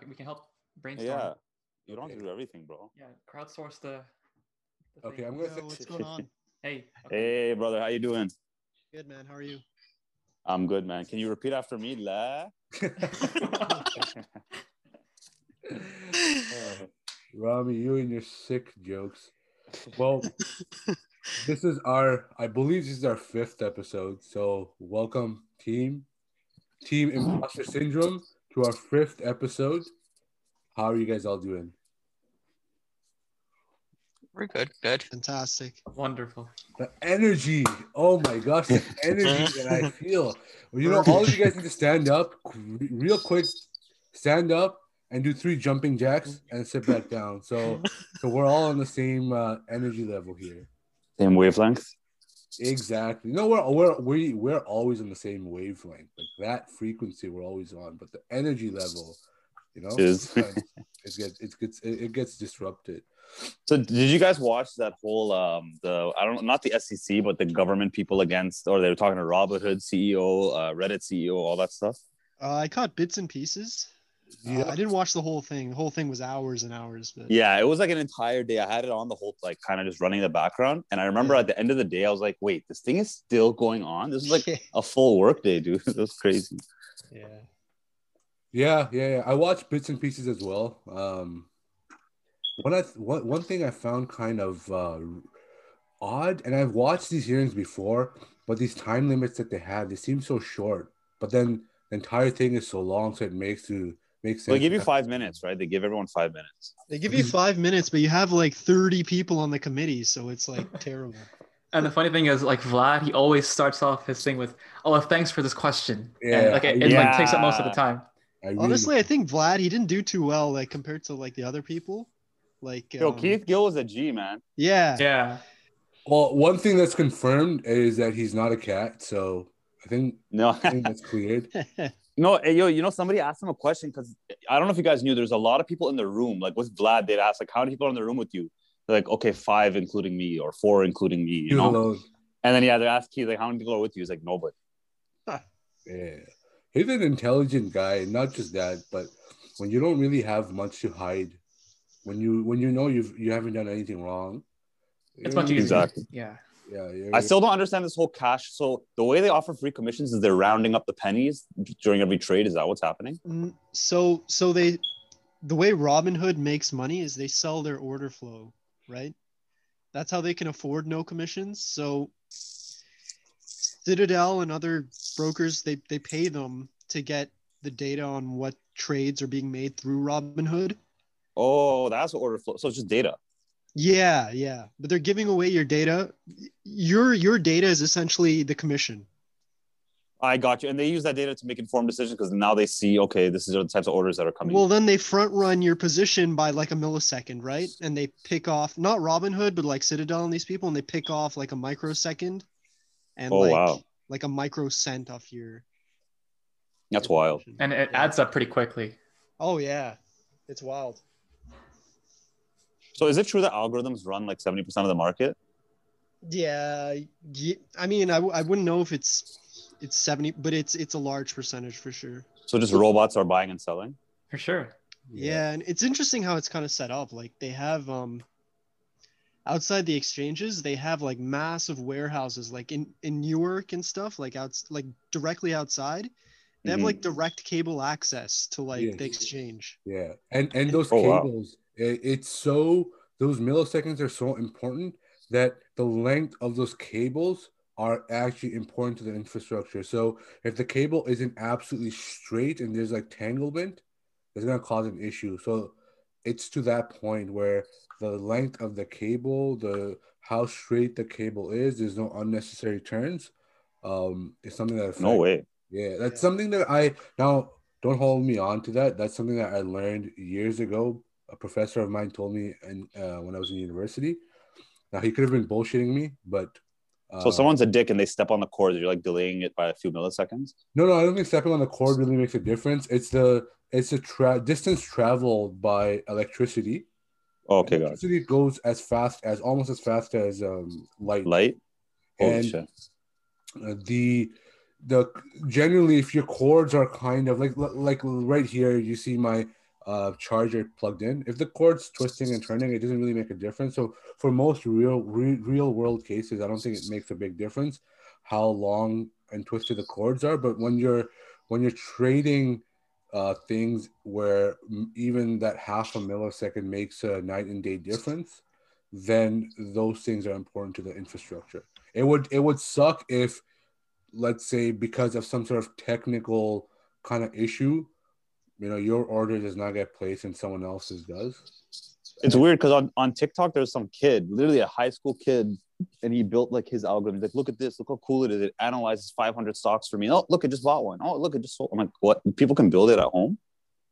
can- we can help brainstorm. Yeah, you don't have to do everything, bro. Yeah, crowdsource the. the Okay, thing. I'm gonna Yo, say what's going on? Hey. okay. Hey, brother, how you doing? Good man. How are you? I'm good, man. Can you repeat after me, la? Uh, Rami, you and your sick jokes. Well, this is our, I believe this is our fifth episode. So, welcome, team, Team Imposter Syndrome, to our fifth episode. How are you guys all doing? We're good. Good. Fantastic. Wonderful. The energy, oh my gosh, the energy that I feel. Well, you know, all of you guys need to stand up real quick, stand up and do three jumping jacks and sit back down. So, so we're all on the same uh, energy level here. Same wavelength. Exactly. No, we're we're we we're always on the same wavelength. Like that frequency, we're always on. But the energy level, you know, Is. it gets it gets it, it gets disrupted. So, did you guys watch that whole um the I don't know not the SEC but the government people against or they were talking to Robinhood CEO, uh, Reddit CEO, all that stuff? Uh, I caught bits and pieces. Uh, Yeah. I didn't watch the whole thing. The whole thing was hours and hours. But Yeah, it was like an entire day. I had it on the whole like kind of just running in the background, and I remember Yeah. at the end of the day, I was like, "Wait, this thing is still going on. This is like a full work day, dude. It was crazy." yeah. Yeah, yeah, yeah. I watched bits and pieces as well. Um, one I one, one thing I found kind of uh, odd, and I've watched these hearings before, but these time limits that they have, they seem so short. But then the entire thing is so long, so it makes you makes So sense. they give you five minutes, right? They give everyone five minutes. They give you five minutes, but you have like 30 people on the committee, so it's like terrible. And the funny thing is, like Vlad, he always starts off his thing with, "Oh, thanks for this question." Yeah, and, like it, it like takes up most of the time. I really- Honestly, I think Vlad he didn't do too well like compared to like the other people. Like Yo, um, Keith Gill is a G man. Yeah. Yeah. well, one thing that's confirmed is that he's not a cat. So I think No, I think that's cleared. no, hey, yo, you know somebody asked him a question because I don't know if you guys knew. There's a lot of people in the room. Like with Vlad, they'd ask like, "How many people are in the room with you?" They're like, "Okay, five, including me, or four, including me." You You know. alone. And then yeah, they ask Keith like, "How many people are with you?" He's like, "Nobody." Yeah. He's an intelligent guy, not just that, but when you don't really have much to hide, when you when you know you've you haven't done anything wrong, It's much easier. Exactly. Yeah. Yeah, you're, I still don't understand this whole cash. So the way they offer free commissions is they're rounding up the pennies during every trade. Is that what's happening? Mm, So so they the way Robinhood makes money is they sell their order flow, right? That's how they can afford no commissions. So Citadel and other brokers they they pay them to get the data on what trades are being made through Robinhood. Oh, that's what order flow. So it's just data. Yeah, yeah. But they're giving away your data. Your your data is essentially the commission. I got you. And they use that data to make informed decisions because now they see, okay, this is the types of orders that are coming. Well, then they front run your position by like a millisecond, right? And they pick off not Robinhood, but like Citadel and these people, and they pick off like a microsecond and Oh, like wow. like a microcent off your. That's your wild. position. And it Yeah. adds up pretty quickly. Oh yeah, it's wild. So is it true that algorithms run like 70% of the market? Yeah, I mean, I, w- I wouldn't know if it's it's seventy, but it's it's a large percentage for sure. So just robots are buying and selling? For sure. Yeah. and it's interesting how it's kind of set up. Like they have um outside the exchanges, they have like massive warehouses like in in Newark and stuff, like outs like directly outside. They have Mhm. like direct cable access to like Yes. the exchange. Yeah, and and those Oh, wow. cables, it, it's so those milliseconds are so important that the length of those cables are actually important to the infrastructure. So if the cable isn't absolutely straight and there's like tanglement, it's gonna cause an issue. So it's to that point where the length of the cable, the how straight the cable is, there's no unnecessary turns. Um, it's something that No affects- way. yeah, that's Yeah. something that I now don't hold me on to that. That's something that I learned years ago. A professor of mine told me, and uh, when I was in university. Now he could have been bullshitting me, but uh, So someone's a dick and they step on the cord, you're like delaying it by a few milliseconds. no, no, I don't think stepping on the cord really makes a difference. It's the it's the tra- distance traveled by electricity. Oh, okay, got it. electricity goes as fast as almost as fast as um, light. Light. Holy And- shit. the the generally if your cords are kind of like like right here you see my uh, charger plugged in. If the cord's twisting and turning, it doesn't really make a difference. So for most real re- real world cases, I don't think it makes a big difference how long and twisted the cords are. But when you're when you're trading uh, things where even that half a millisecond makes a night and day difference, then those things are important to the infrastructure. It would it would suck if, let's say, because of some sort of technical kind of issue, you know, your order does not get placed and someone else's does. It's weird because on, on TikTok there's some kid, literally a high school kid, and he built like his algorithm. Like, look at this, look how cool it is. It analyzes 500 stocks for me. Oh, look, I just bought one. Oh, look, I just sold. I'm like, what? People can build it at home.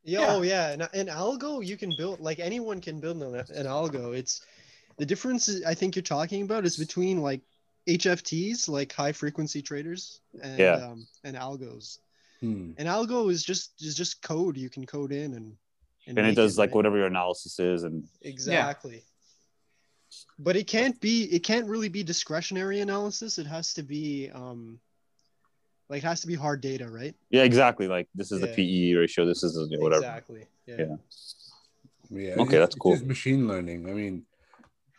Yeah, Yeah. oh yeah, and an algo you can build like anyone can build an, an algo. It's the difference I think you're talking about is between like HFTs, like high frequency traders, and Yeah. um, and algos. Hmm. An algo is just is just code you can code in and And it make does like right? whatever your analysis is. And exactly. But it can't be it can't really be discretionary analysis. It has to be um like it has to be hard data, right? yeah, exactly. Like this is Yeah. the PE ratio. This is the whatever. Exactly. Yeah. Yeah. Yeah. Okay, it's- that's cool. just machine learning. I mean, the- i-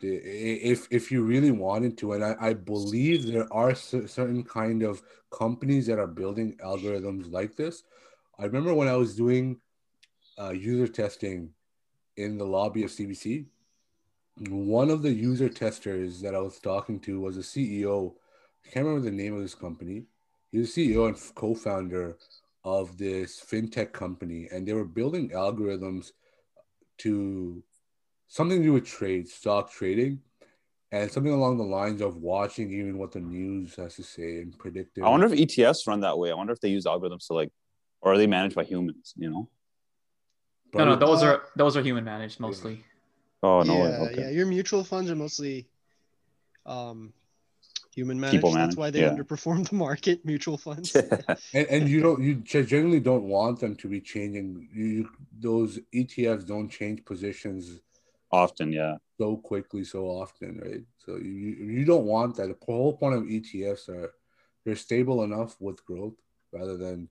if if you really wanted to, and I, I believe there are cer- certain kind of companies that are building algorithms like this. I remember when I was doing uh, user testing in the lobby of CBC. One of the user testers that I was talking to was a CEO. I can't remember the name of this company. He was CEO and co-founder of this fintech company, and they were building algorithms to something to do with trade, stock trading, and something along the lines of watching even what the news has to say and predicting. I wonder if ETFs run that way. I wonder if they use algorithms to like, or are they managed by humans? You know? No, no, those Uh, are those are human managed mostly. Oh no yeah, way. yeah. Okay. Your mutual funds are mostly um, human managed. People That's why they yeah. underperform the market. Mutual funds. and, and you don't you generally don't want them to be changing. You, you those ETFs don't change positions Often, yeah. so quickly so often, right? So you you you don't want that. The whole point of ETFs are they're stable enough with growth rather than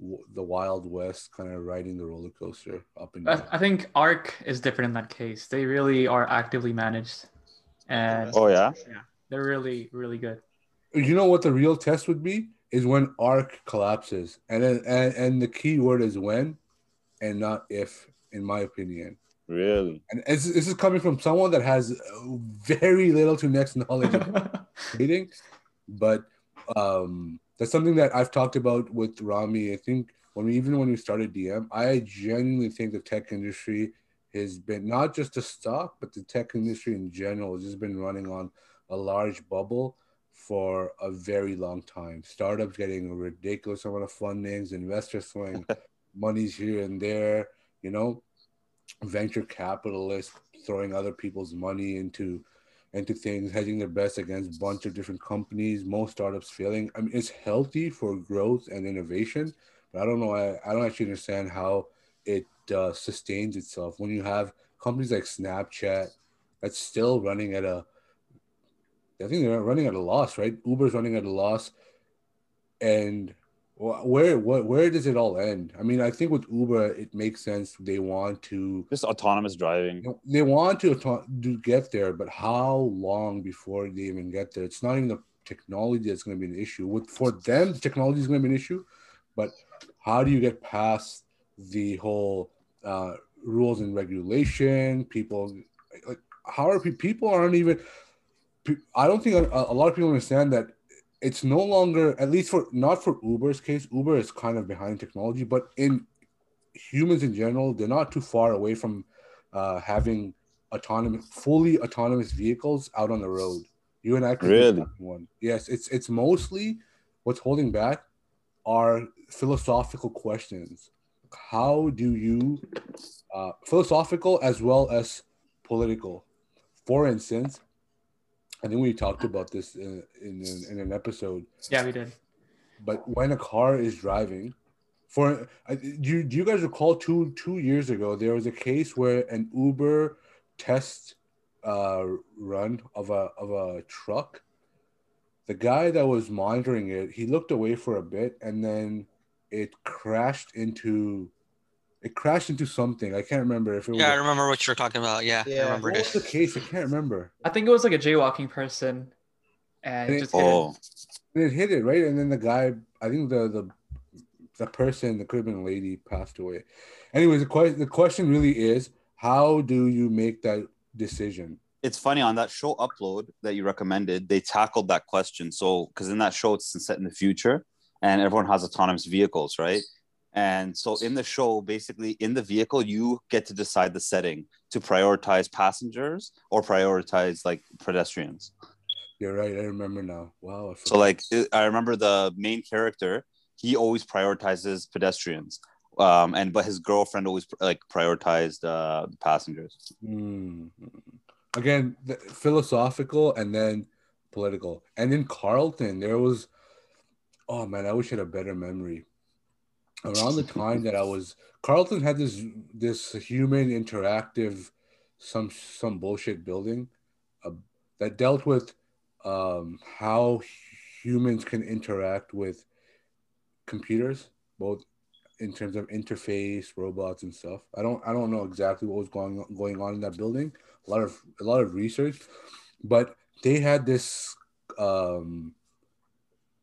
w- the wild west kind of riding the roller coaster up and I, down. I think ARK is different in that case. They really are actively managed, and Oh yeah yeah. they're really really good. You know what the real test would be is when ARK collapses, and then and, and the key word is when, and not if, in my opinion. Really? And this, this is coming from someone that has uh, very little to next knowledge of trading, but um, that's something that I've talked about with Rami. I think when we even when we started DM, I genuinely think the tech industry has been not just the stock, but the tech industry in general has just been running on a large bubble for a very long time. Startups getting a ridiculous amount of fundings, investors throwing monies here and there, you know, venture capitalists throwing other people's money into into things, hedging their bets against a bunch of different companies, most startups failing. I mean, it's healthy for growth and innovation, but I don't know. I, I don't actually understand how it uh, sustains itself when you have companies like Snapchat that's still running at a, I think they're running at a loss, right? Uber's running at a loss, and wh- where what where does it all end? I mean, I think with Uber, it makes sense. They want to Just autonomous driving. they want to, to get there, but how long before they even get there? It's not even the technology that's going to be an issue. With for them, the technology is going to be an issue, but how do you get past the whole uh, rules and regulation? People like how are pe- people aren't even. I don't think a, a lot of people understand that it's no longer at least for not for Uber's case. Uber is kind of behind technology, but in humans in general, they're not too far away from uh, having autonomous, fully autonomous vehicles out on the road. You and I could Really? one. Yes, it's it's mostly what's holding back are philosophical questions. How do you uh, philosophical as well as political? For instance, I think we talked about this in, in, in an episode Yeah, we did. but when a car is driving for do you, do you guys recall two two years ago there was a case where an uber test uh run of a of a truck the guy that was monitoring it he looked away for a bit and then it crashed into It crashed into something. I can't remember if it was. Yeah, I a- remember what you're talking about. Yeah, Yeah. I remember what was the case? I can't remember. I think it was like a jaywalking person, and it just hit it. Oh, And it hit it right, and then the guy. I think the the the person, the Caribbean lady, passed away. Anyways, the question the question really is, how do you make that decision? it's funny on that show upload that you recommended. They tackled that question. So because in that show it's set in the future, and everyone has autonomous vehicles, right? And so in the show, basically in the vehicle, you get to decide the setting to prioritize passengers or prioritize like pedestrians. You're right. I remember now. Wow. So like I remember the main character, he always prioritizes pedestrians. Um, and but his girlfriend always like prioritized uh, passengers. Mm. Again, the philosophical and then political. And in Carleton, there was, oh man, I wish I had a better memory. Around the time that I was, Carleton had this this human interactive, some some bullshit building, uh, that dealt with um, how humans can interact with computers, both in terms of interface, robots, and stuff. I don't I don't know exactly what was going going on in that building. A lot of a lot of research, but they had this um,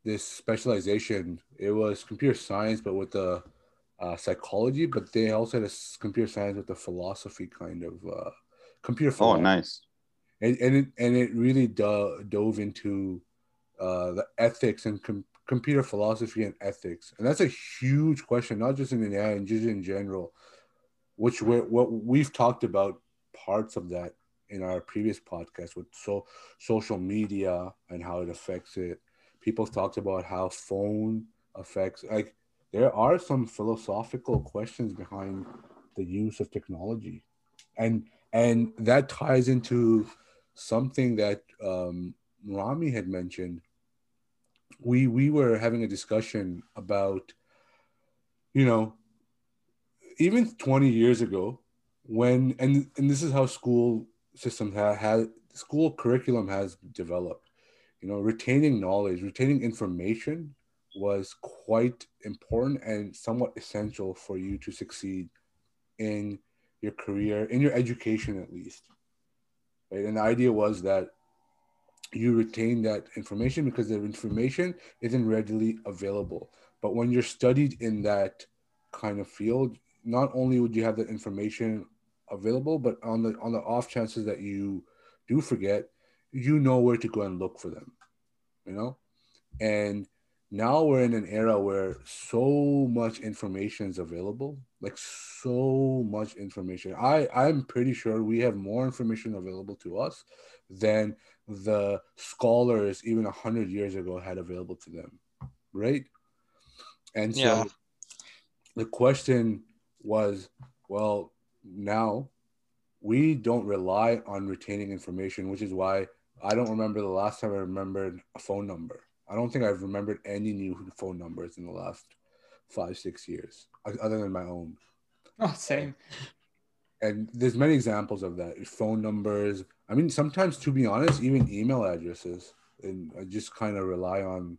this specialization. It was computer science, but with the uh, psychology. But they also had a computer science with the philosophy kind of uh, computer. Oh, nice. and, and it and it really do, dove into uh, the ethics and com- computer philosophy and ethics, and that's a huge question, not just in AI, and just in general. Which we what we've talked about parts of that in our previous podcast with so social media and how it affects it. People have talked about how phone affects like there are some philosophical questions behind the use of technology and and that ties into something that um, Rami had mentioned. We we were having a discussion about, you know, even twenty years ago, when and and this is how school system have had school curriculum has developed. You know, retaining knowledge, retaining information was quite important and somewhat essential for you to succeed in your career, in your education at least. Right? And the idea was that you retain that information because the information isn't readily available. But when you're studied in that kind of field, not only would you have that information available, but on the on the off chances that you do forget, you know where to go and look for them. You know? And now we're in an era where so much information is available like so much information. I i'm pretty sure we have more information available to us than the scholars even 100 years ago had available to them right? And so Yeah. the question was well now we don't rely on retaining information which is why i don't remember the last time i remembered a phone number I don't think I've remembered any new phone numbers in the last five, six years, other than my own. Oh, same. And there's many examples of that. Phone numbers. I mean, sometimes, to be honest, even email addresses. And I just kind of rely on.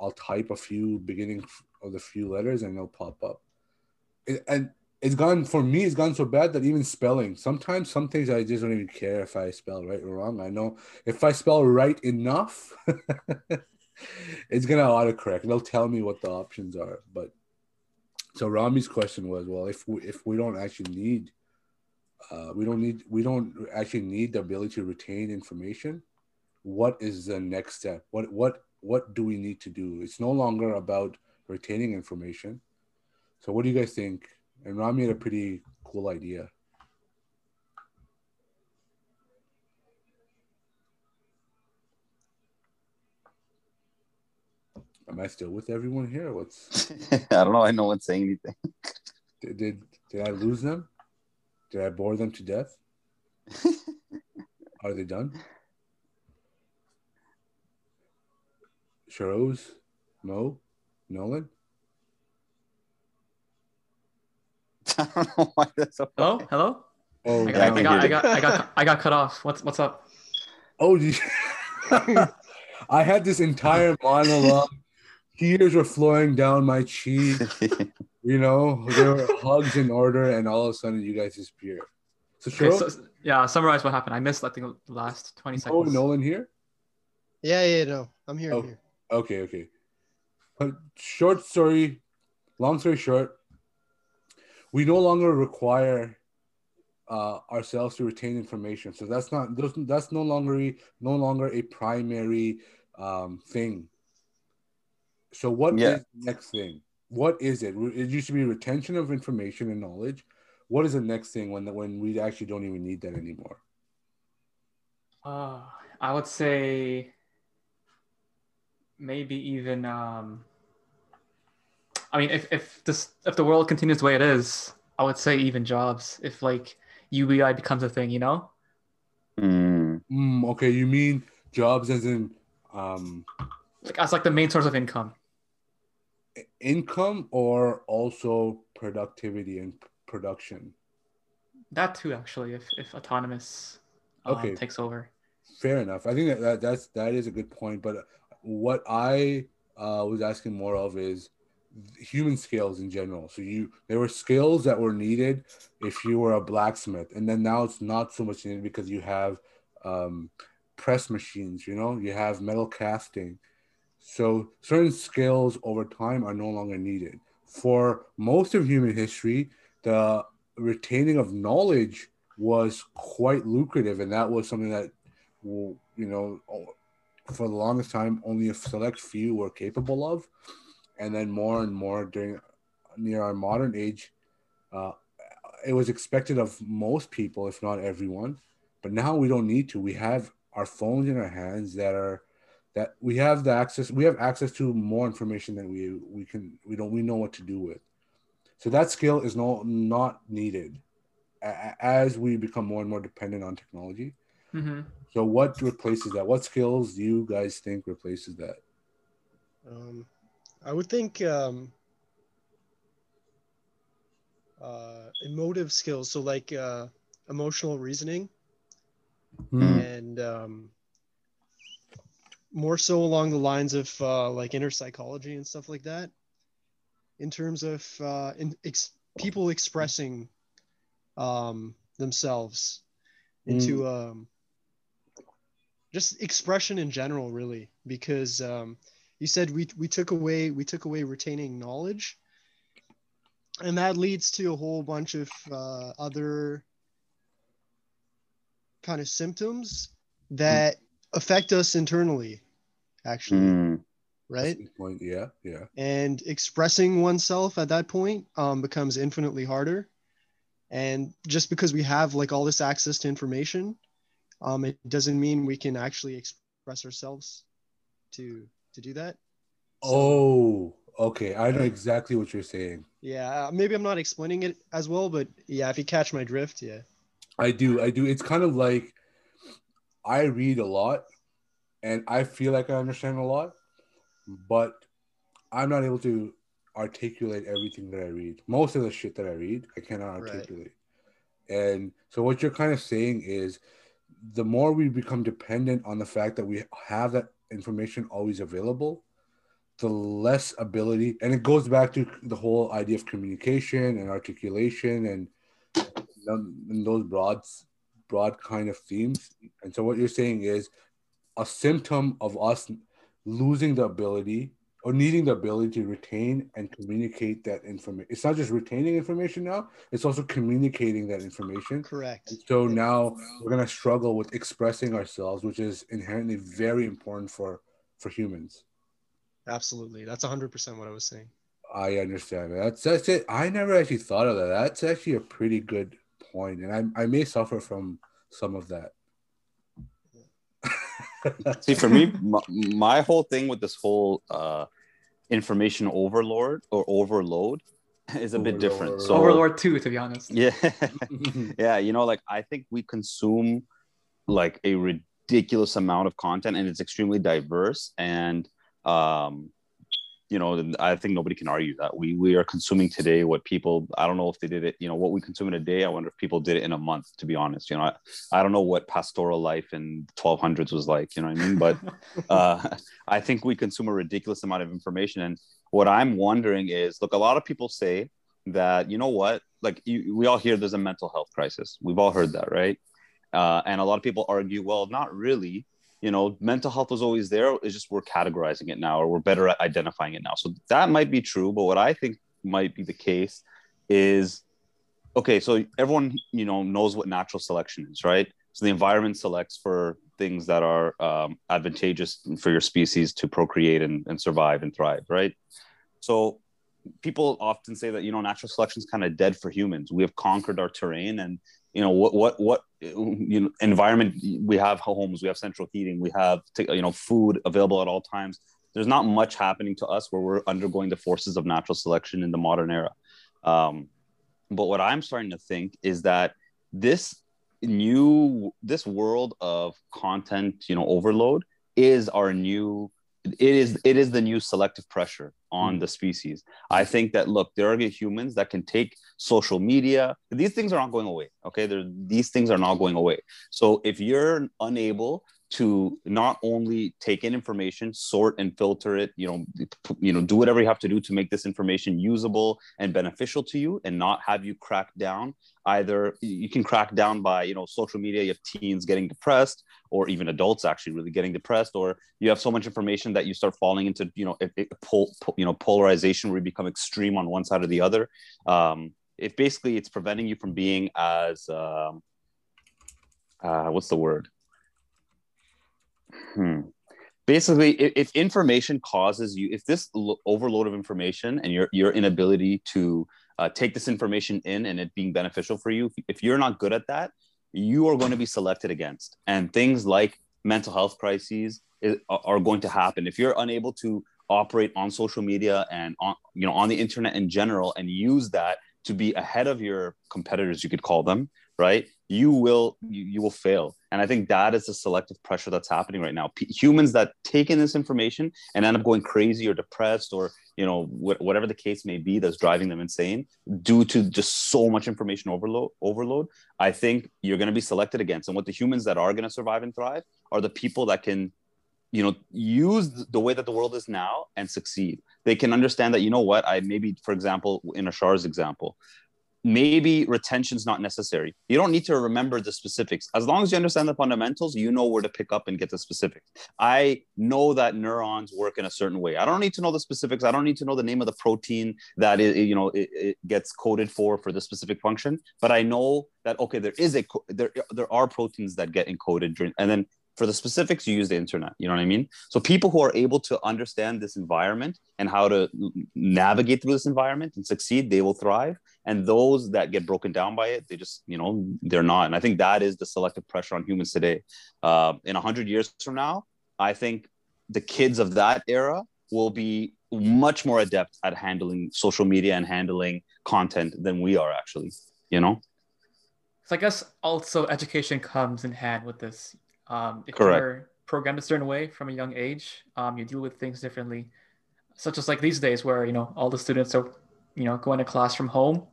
I'll type a few beginning of the few letters, and they'll pop up. It, and it's gone for me. It's gone so bad that even spelling. Sometimes, some things I just don't even care if I spell right or wrong. I know if I spell right enough. it's gonna autocorrect. They'll tell me what the options are. But so Rami's question was, well, if we if we don't actually need, uh, we don't need we don't actually need the ability to retain information. What is the next step? What what what do we need to do? It's no longer about retaining information. So what do you guys think? And Rami had a pretty cool idea. Am I still with everyone here? What's I don't know. I no one's saying anything. did did, did I lose them? Did I bore them to death? Are they done? Sharoz, Mo, Nolan. I don't know why that's so Hello, hello. Oh, I Yeah, I got, I, got, I got, I got, I got cut off. What's, what's up? Oh, you- I had this entire monologue. Tears were flowing down my cheek. You know, there were hugs in order, and all of a sudden you guys disappear. So, Okay, sure. so, yeah, summarize what happened. I missed, I think, the last 20 oh, seconds. Nolan here. Yeah, yeah, no, I'm here. Oh. I'm here. Okay, okay. But short story, long story short, we no longer require uh, ourselves to retain information. So that's not that's no longer a- no longer a primary um, thing. So what is Yeah. the next thing? What is it? It used to be retention of information and knowledge. What is the next thing when when we actually don't even need that anymore? Uh, I would say maybe even um I mean if if this if the world continues the way it is, I would say even jobs. If like UBI becomes a thing, you know? Mm. Mm, okay, you mean jobs as in um, Like as like the main source of income. Income or also productivity and production? That too actually, if if autonomous um, Okay. takes over. Fair enough. I think that, that that's that is a good point. But what I uh, was asking more of is human skills in general. So you there were skills that were needed if you were a blacksmith, and then now it's not so much needed because you have um, press machines. You know, you have metal casting. So certain skills over time are no longer needed. For most of human history, the retaining of knowledge was quite lucrative, and that was something that, you know, for the longest time, only a select few were capable of, and then more and more during near our modern age, uh, it was expected of most people, if not everyone. But now we don't need to. We have our phones in our hands that are that we have the access. We have access to more information than we we can. We don't. We know what to do with. So that skill is no not needed a- a- as we become more and more dependent on technology. hmm So what replaces that? What skills do you guys think replaces that? Um, I would think um, uh, emotive skills, so like uh, emotional reasoning, Mm. and um, more so along the lines of uh, like inner psychology and stuff like that. In terms of uh, in, ex- people expressing um, themselves into um, just expression in general, really, because um, you said we we took away we took away retaining knowledge, and that leads to a whole bunch of uh, other kind of symptoms that affect us internally, actually, Mm. right? Point. Yeah, yeah. and expressing oneself at that point um, becomes infinitely harder and just because we have like all this access to information um, it doesn't mean we can actually express ourselves to to do that So, Oh, okay. I know exactly what you're saying. yeah uh, maybe i'm not explaining it as well but yeah if you catch my drift yeah I do. I do. It's kind of like I read a lot and I feel like I understand a lot, but I'm not able to articulate everything that I read. Most of the shit that I read, I cannot Right. articulate. And so what you're kind of saying is the more we become dependent on the fact that we have that information always available, the less ability and it goes back to the whole idea of communication and articulation and and those broad broad kind of themes and so what you're saying is a symptom of us losing the ability or needing the ability to retain and communicate that information it's not just retaining information now it's also communicating that information correct and so now we're going to struggle with expressing ourselves which is inherently very important for for humans absolutely that's 100% what i was saying I understand. That's that's it. I never actually thought of that. That's actually a pretty good point, and I I may suffer from some of that. See, for me, my, my whole thing with this whole uh, information overlord or overload is a bit different. Overlord. So, Overlord 2, to be honest. yeah, yeah, you know, like I think we consume like a ridiculous amount of content, and it's extremely diverse. And um, you know, I think nobody can argue that we we are consuming today what people. I don't know if they did it. You know, what we consume in a day. I wonder if people did it in a month. To be honest, you know, I, I don't know what pastoral life in 1200s was like. You know what I mean? But uh, I think we consume a ridiculous amount of information. And what I'm wondering is, look, a lot of people say that you know what like you, we all hear there's a mental health crisis we've all heard that right uh, and a lot of people argue well not really you know mental health was always there it's just we're categorizing it now or we're better at identifying it now. So that might be true but what i think might be the case is okay so everyone you know knows what natural selection is right? So the environment selects for things that are um, advantageous for your species to procreate and, and survive and thrive right? So people often say that you know natural selection is kind of dead for humans. We have conquered our terrain and you know what what what you know environment we have homes we have central heating we have you know food available at all times. There's not much happening to us where we're undergoing the forces of natural selection in the modern era. Um, but what i'm starting to think is that this new this world of content you know overload is our new it is it is the new selective pressure on mm. the species. I think that look there are humans that can take social media. These things are not going away okay? They're, these things are not going away. So if you're unable to not only take in information sort and filter it you know you know do whatever you have to do to make this information usable and beneficial to you and not have you crack down. Either you can crack down by you know social media you have teens getting depressed or even adults actually really getting depressed or you have so much information that you start falling into you know it, it, pol, you know polarization where you become extreme on one side or the other. Um, if basically it's preventing you from being as um, uh, what's the word Hmm. Basically, if, if, information causes you, if this lo- overload of information and your your inability to uh, take this information in and it being beneficial for you, if you're not good at that, you are going to be selected against. And things like mental health crises is, are going to happen if you're unable to operate on social media and on you know on the internet in general and use that to be ahead of your competitors you could call them right you will you, you will fail. And i think that is the selective pressure that's happening right now. P- humans that take in this information and end up going crazy or depressed or you know wh- whatever the case may be that's driving them insane due to just so much information overload overload i think you're going to be selected against. And what the humans that are going to survive and thrive are the people that can you know use the way that the world is now and succeed. They can understand that you know what i maybe for example in ashar's example maybe retention is not necessary. You don't need to remember the specifics. As long as you understand the fundamentals, you know where to pick up and get the specifics. I know that neurons work in a certain way. I don't need to know the specifics. I don't need to know the name of the protein that it, you know it, it gets coded for for the specific function. But I know that okay, there is a there there are proteins that get encoded during, and then for the specifics you use the internet you know what i mean so people who are able to understand this environment and how to navigate through this environment and succeed they will thrive and those that get broken down by it they just you know they're not. And i think that is the selective pressure on humans today. Uh, in 100 years from now i think the kids of that era will be much more adept at handling social media and handling content than we are actually you know? So i guess also education comes in hand with this. Um, if Correct. you're programmed a certain way from a young age, um, you deal with things differently, such as like these days where you know all the students are, you know, going to class from home.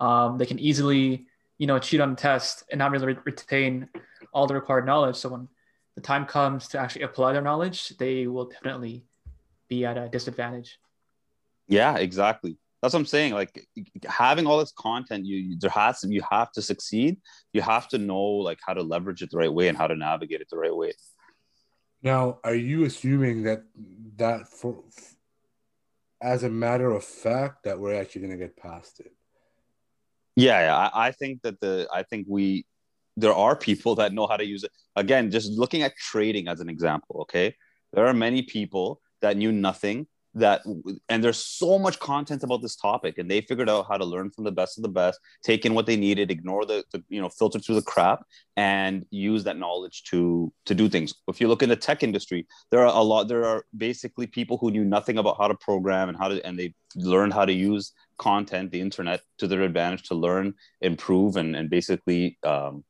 Um, they can easily, you know, cheat on a test and not really re- retain all the required knowledge. So when the time comes to actually apply their knowledge, they will definitely be at a disadvantage. Yeah, exactly that's what I'm saying. Like having all this content, you, you there has to you have to succeed. You have to know like how to leverage it the right way and how to navigate it the right way. Now, are you assuming that that for as a matter of fact that we're actually going to get past it? Yeah, yeah. I, I think that the I think we there are people that know how to use it. Again, just looking at trading as an example. Okay, there are many people that knew nothing that and there's so much content about this topic and they figured out how to learn from the best of the best take in what they needed ignore the, the, you know filter through the crap and use that knowledge to to do things. If you look in the tech industry there are a lot there are basically people who knew nothing about how to program and how to and they learned how to use content the internet to their advantage to learn improve and, and basically um,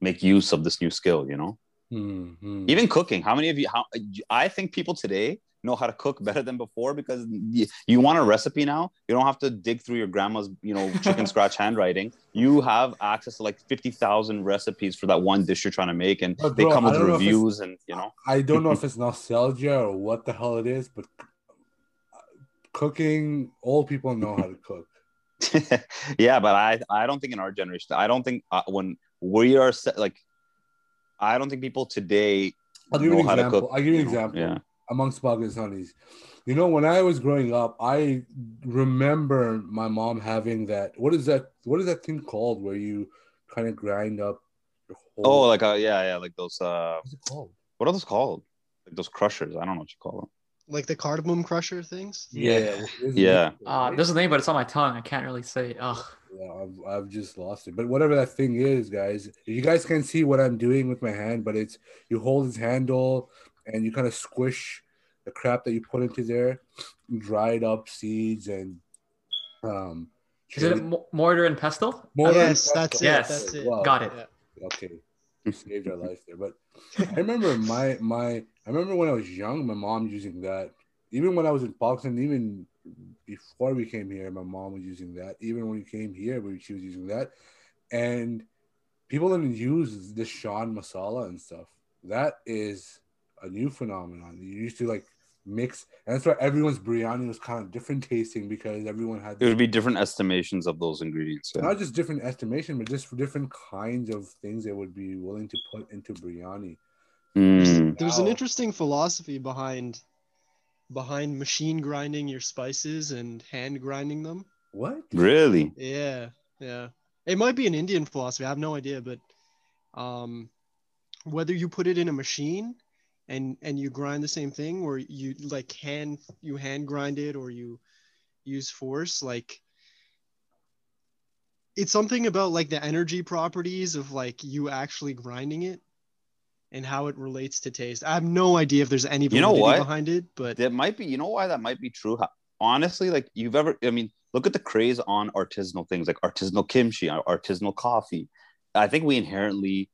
make use of this new skill you know? Mm-hmm. even cooking. How many of you how i think people today know how to cook better than before because you, you want a recipe now you don't have to dig through your grandma's you know chicken scratch handwriting you have access to like 50,000 recipes for that one dish you're trying to make and they come with reviews and you know I don't know if it's nostalgia or what the hell it is but cooking old people know how to cook yeah, but I I don't think in our generation, I don't think uh, when we are set, like, I don't think people today I'll give you an know how to example. cook. I'll give you an example. Yeah. Amongst Pakistanis. You know, when I was growing up, I remember my mom having that. What is that? What is that thing called where you kind of grind up your whole? Oh, like uh, yeah, yeah, like those. Uh, what's it called? what are those called? Like those crushers. I don't know what you call them. Like the cardamom crusher things. Yeah, Yeah. Uh, there's a name, but it's on my tongue. I can't really say. it. Ugh. Yeah, I've, I've just lost it. But whatever that thing is, guys, you guys can see what I'm doing with my hand, but it's you hold its handle and you kind of squish the crap that you put into there, dried up seeds and um. Is it chili- mo- mortar and pestle? Mortar and yes, that's pestle. it. Yes. That's it. Wow. Got it. Yeah. okay you saved our life there but i remember my my i remember when i was young my mom using that even when i was in pakistan even before we came here my mom was using that even when we came here we- she was using that and people didn't use the shan masala and stuff that is a new phenomenon you used to like mix and that's why everyone's biryani was kind of different tasting because everyone had It would be different estimations of those ingredients. yeah. not just different estimation, but just for different kinds of things they would be willing to put into biryani. Mm. There's an interesting philosophy behind behind machine grinding your spices and hand grinding them. What? Really? Yeah, yeah. It might be an Indian philosophy. I have no idea, but um, whether you put it in a machine and and you grind the same thing, or you like hand you hand grind it, or you use force, like it's something about like the energy properties of like you actually grinding it and how it relates to taste. I have no idea if there's any You know what? behind it, but That might be. You know why that might be true? Honestly, like you've ever. I mean, look at the craze on artisanal things like artisanal kimchi, artisanal coffee. I think we inherently,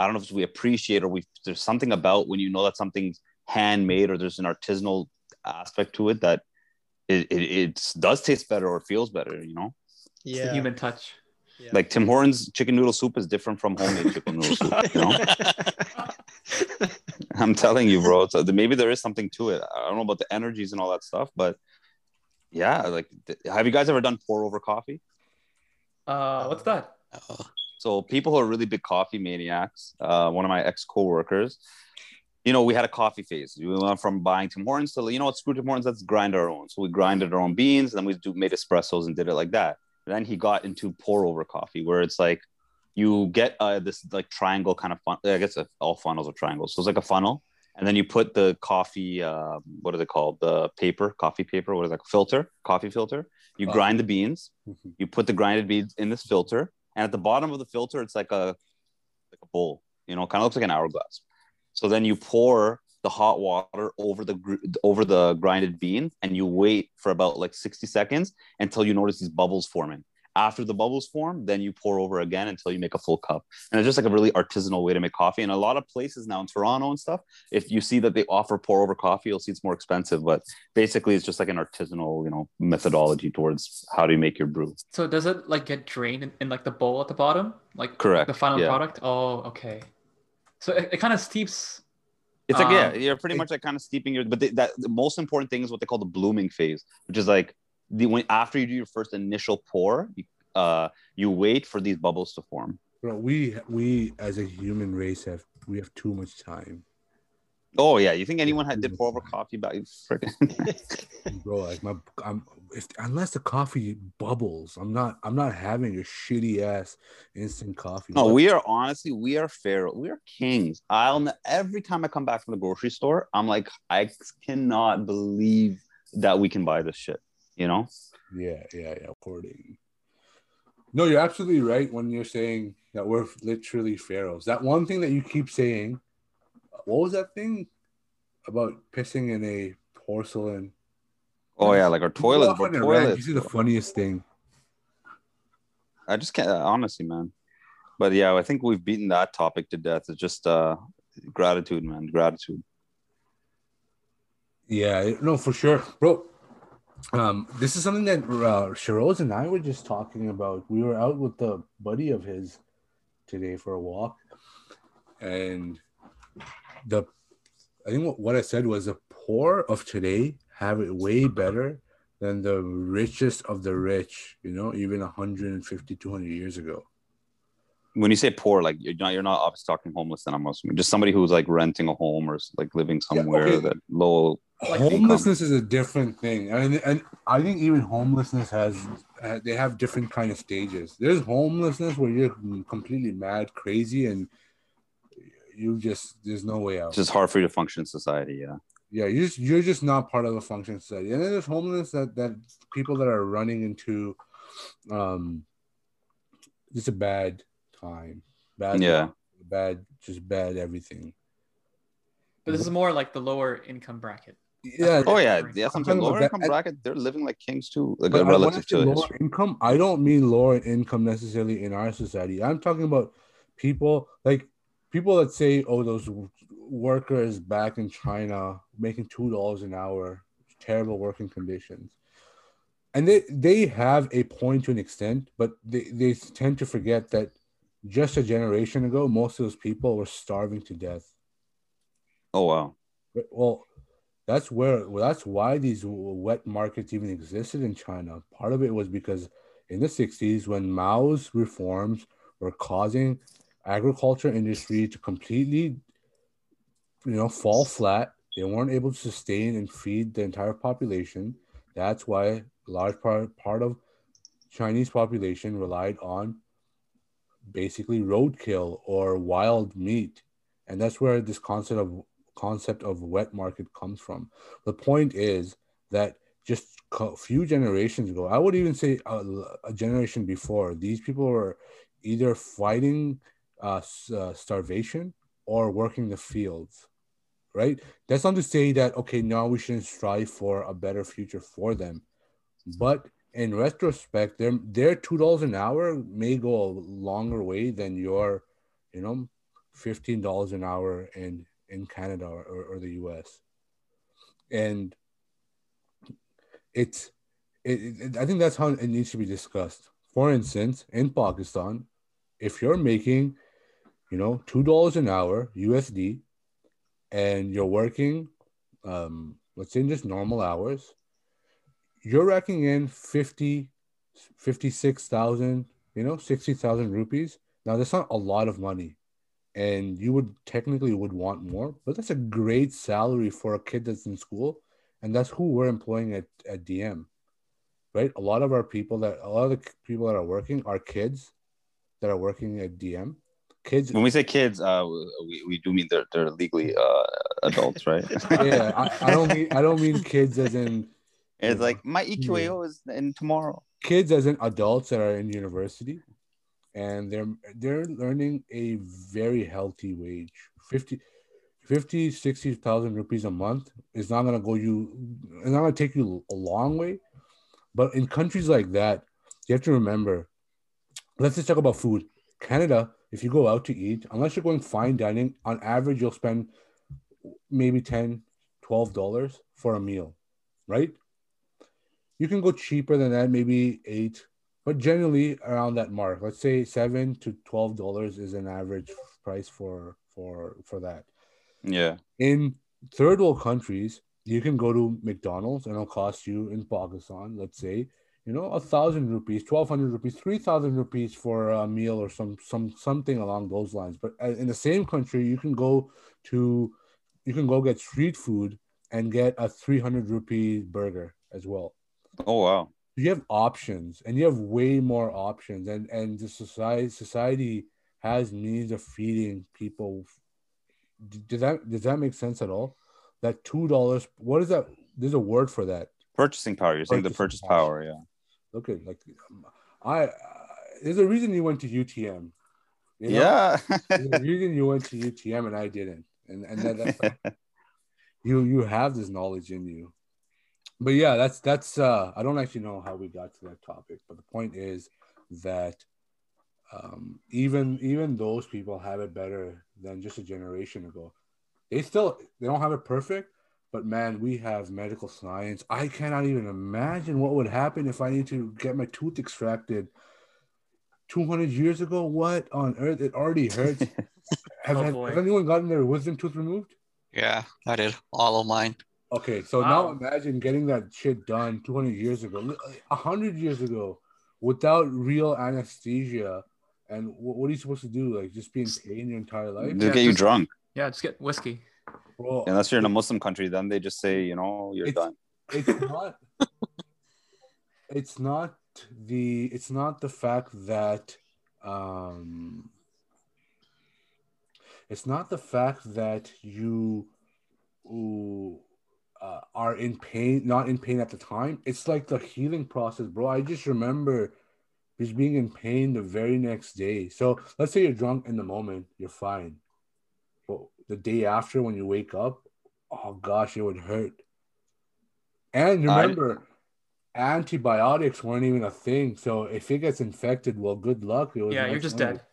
I don't know if we appreciate or we there's something about when you know that something's handmade or there's an artisanal aspect to it that it, it, it does taste better or feels better. You know, It's yeah. the human touch. yeah. like Tim Hortons chicken noodle soup is different from homemade chicken noodle soup. You know. I'm telling you, bro. So maybe there is something to it. I don't know about the energies and all that stuff, but yeah, like, th- have you guys ever done pour over coffee? Uh, what's that? Oh, So people who are really big coffee maniacs, uh, one of my ex coworkers, you know, we had a coffee phase. We went from buying Tim Hortons to, you know what, screw Tim Hortons, let's grind our own. So we grinded our own beans, and then we do made espressos and did it like that. then he got into pour over coffee, where it's like you get uh, this like triangle kind of fun. I guess all funnels are triangles. So it's like a funnel, and then you put the coffee. Uh, what are they called? The paper, coffee paper. What is that? Filter, coffee filter. You grind the beans. Mhm. You put the grinded beans in this filter, and at the bottom of the filter, it's like a like a bowl. You know, kind of looks like an hourglass. So then you pour the hot water over the over the grinded bean, and you wait for about like sixty seconds until you notice these bubbles forming. After the bubbles form, then you pour over again until you make a full cup. And it's just like a really artisanal way to make coffee. And a lot of places now in Toronto and stuff, if you see that they offer pour over coffee, you'll see it's more expensive. But basically, it's just like an artisanal, you know, methodology towards how do you make your brew. So does it like get drained in, in like the bowl at the bottom, like Correct. the final yeah. product? Oh, okay. So it, it kind of steeps. It's like yeah, Um, you're pretty much like kind of steeping your. But they, that the most important thing is what they call the blooming phase, which is like the when after you do your first initial pour, you, uh, you wait for these bubbles to form. Bro, we we as a human race have we have too much time, Oh yeah, you think anyone had did pour over coffee back? Freaking bro. Like my, I'm if unless the coffee bubbles, I'm not I'm not having a shitty ass instant coffee. no, we are honestly we are pharaoh, we are kings. I'll every time I come back from the grocery store, I'm like I cannot believe that we can buy this shit. You know? Yeah, yeah, yeah. Hoarding. No, you're absolutely right when you're saying that we're literally pharaohs. That one thing that you keep saying, what was that thing about pissing in a porcelain? Oh yeah, like our toilets, Off bro, on toilets. This is the funniest thing. I just can't honestly, man. But yeah, I think we've beaten that topic to death. It's just uh gratitude, man. Gratitude. Yeah, no, for sure, bro. Um, this is something that uh, Shiroz and I were just talking about. We were out with a buddy of his today for a walk, and the I think what, what I said was the poor of today have it way better than the richest of the rich, you know, even 150, 200 years ago. When you say poor, like you're not you're not obviously talking homeless, then I'm assuming just somebody who's like renting a home or like living somewhere okay. that low. Like homelessness is a different thing, and and I think even homelessness has uh, they have different kind of stages. There's homelessness where you're completely mad, crazy, and you just there's no way out. It's just hard for you to function in society. Yeah. Yeah, you're just you're just not part of the function society. And then there's homelessness that that people that are running into, um, just a bad time, bad Yeah. bad just bad everything. But this is more like the lower income bracket. Yeah, Oh yeah, yeah. Sometimes lower income bracket, they're living like kings too, like But I- when I relative to lower history. income, I don't mean lower income necessarily in our society. I'm talking about people like people that say, "Oh, those workers back in China making two dollars an hour, terrible working conditions," and they they have a point to an extent, but they they tend to forget that just a generation ago, most of those people were starving to death. Oh wow. Well, that's where that's why these wet markets even existed in China. Part of it was because in the 60s when Mao's reforms were causing agriculture industry to completely you know fall flat. They weren't able to sustain and feed the entire population. That's why a large part part of Chinese population relied on basically roadkill or wild meat. And that's where this concept of concept of wet market comes from. The point is that just a few generations ago, I would even say a, a generation before, these people were either fighting uh, uh, starvation or working the fields, right? That's not to say that, okay, now we shouldn't strive for a better future for them. But in retrospect, their, their $2 an hour may go a longer way than your, you know, $15 an hour in, in Canada or, or the US. And it's, it, it, I think that's how it needs to be discussed. For instance, in Pakistan, if you're making, you know, $2 an hour USD and you're working, um, let's say in just normal hours, you're racking in 50, 56,000, you know, 60,000 rupees. Now, that's not a lot of money. And you would technically would want more, but that's a great salary for a kid that's in school. And that's who we're employing at, at DM, right? A lot of our people that, a lot of the people that are working are kids that are working at DM. Kids, When we say kids, uh, we, we do mean they're they're legally uh adults, right? yeah, I, I don't mean, I don't mean kids as in It's like my EQAO is in tomorrow. kids as in adults that are in university and they're they're learning a very healthy wage. 50 50 60,000 rupees a month is not going to go you it's not going to take you a long way. But in countries like that you have to remember let's just talk about food. Canada if you go out to eat unless you're going fine dining on average you'll spend maybe 10 12 dollars for a meal right? You can go cheaper than that, maybe eight, but generally around that mark. Let's say seven to twelve dollars is an average price for for for that. Yeah. In third world countries, you can go to McDonald's and it'll cost you in Pakistan, let's say, you know, a thousand rupees, twelve hundred rupees, three thousand rupees for a meal or some some something along those lines. But in the same country, you can go to you can go get street food and get a three hundred rupee burger as well Oh wow. You have options and you have way more options and and the society society has means of feeding people does that does that make sense at all that two dollars what is that there's a word for that Purchasing power. You're saying the Purchasing purchase power. power. Yeah. okay like i uh, there's a reason you went to utm you know? Yeah. there's a reason you went to utm and i didn't and and that, that's like, you you have this knowledge in you but yeah that's that's uh i don't actually know how we got to that topic but the point is that um even even those people have it better than just a generation ago. They still they don't have it perfect but man we have medical science. I cannot even imagine what would happen if i need to get my tooth extracted 200 years ago. What on earth? It already hurts. Have, Oh, have- has anyone gotten their wisdom tooth removed? Yeah, I did. All of mine. Okay, so now imagine getting that shit done 200 years ago, li- 100 years ago, without real anesthesia. And what are you supposed to do? Like just be in pain your entire life? They'll Yeah, get you just- drunk. Yeah, just get whiskey. Bro, Unless you're in a Muslim country, then they just say, you know, you're It's- done. it's not. it's not the. It's not the fact that. Um. It's not the fact that you, ooh, uh, are in pain, not in pain at the time. It's like the healing process, bro. I just remember just being in pain the very next day. So let's say you're drunk in the moment, you're fine. But the day after, when you wake up, oh gosh, it would hurt. And I- remember, antibiotics weren't even a thing. So if it gets infected, well, good luck. It was Yeah, you're just longer. dead.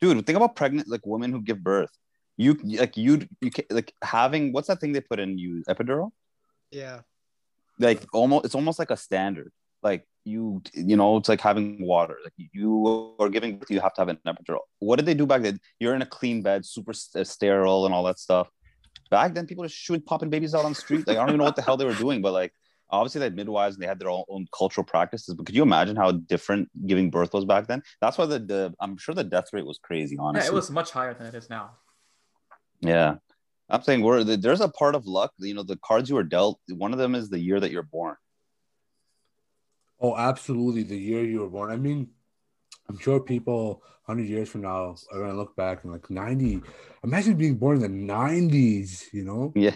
Dude, think about pregnant like women who give birth. You like you you ca- like having what's that thing they put in you epidural? Yeah. Like almost it's almost like a standard. Like you you know it's like having water. Like you are giving you have to have an epidural. What did they do back then? You're in a clean bed, super st- uh, sterile and all that stuff. Back then, people were shooting popping babies out on the street. Like I don't even know what the hell they were doing, but like obviously they had midwives and they had their own, own cultural practices. But could you imagine how different giving birth was back then? That's why the, the I'm sure the death rate was crazy. Honestly, Yeah, it was much higher than it is now. Yeah. I'm saying we're there's a part of luck, you know, the cards you were dealt, one of them is the year that you're born. Oh, absolutely. The year you were born. I mean, I'm sure people 100 years from now are going to look back and like 90. Imagine being born in the 90s, you know? Yeah.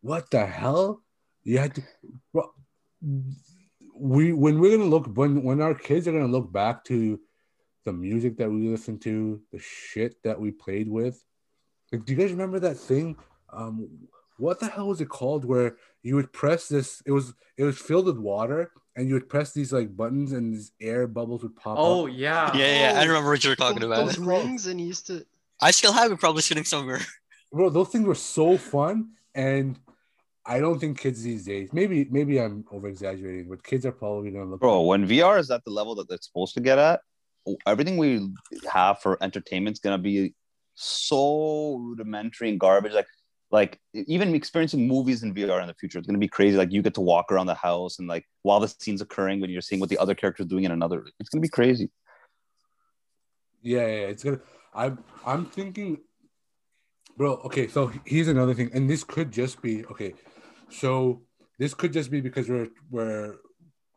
What the hell? You had to. Bro, we when we're gonna look when when our kids are gonna look back to the music that we listened to, the shit that we played with. Like, do you guys remember that thing? Um, what the hell was it called? Where you would press this? It was it was filled with water, and you would press these like buttons, and these air bubbles would pop Oh up. yeah. Yeah, yeah, I Oh, remember what you were talking Those- about. Those rings and he used to. I still have it, probably sitting somewhere. Bro, those things were so fun, and I don't think kids these days. Maybe maybe I'm over exaggerating, but kids are probably gonna look. Bro, when VR is at the level that it's supposed to get at, everything we have for entertainment is gonna be so rudimentary and garbage. Like, like even experiencing movies in VR in the future, it's gonna be crazy. Like you get to walk around the house and like while the scene's occurring, when you're seeing what the other character's doing in another, it's gonna be crazy. Yeah, yeah, it's gonna. I'm I'm thinking, bro. Okay, so here's another thing, and this could just be okay. So this could just be because we're we're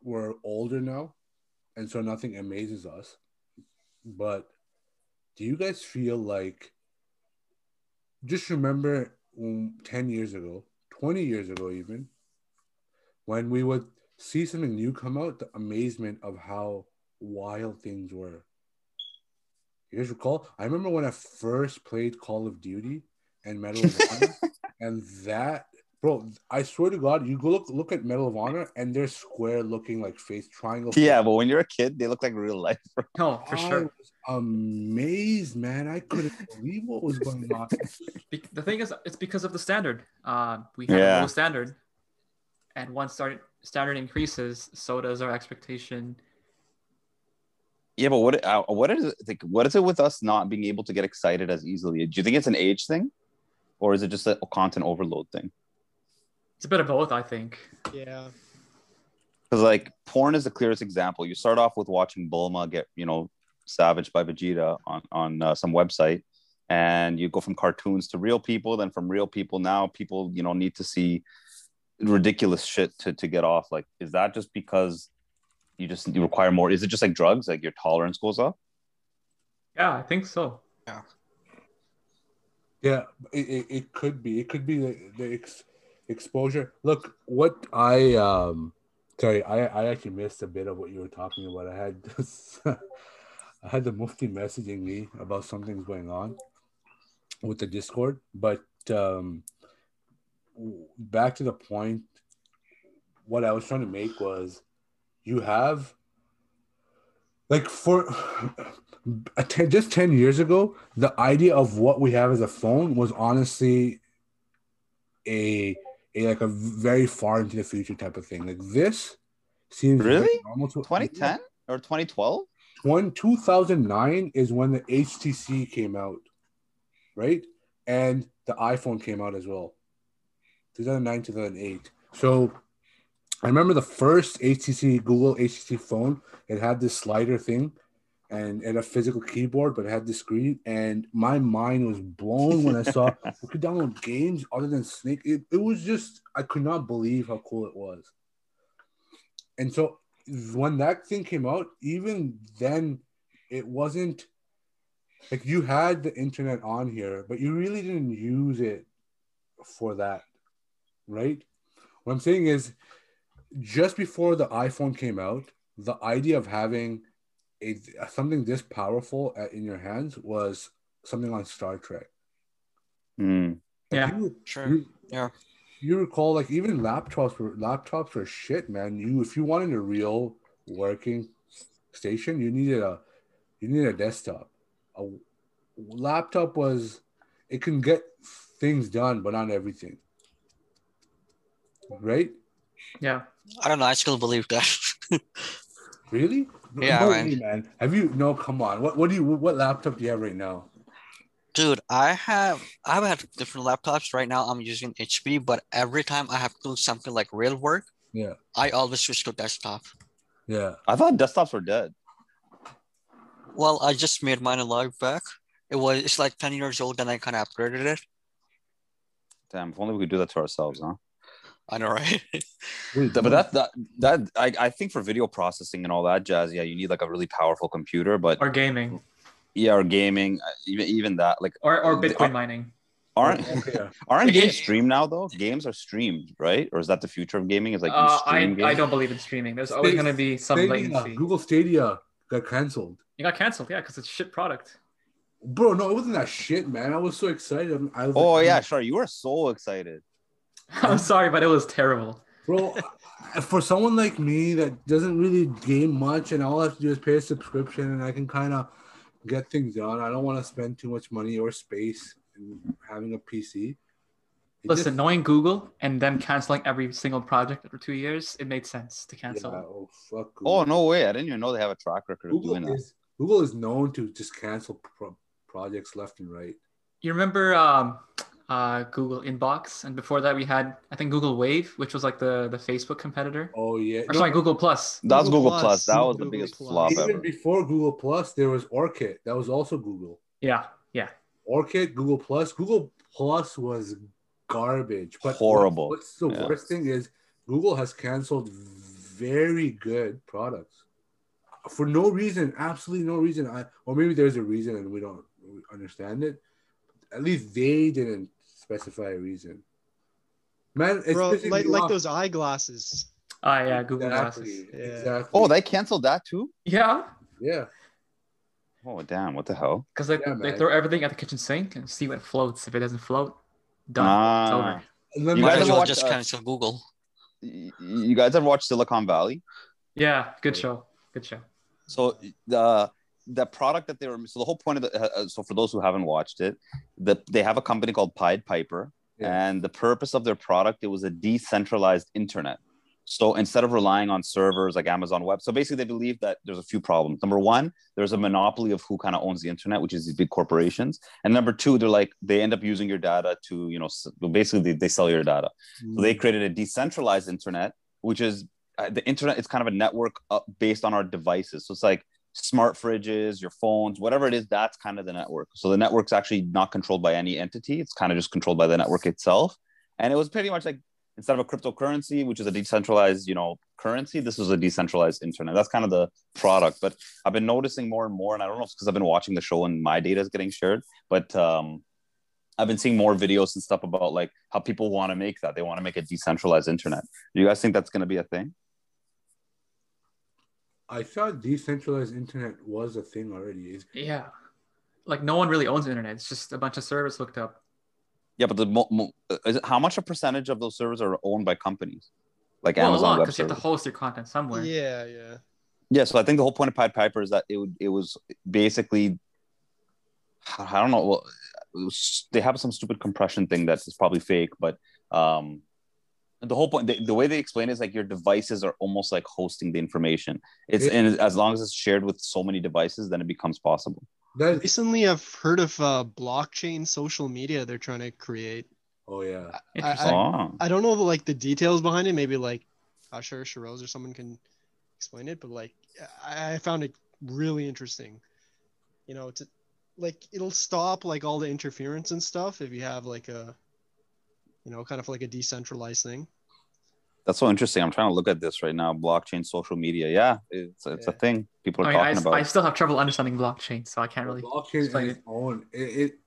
we're older now, and so nothing amazes us. But do you guys feel like? Just remember, um, ten years ago, twenty years ago, even when we would see something new come out, the amazement of how wild things were. You guys recall? I remember when I first played Call of Duty and Medal of Honor, and that, bro, I swear to God, you go look look at Medal of Honor, and they're square looking like face triangle. Yeah, but when you're a kid, they look like real life. No, for I sure. was amazed, man. I couldn't believe what was going on. Be- the thing is, it's because of the standard. Uh, we have Yeah. a low standard, and once start, standard increases, so does our expectation. Yeah, but what uh, what is it, like, what is it with us not being able to get excited as easily? Do you think it's an age thing, or is it just a content overload thing? It's a bit of both, I think. Yeah. Because like porn is the clearest example. You start off with watching Bulma get you know savaged by Vegeta on on uh, some website, and you go from cartoons to real people. Then from real people, now people you know need to see ridiculous shit to to get off. Like, is that just because you just you require more? Is it just like drugs? Like your tolerance goes up? Yeah, I think so. Yeah, it, it, it could be. It could be the, the ex, exposure. Look, what I um sorry, I, I actually missed a bit of what you were talking about. I had this, I had the Mufti messaging me about something's going on with the Discord, but um back to the point what I was trying to make was you have like for ten, just 10 years ago the idea of what we have as a phone was honestly a, a like a very far into the future type of thing like this seems Really? normal to 2010 or 2012? when 2009 is when the HTC came out, right? And the iPhone came out as well. 2009, 2008. So I remember the first HTC Google HTC phone. It had this slider thing, and had a physical keyboard, but it had the screen. And my mind was blown when I saw you could download games other than Snake. It, it was just I could not believe how cool it was. And so when that thing came out, even then, it wasn't like you had the internet on here, but you really didn't use it for that, right? What I'm saying is, just before the iPhone came out, the idea of having a something this powerful at, in your hands was something on Star Trek. Mm. Like, Yeah. you- Sure. you- Yeah. You recall, like even laptops were laptops were shit, man. You if you wanted a real working station, you needed a you needed a desktop. A laptop was it can get things done, but not everything. Right? Yeah. I don't know. I still believe that. Really? Yeah, No man. way, man. Have you? No, come on. What what do you? What laptop do you have right now? Dude, I have I have had different laptops. Right now, I'm using HP, but every time I have to do something like real work, Yeah, I always switch to desktop. yeah. I thought desktops were dead. Well, I just made mine alive back. It was it's like 10 years old and I kind of upgraded it. Damn, if only we could do that to ourselves, huh? I know, right? But that that that I, I think for video processing and all that jazz, yeah, you need like a really powerful computer. But Or gaming. yeah, or gaming, uh, even even that, like Or or The- Bitcoin mining. aren't yeah. aren't games streamed now though? Games are streamed, right? Or is that the future of gaming? Is like you Uh, I, stream I don't believe in streaming. There's always going to be some Stadia, latency. Google Stadia got canceled. You got canceled, yeah, because it's shit product. Bro, no, it wasn't that shit, man. I was so excited. I was Oh like, yeah, sure. You were so excited. I'm sorry, but it was terrible. bro. For someone like me that doesn't really game much, and all I have to do is pay a subscription, and I can kind of get things done. I don't want to spend too much money or space in having a PC. It Listen, just- knowing Google and them canceling every single project after two years, it made sense to yeah, cancel. oh fuck. Google. Oh no way! I didn't even know they have a track record of doing Google that. is Google is known to just cancel pro- projects left and right. You remember um, uh, Google Inbox, and before that we had I think Google Wave, which was like the the Facebook competitor. Oh yeah. Or sorry, Google Plus. That was Google Google Plus. Plus. That was the biggest Plus. flop Even ever. before Google Plus, there was Orkut. That was also Google. Yeah, yeah. Orkut, Google Plus. Google Plus was garbage. But Horrible. What's the Yeah. worst thing is Google has canceled very good products for no reason, absolutely no reason. I or maybe there's a reason and we don't understand it. At least they didn't specify a reason. Man, it's Bro, like like those eyeglasses. Ah, yeah, Google exactly, Glasses. Yeah. exactly. Oh, they canceled that too. Yeah, yeah. Oh damn! What the hell? because they, Yeah, they man. throw everything at the kitchen sink and see what floats. If it doesn't float, done. it's Ah. over. And You guys as ever watch, just uh, cancel Google. You guys ever watch Silicon Valley? Yeah, good show. Good show. So the the product that they were so the whole point of the uh, uh, so for those who haven't watched it, that they have a company called Pied Piper, Yeah. and the purpose of their product it was a decentralized internet. So instead of relying on servers like Amazon Web, so basically they believe that there's a few problems. Number one, there's a monopoly of who kind of owns the internet, which is these big corporations. And number two, they're like they end up using your data to you know basically they, they sell your data. So they created a decentralized internet, which is uh, the internet is kind of a network uh, based on our devices. So it's like smart fridges, your phones, whatever it is, that's kind of the network. So the network's actually not controlled by any entity, it's kind of just controlled by the network itself. And it was pretty much like instead of a cryptocurrency, which is a decentralized, you know, currency, this was a decentralized internet. That's kind of the product. But I've been noticing more and more, and I don't know if it's because I've been watching the show and my data is getting shared, but um I've been seeing more videos and stuff about like how people want to make that. They want to make a decentralized internet. Do you guys think that's going to be a thing? I thought decentralized internet was a thing already. Is Yeah, like no one really owns the internet. It's just a bunch of servers hooked up. Yeah, but the mo- mo- uh, is it, how much a percentage of those servers are owned by companies like Well, a Amazon lot because you have to host your content somewhere. Yeah, yeah. Yeah, so I think the whole point of Pied Piper is that it would, it was basically I don't know. Well, was, they have some stupid compression thing that's probably fake, but um, the whole point, the, the way they explain it is like your devices are almost like hosting the information. It's Yeah. and as long as it's shared with so many devices, then it becomes possible. that? Recently, I've heard of uh, blockchain social media they're trying to create. Oh yeah. Interesting. Oh. I don't know the, like the details behind it. Maybe like Usher, Shiroz, or someone can explain it. But like, I, I found it really interesting. You know, to like it'll stop like all the interference and stuff if you have like a, you know, kind of like a decentralized thing. That's so interesting. I'm trying to look at this right now. Blockchain, social media. Yeah, it's it's a thing people are I, mean, I, talking about. I still have trouble understanding blockchain, so I can't really. blockchain explain on its own. It, it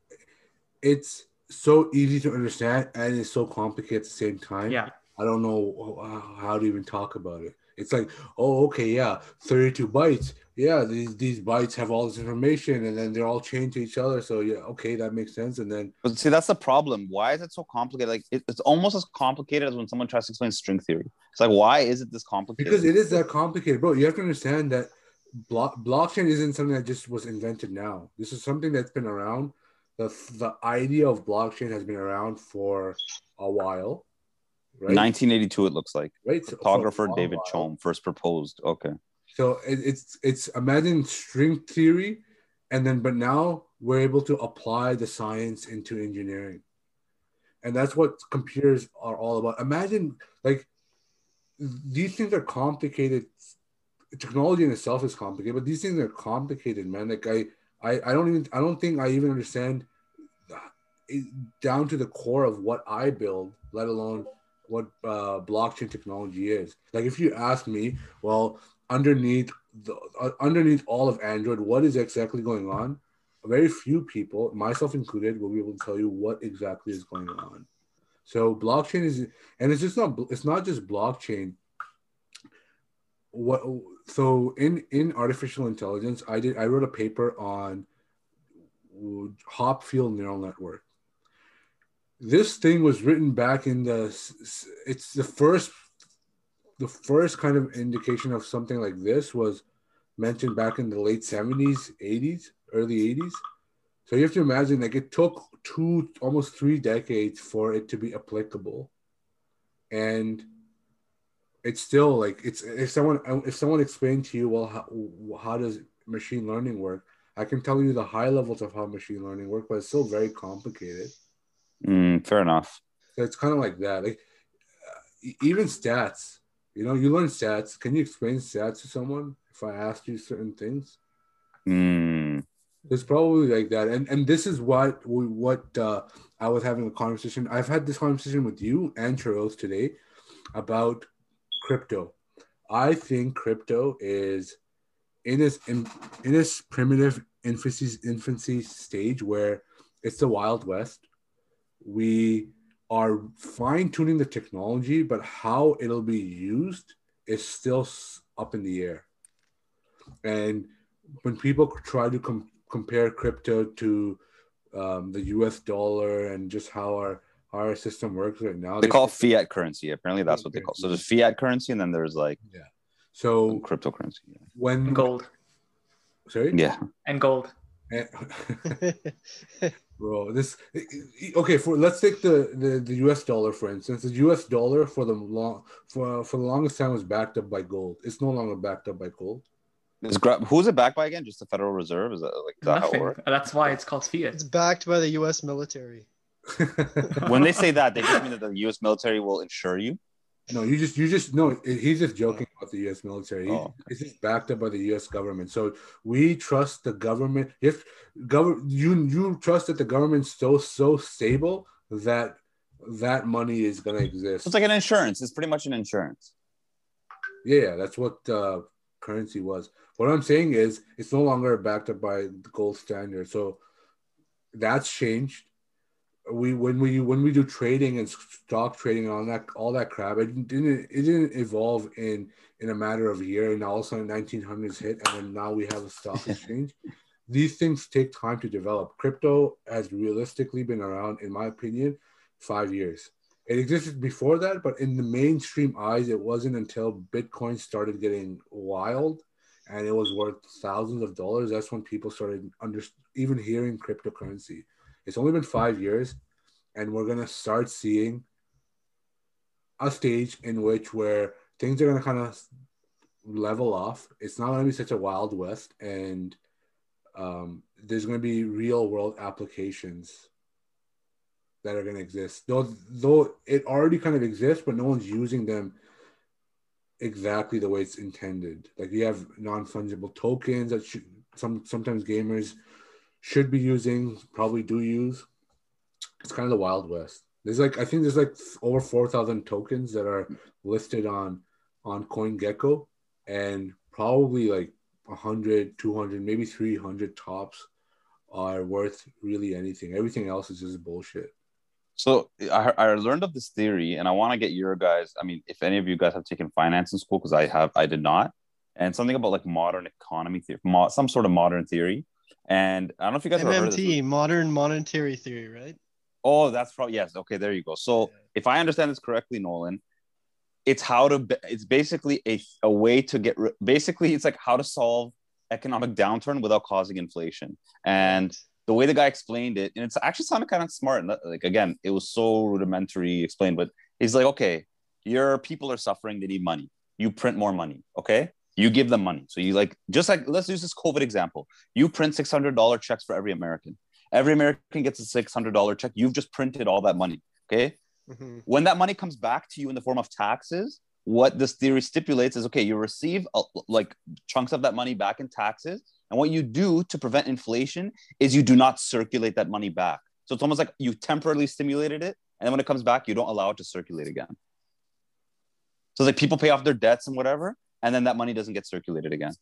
it's so easy to understand and it's so complicated at the same time. Yeah. I don't know how, how to even talk about it. It's like, oh, okay, yeah, 32 bytes. Yeah, these these bytes have all this information, and then they're all chained to each other. So yeah, okay, that makes sense. And then But see, that's the problem. Why is it so complicated? Like it, it's almost as complicated as when someone tries to explain string theory. It's like, why is it this complicated? because it is that complicated, bro. You have to understand that block, blockchain isn't something that just was invented now. This is something that's been around. The the idea of blockchain has been around for a while, right? 1982, it looks like. right? So- Cryptographer while. David Chaum first proposed. Okay. So it, it's it's imagine string theory, and then but now we're able to apply the science into engineering, and that's what computers are all about. Imagine like these things are complicated. Technology in itself is complicated, but these things are complicated, man. Like I I, I don't even I don't think I even understand down to the core of what I build, let alone what uh, blockchain technology is. Like if you ask me, well, underneath the uh, underneath all of Android, what is exactly going on? Very few people, myself included, will be able to tell you what exactly is going on. So blockchain is, and it's just not it's not just blockchain. What so in in artificial intelligence, I did I wrote a paper on Hopfield neural network. This thing was written back in the it's the first the first kind of indication of something like this was mentioned back in the late 70s, 80s, early 80s. So you have to imagine like it took two almost three decades for it to be applicable. And it's still like it's if someone if someone explained to you, well, how, how does machine learning work? I can tell you the high levels of how machine learning work, but it's still very complicated. Mm, fair enough. So it's kind of like that. Like uh, even stats, you know, you learn stats. Can you explain stats to someone if I ask you certain things? Mm. It's probably like that, and and this is what we, what uh, I was having a conversation. I've had this conversation with you and Charles today about crypto. I think crypto is in its in, in its primitive infancy infancy stage where it's the wild west. We are fine tuning the technology, but how it'll be used is still up in the air. And when people try to com- compare crypto to um, the U.S. dollar and just how our our system works right now, they call it fiat currency. Apparently, that's what they call. So there's fiat currency, and then there's like yeah. So cryptocurrency. Yeah. When gold. Sorry. Yeah. And gold. Bro, this okay. For let's take the, the the U.S. dollar for instance. The U.S. dollar for the long for for the longest time was backed up by gold. It's no longer backed up by gold. Is gra- who's it backed by again? Just the Federal Reserve? Is that like is that how it Nothing. works? That's why it's called fiat. It's backed by the U.S. military. when they say that, they just mean that the U.S. military will insure you. No, you just you just no. He's just joking about the U.S. military. Oh. It's just backed up by the U.S. government. So we trust the government. If government, you you trust that the government's so so stable that that money is gonna exist. It's like an insurance. It's pretty much an insurance. Yeah, yeah, that's what uh, currency was. What I'm saying is, it's no longer backed up by the gold standard. So that's changed. We when we when we do trading and stock trading and all that all that crap, it didn't it didn't evolve in in a matter of a year. And all of a sudden, 1900s hit, and then now we have a stock exchange. These things take time to develop. Crypto has realistically been around, in my opinion, five years. It existed before that, but in the mainstream eyes, it wasn't until Bitcoin started getting wild and it was worth thousands of dollars. That's when people started under even hearing cryptocurrency. It's only been five years, and we're gonna start seeing a stage in which where things are gonna kind of level off. It's not gonna be such a wild west, and um, there's gonna be real world applications that are going to exist. Though, though it already kind of exists, but no one's using them exactly the way it's intended. Like you have non-fungible tokens that some sometimes gamers should be using, probably do use. It's kind of the wild west. There's like I think there's like over four thousand tokens that are listed on on CoinGecko, and probably like 100, 200, maybe 300 tops are worth really anything. Everything else is just bullshit. So I, I learned of this theory, and I want to get your guys. I mean, if any of you guys have taken finance in school, because I have, I did not, and something about like modern economy theory, mo- some sort of modern theory. And I don't know if you guys have heard of this. MMT, modern monetary theory, right? Oh, that's probably yes. Okay, there you go. So if I understand this correctly, Nolan, it's how to. It's basically a a way to get. Basically, it's like how to solve economic downturn without causing inflation. And the way the guy explained it, and it's actually sounded kind of smart. and Like again, it was so rudimentary explained, but he's like, okay, your people are suffering. They need money. You print more money. Okay, you give them money. So you like just like let's use this COVID example. You print six hundred dollar checks for every American. Every American gets a six hundred dollar check. You've just printed all that money. Okay, Mhm. when that money comes back to you in the form of taxes what this theory stipulates is okay you receive uh, like chunks of that money back in taxes and what you do to prevent inflation is you do not circulate that money back so it's almost like you temporarily stimulated it and then when it comes back you don't allow it to circulate again so it's like people pay off their debts and whatever and then that money doesn't get circulated again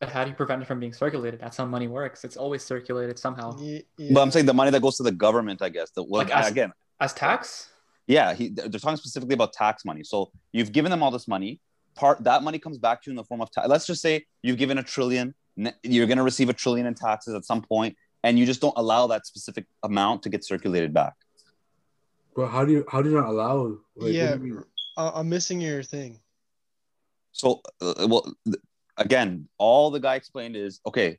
But how do you prevent it from being circulated? That's how money works. It's always circulated somehow. Ye- but i'm saying the money that goes to the government i guess the well, Like as- again As tax? Yeah, he, they're talking specifically about tax money. So you've given them all this money. Part that money comes back to you in the form of tax. Let's just say you've given a trillion. You're going to receive a trillion in taxes at some point, and you just don't allow that specific amount to get circulated back. But how do you how do you not allow? Like, yeah, you uh, I'm missing your thing. So, uh, well, th- again, all the guy explained is okay.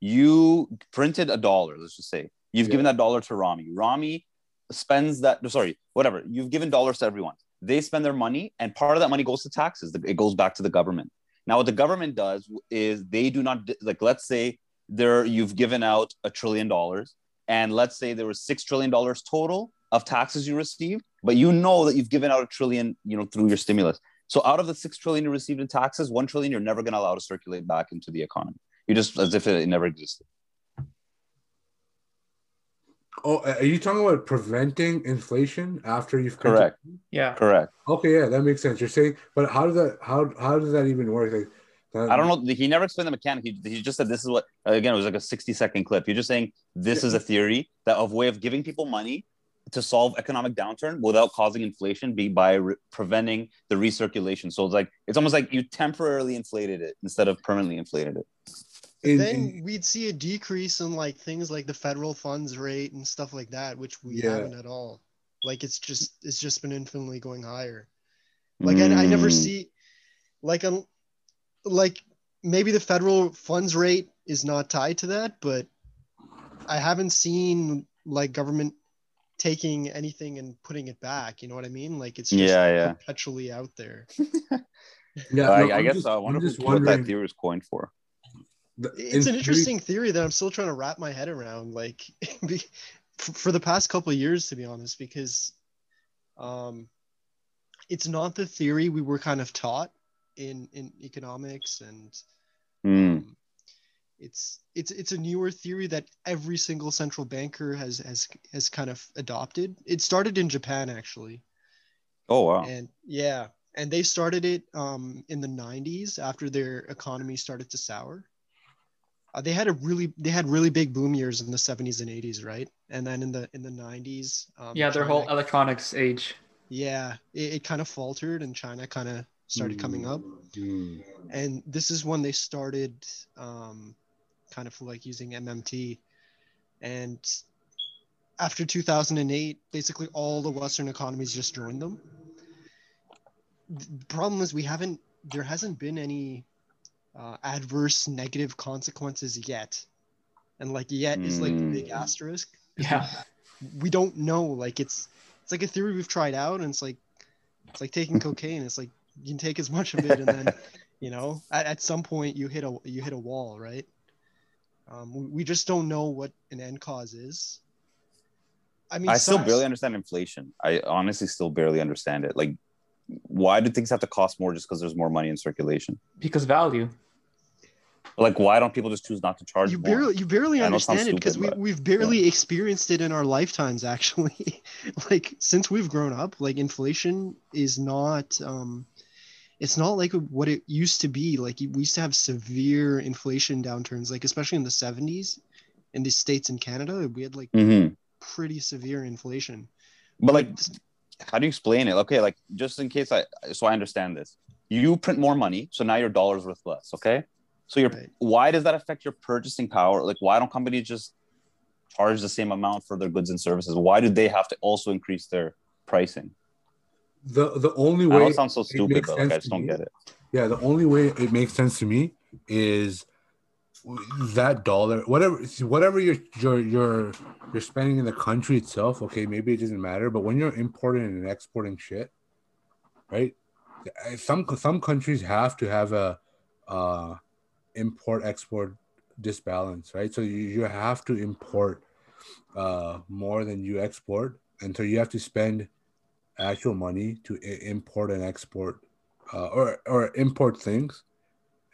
You printed a dollar. Let's just say you've Yeah. given that dollar to Rami. Rami spends that. Sorry, whatever. You've given dollars to everyone. They spend their money, and part of that money goes to taxes. It goes back to the government. Now, what the government does is they do not like. Let's say there you've given out a trillion dollars, and let's say there was six trillion dollars total of taxes you received, but you know that you've given out a trillion, you know, through your stimulus. So out of the six trillion you received in taxes, one trillion you're never going to allow to circulate back into the economy. You just as if it never existed. Oh, are you talking about preventing inflation after you've printed- Correct. Yeah. Correct. Okay, yeah, that makes sense. You're saying, but how does that how how does that even work? Like, that- I don't know. He never explained the mechanic. He, he just said this is what again. It was like a sixty second clip. You're just saying this is a theory that of way of giving people money to solve economic downturn without causing inflation, be by re- preventing the recirculation. So it's like it's almost like you temporarily inflated it instead of permanently inflated it. But In- then we'd see a decrease in like things like the federal funds rate and stuff like that, which we Yeah. haven't at all. Like it's just it's just been infinitely going higher. Like I, I never Mm. see like a like maybe the federal funds rate is not tied to that, but I haven't seen like government taking anything and putting it back. You know what I mean? Like it's just Yeah, yeah. perpetually out there. yeah, I, no, I I'm guess just- I I'm wonder just what that theory was coined for. it's an interesting theory that I'm still trying to wrap my head around, like for, for the past couple of years, to be honest, because um, it's not the theory we were kind of taught in in economics, and Hmm. um, it's it's it's a newer theory that every single central banker has has has kind of adopted. It started in Japan actually, Oh wow. and yeah, and they started it um, in the 90s after their economy started to sour. Uh, they had a really they had really big boom years in the 70s and 80s, right? And then in the in the 90s, um, Yeah, their whole electronics age. yeah, it, it kind of faltered, and China kind of started coming up. Hmm. And this is when they started um, kind of like using MMT. And after 2008, basically all the Western economies just joined them. The problem is we haven't, there hasn't been any uh, adverse negative consequences yet. And like yet is like the big Mm. asterisk. Yeah. We don't know. Like it's, it's like a theory we've tried out, and it's like, it's like taking cocaine. It's like you can take as much of it, and then, you know, at, at some point you hit a you hit a wall, right? Um, we, we just don't know what an end cause is. I mean, I still some- barely understand inflation. I honestly still barely understand it. Like, why do things have to cost more just because there's more money in circulation? Because value. Like, why don't people just choose not to charge you more? barely you barely I know it sounds understand it because we, stupid, we've barely experienced it in our lifetimes actually like since we've grown up like inflation is not um it's not like what it used to be like we used to have severe inflation downturns like especially in the 70s in the states and canada we had like Mhm. pretty severe inflation But like, how do you explain it? Okay, like just in case I so I understand this. You print more money, so now your dollar's worth less. Okay, so your Right. why does that affect your purchasing power? Like, why don't companies just charge the same amount for their goods and services? Why do they have to also increase their pricing? The the only I way it sounds so stupid, makes but like I sense just to don't me. get it. Yeah, the only way it makes sense to me is that dollar, whatever, whatever you're you're you're you're spending in the country itself. Okay, maybe it doesn't matter, but when you're importing and exporting shit, right? Some some countries have to have a uh, import export disbalance, right? So you, you have to import uh, more than you export, and so you have to spend actual money to import and export uh, or or import things,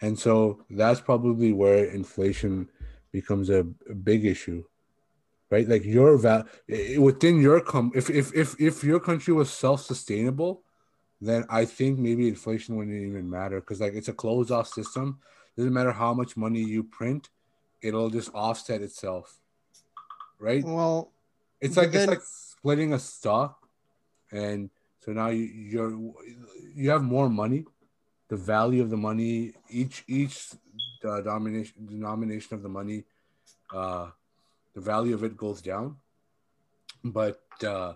and so that's probably where inflation becomes a, a big issue, right? Like your val within your com if if if if your country was self sustainable, then I think maybe inflation wouldn't even matter because like it's a closed off system. Doesn't matter how much money you print, it'll just offset itself, right? well It's like then- it's like splitting a stock, and so now you you're you have more money. The value of the money, each each uh, domination denomination of the money, uh, the value of it goes down, but uh,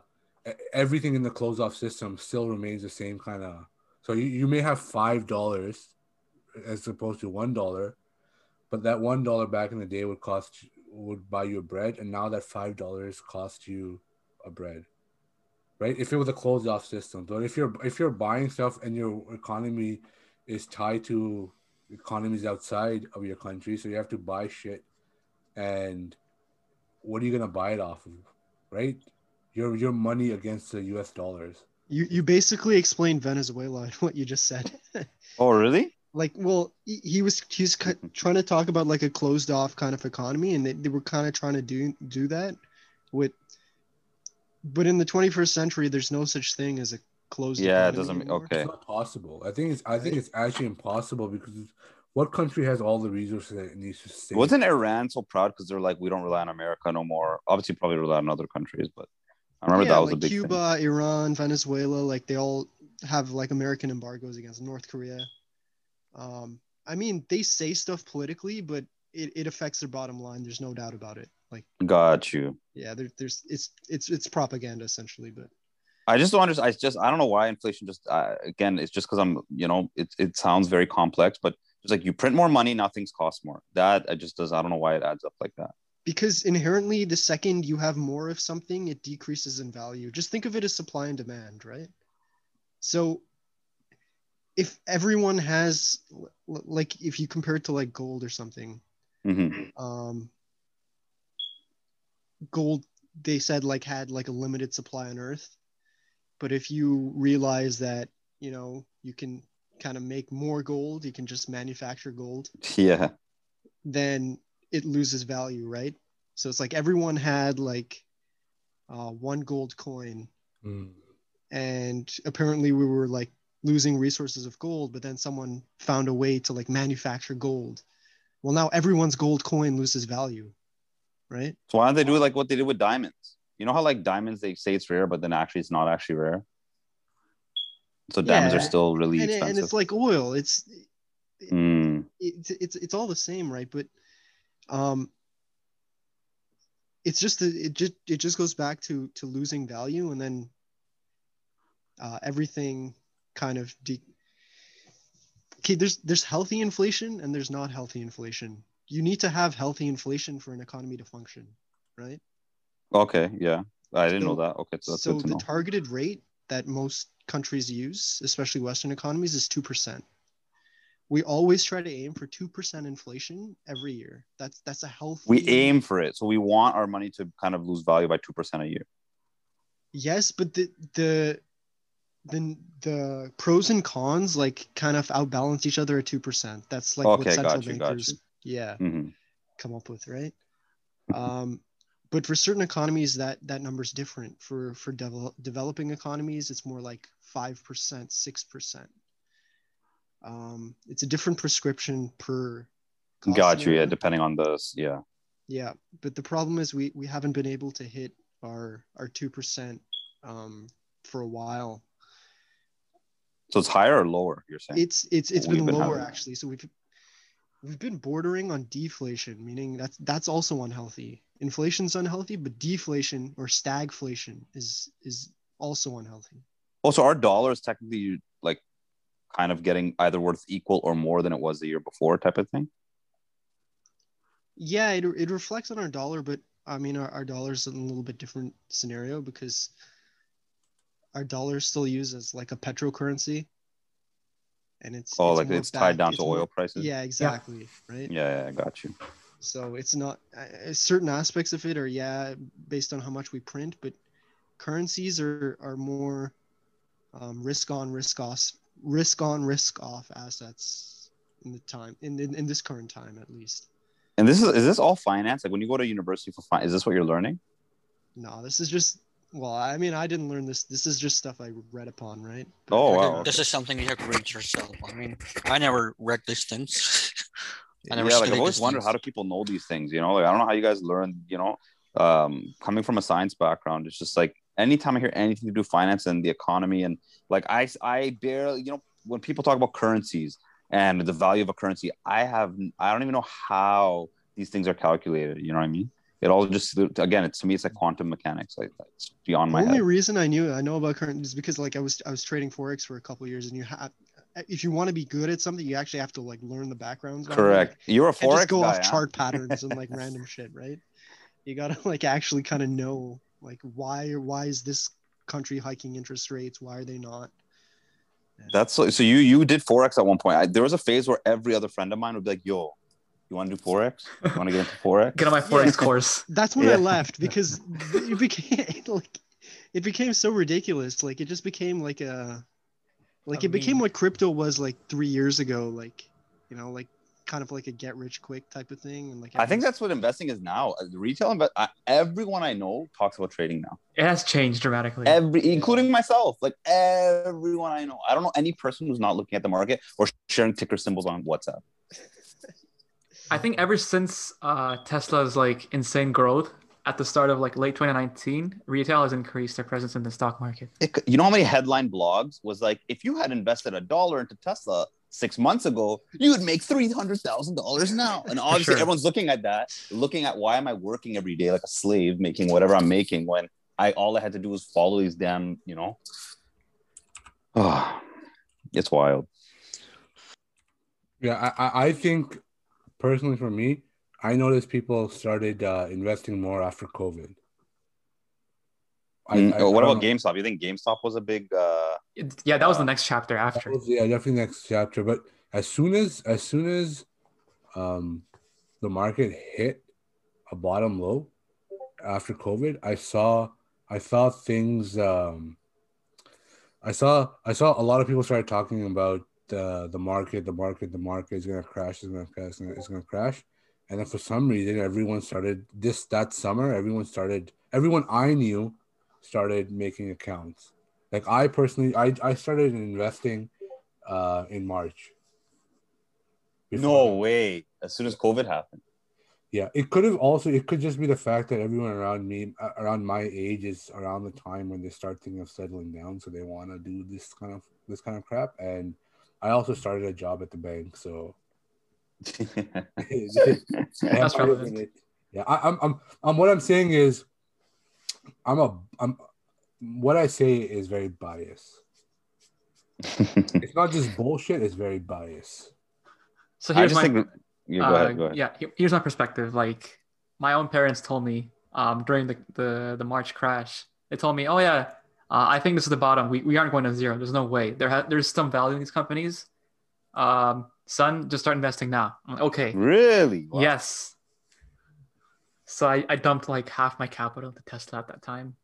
everything in the close off system still remains the same kind of. So you, you may have five dollars as opposed to one dollar, but that one dollar back in the day would cost would buy you a bread, and now that five dollars costs you a bread, right? If it was a closed off system, but if you're if you're buying stuff and your economy is tied to economies outside of your country, so you have to buy shit, and what are you gonna buy it off of, right? Your your money against the U.S. dollars. you you basically explained venezuela what you just said Oh, really? like well he, he was he's mm-hmm. trying to talk about like a closed off kind of economy and they, they were kind of trying to do do that with but in the 21st century there's no such thing as a closed Yeah, it doesn't. anymore. Okay. It's not possible. I think it's I think it's actually impossible because what country has all the resources that it needs to stay? Wasn't Iran so proud because they're like, we don't rely on America no more? Obviously, probably rely on other countries, but I remember yeah, that was like a big cuba iran venezuela like they all have like american embargoes against north korea um i mean they say stuff politically but it, it affects their bottom line there's no doubt about it like. Got you. yeah there, there's it's it's it's propaganda essentially but I just don't understand. I just I don't know why inflation just uh, again. It's just because I'm you know it it sounds very complex, but it's like you print more money, now things cost more. That I just does. I don't know why it adds up like that. because inherently the second you have more of something it decreases in value just think of it as supply and demand right so if everyone has like if you compare it to like gold or something hmm um gold they said like had like a limited supply on earth. But if you realize that you know you can kind of make more gold you can just manufacture gold Yeah. then it loses value right? So it's like everyone had like uh, one gold coin. Mm. and apparently we were like losing resources of gold but then someone found a way to like manufacture gold. Well now everyone's gold coin loses value right So why don't they do like what they did with diamonds? You know how like diamonds they say it's rare, but then actually it's not actually rare. So diamonds Yeah. are still really and, it- and it's like oil it's Mm. it's it's it's all the same, right? But um, it's just the- it just it just goes back to to losing value, and then uh, everything kind of de- okay. There's there's healthy inflation and there's not healthy inflation. You need to have healthy inflation for an economy to function, right? Okay. Yeah. I didn't know that. Okay. So that's so good to the know. targeted rate that most countries use, especially Western economies, is two percent. We always try to aim for two percent inflation every year. That's that's a healthy. we aim for it. So we want our money to kind of lose value by 2% a year. Yes, but the the the the pros and cons like kind of outbalance each other at two percent. That's like Okay, what central got you, got bankers, yeah, Mhm. come up with, right? Um, but for certain economies, that that number's different. For for devel- developing economies, it's more like five percent, six percent. Um, it's a different prescription per. Got you. Yeah, depending on the yeah. Yeah, but the problem is we we haven't been able to hit our our two percent um, for a while. So it's higher or lower? You're saying? It's it's it's We've been been lower having- actually. So we've we've been bordering on deflation, meaning that's that's also unhealthy. Inflation's unhealthy, but deflation or stagflation is is also unhealthy. Oh, so our dollar is technically like kind of getting either worth equal or more than it was the year before, type of thing. Yeah, it, it reflects on our dollar, but I mean our, our dollar's in a little bit different scenario because our dollar is still used as like a petro currency. And it's Oh, it's like it's back- tied down it's to more- oil prices. Yeah, exactly. Right. yeah, yeah, I got you. So it's not uh, certain aspects of it are yeah based on how much we print, but currencies are are more um, risk on risk off risk on risk off assets in the time in, in in this current time at least. And this is is this all finance? Like when you go to university for finance, is this what you're learning? No, this is just well, I mean, I didn't learn this. This is just stuff I read upon, right? But- Oh, wow, think okay. This is something you have to read yourself. I mean, I never read these things. I never yeah, like I've always these wondered how do people know these things? You know, like I don't know how you guys learn. You know, um, coming from a science background, it's just like anytime I hear anything to do finance and the economy, and like I, I barely, you know, when people talk about currencies and the value of a currency, I have, I don't even know how these things are calculated. You know what I mean? It all just again, it's to me, it's like quantum mechanics. Like it's beyond my The only head. reason I knew I know about current is because like I was I was trading forex for a couple of years, and you have if you want to be good at something, you actually have to like learn the backgrounds. it. Correct. You're a forex just go guy. off huh? chart patterns and like random shit, right? You gotta like actually kind of know like why why is this country hiking interest rates? Why are they not? That's so, so you you did forex at one point. I, there was a phase where every other friend of mine would be like, "Yo, you want to do forex? You want to get into forex?" Get on my forex Yeah. course. That's when Yeah. I left because it became like it became so ridiculous. Like it just became like a like A it became what crypto was like three years ago. Like you know, like kind of like a get rich quick type of thing. And like I think that's what investing is now. Uh, The retail invest. I, everyone I know talks about trading now. It has changed dramatically. Every, including myself. Like everyone I know. I don't know any person who's not looking at the market or sharing ticker symbols on WhatsApp. I think ever since uh, Tesla's like insane growth at the start of like late 2019, retail has increased their presence in the stock market. It you know how many headline blogs was like, if you had invested a dollar into Tesla six months ago, you would make three hundred thousand dollars now. And obviously, sure. everyone's looking at that, looking at why am I working every day like a slave, making whatever I'm making when I all I had to do was follow these damn, you know. Oh, it's wild. Yeah, I, I- I think personally for me, I noticed people started uh, investing more after COVID. I- Mm, I- what I about know. GameStop? You think GameStop was a big? uh yeah, that was the Uh, next chapter after. was- yeah, definitely next chapter. But as soon as as soon as um, the market hit a bottom low after COVID, I saw I saw things. Um, I saw I saw a lot of people started talking about the the market, the market, the market is gonna crash, is gonna crash, it's gonna, it's gonna crash. And then for some reason, everyone started this that summer. Everyone started. Everyone I knew started making accounts. Like I personally, I I started investing uh in March. No way! As soon as COVID happened. Yeah, it could have also. It could just be the fact that everyone around me, around my age, is around the time when they start thinking of settling down, so they want to do this kind of this kind of crap. And I also started a job at the bank, so That's relevant. Yeah, I, I'm, I'm, I'm. What I'm saying is, I'm a, I'm. What I say is very biased. It's not just bullshit. It's very biased. So here's my think. You go uh, ahead. Go ahead. yeah. Here's my perspective. Like my own parents told me um, during the, the the March crash. They told me, "Oh yeah, uh, I think this is the bottom. We, we aren't going to zero. There's no way. There ha- there's some value in these companies. Um, son, just start investing now." Okay. Really? Wow. Yes. So I, I dumped like half my capital to Tesla at that time.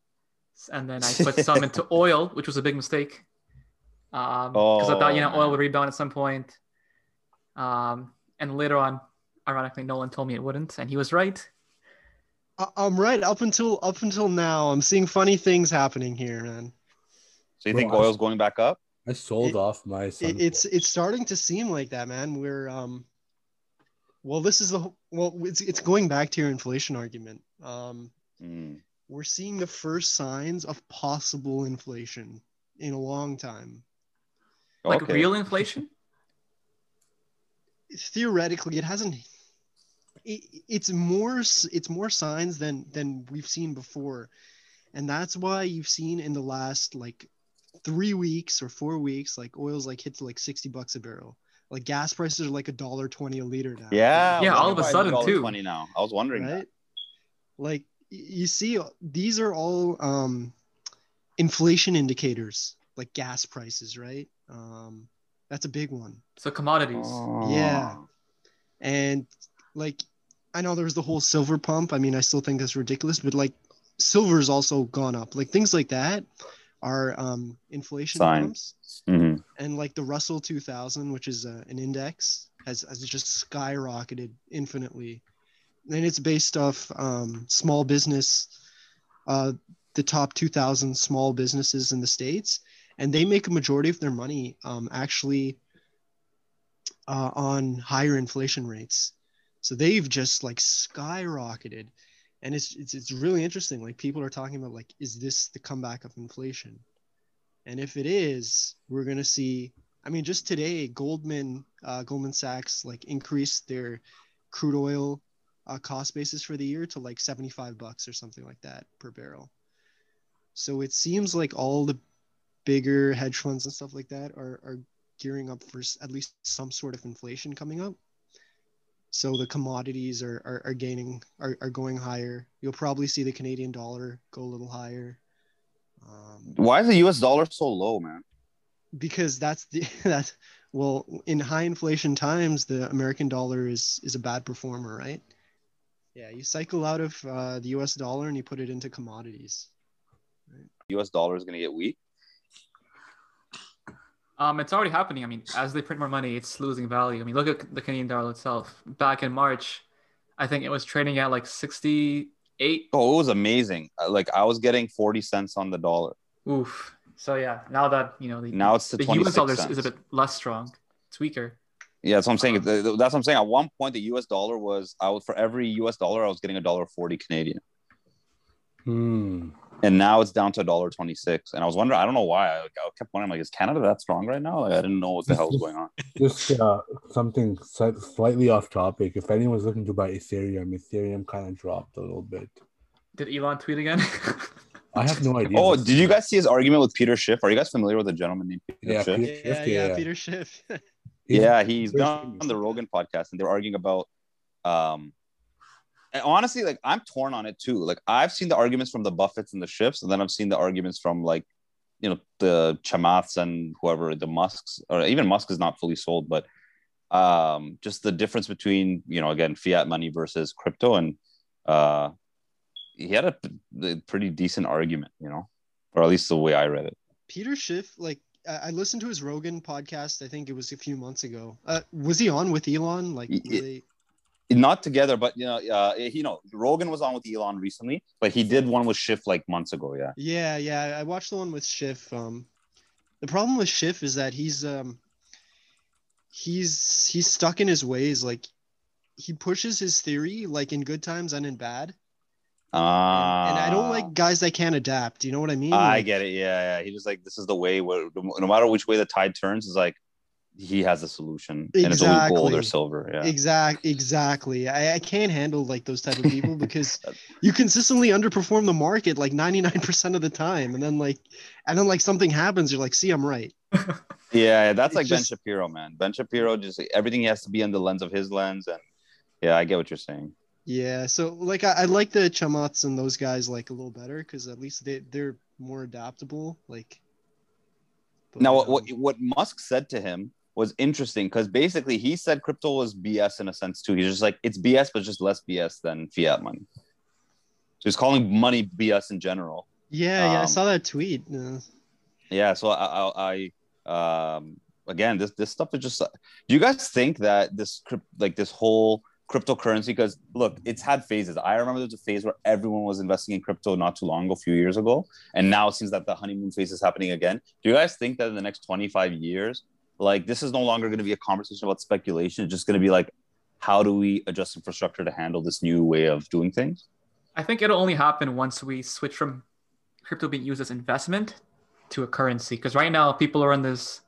and then I put some into oil, which was a big mistake. Um, because I thought you know Oh, oil would rebound at some point. Um, and later on, ironically, Nolan told me it wouldn't, and he was right. I- I'm right up until up until now. I'm seeing funny things happening here, man. So you Bro, think I- oil's going back up? I sold It- off my. It, it's it's starting to seem like that, man. We're um, well, this is the well, it's it's going back to your inflation argument. Um, Mm. we're seeing the first signs of possible inflation in a long time. Like Okay. real inflation. Theoretically, it hasn't. It, it's more it's more signs than than we've seen before, and that's why you've seen in the last like three weeks or four weeks, like oil's like hit to like sixty bucks a barrel. Like gas prices are like a dollar twenty a liter now. Yeah. Yeah, all of a sudden, too. $1.20 now. I was wondering right that. like you see these are all um inflation indicators like gas prices right um that's a big one So commodities. Yeah. Oh. and like i know there was the whole silver pump. I mean i still think that's ridiculous but like silver's also gone up. Like things like that are um inflation Signs. pumps. Mhm. and like the russell 2000 which is uh, an index has, has just skyrocketed infinitely. And it's based off um, small business uh, the top 2000 small businesses in the states. And they make a majority of their money um, actually uh, on higher inflation rates so they've just like skyrocketed. And it's, it's it's really interesting like people are talking about like is this the comeback of inflation? And if it is we're going to see i mean just today goldman uh, goldman sachs like increased their crude oil uh, cost basis for the year to like 75 bucks or something like that per barrel. So it seems like all the bigger hedge funds and stuff like that are, are gearing up for at least some sort of inflation coming up so the commodities are, are, are gaining are, are going higher you'll probably see the canadian dollar go a little higher um, Why is the US dollar so low, man? because that's the that well in high inflation times the american dollar is is a bad performer right yeah you cycle out of uh, the us dollar and you put it into commodities US dollar is going to get weak. Um, it's already happening. I mean, as they print more money, it's losing value. I mean, look at the Canadian dollar itself. Back in March, I think it was trading at like 68. Oh, it was amazing. Uh, Like I was getting 40 cents on the dollar. Oof. So yeah, now that you know the, Now it's to the US dollar is a bit less strong. It's weaker. Yeah, that's what I'm saying. The- the- That's what I'm saying. At one point, the US dollar was I was for every US dollar, I was getting a dollar 40 Canadian. Hmm. And now it's down to a dollar 26. And I was wondering, I don't know why. I, like, I kept wondering, like, is Canada that strong right now? Like, I didn't know what the hell was going on. Just uh, something slightly off topic. If anyone's looking to buy Ethereum, Ethereum kind of dropped a little bit. Did Elon tweet again? I have no idea. Oh, did you guys see his argument with Peter Schiff? Are you guys familiar with a gentleman named Peter Yeah, Schiff? Peter- yeah Schiff, yeah, yeah. peter schiff He's- yeah, he's very been on the Rogan podcast and they're arguing about um and honestly, like I'm torn on it too. Like I've seen the arguments from the Buffetts and the Schiffs, and then I've seen the arguments from like you know the Chamaths and whoever the Musks, or even Musk is not fully sold, but um just the difference between you know again fiat money versus crypto, and uh he had a, pretty decent argument, you know, or at least the way I read it. peter schiff like I listened to his Rogan podcast. I think it was a few months ago. Uh, was he on with Elon? Like, they- not together, but you know, uh, you know, Rogan was on with Elon recently, but he did one with Schiff like months ago. Yeah, Yeah, yeah. I watched the one with Schiff. Um, the problem with Schiff is that he's um, he's he's stuck in his ways. Like, he pushes his theory like in good times and in bad. uh, and I don't like guys that can't adapt. You know what I mean? I Like, get it. Yeah, yeah. He just like this is the way where no matter which way the tide turns, is like he has a solution, and it's only gold or silver. Yeah, Exact, exactly. I, I can't handle like those type of people because you consistently underperform the market like 99% of the time. And then like and then like something happens, you're like, see, I'm right. yeah. yeah, That's It's like just- Ben Shapiro, man. Ben Shapiro just everything has to be in the lens of his lens, and yeah, I get what you're saying. Yeah. So like I, I like the Chamaths and those guys like a little better because at least they, they're more adaptable. Like but, Now, what, what what Musk said to him was interesting because basically he said crypto was BS in a sense too. He's just like it's BS, but just less BS than fiat money. So he's calling money BS in general. Yeah, yeah, I Um, saw that tweet. Yeah, so I, I, I um, again, this this stuff is just. Do you guys think that this like this whole cryptocurrency? Because look, it's had phases. I remember there was a phase where everyone was investing in crypto not too long ago, a few years ago, and now it seems that the honeymoon phase is happening again. Do you guys think that in the next twenty five years, like this is no longer going to be a conversation about speculation? It's just going to be like, how do we adjust infrastructure to handle this new way of doing things? I think it'll only happen once we switch from crypto being used as investment to a currency. Because right now, people are in this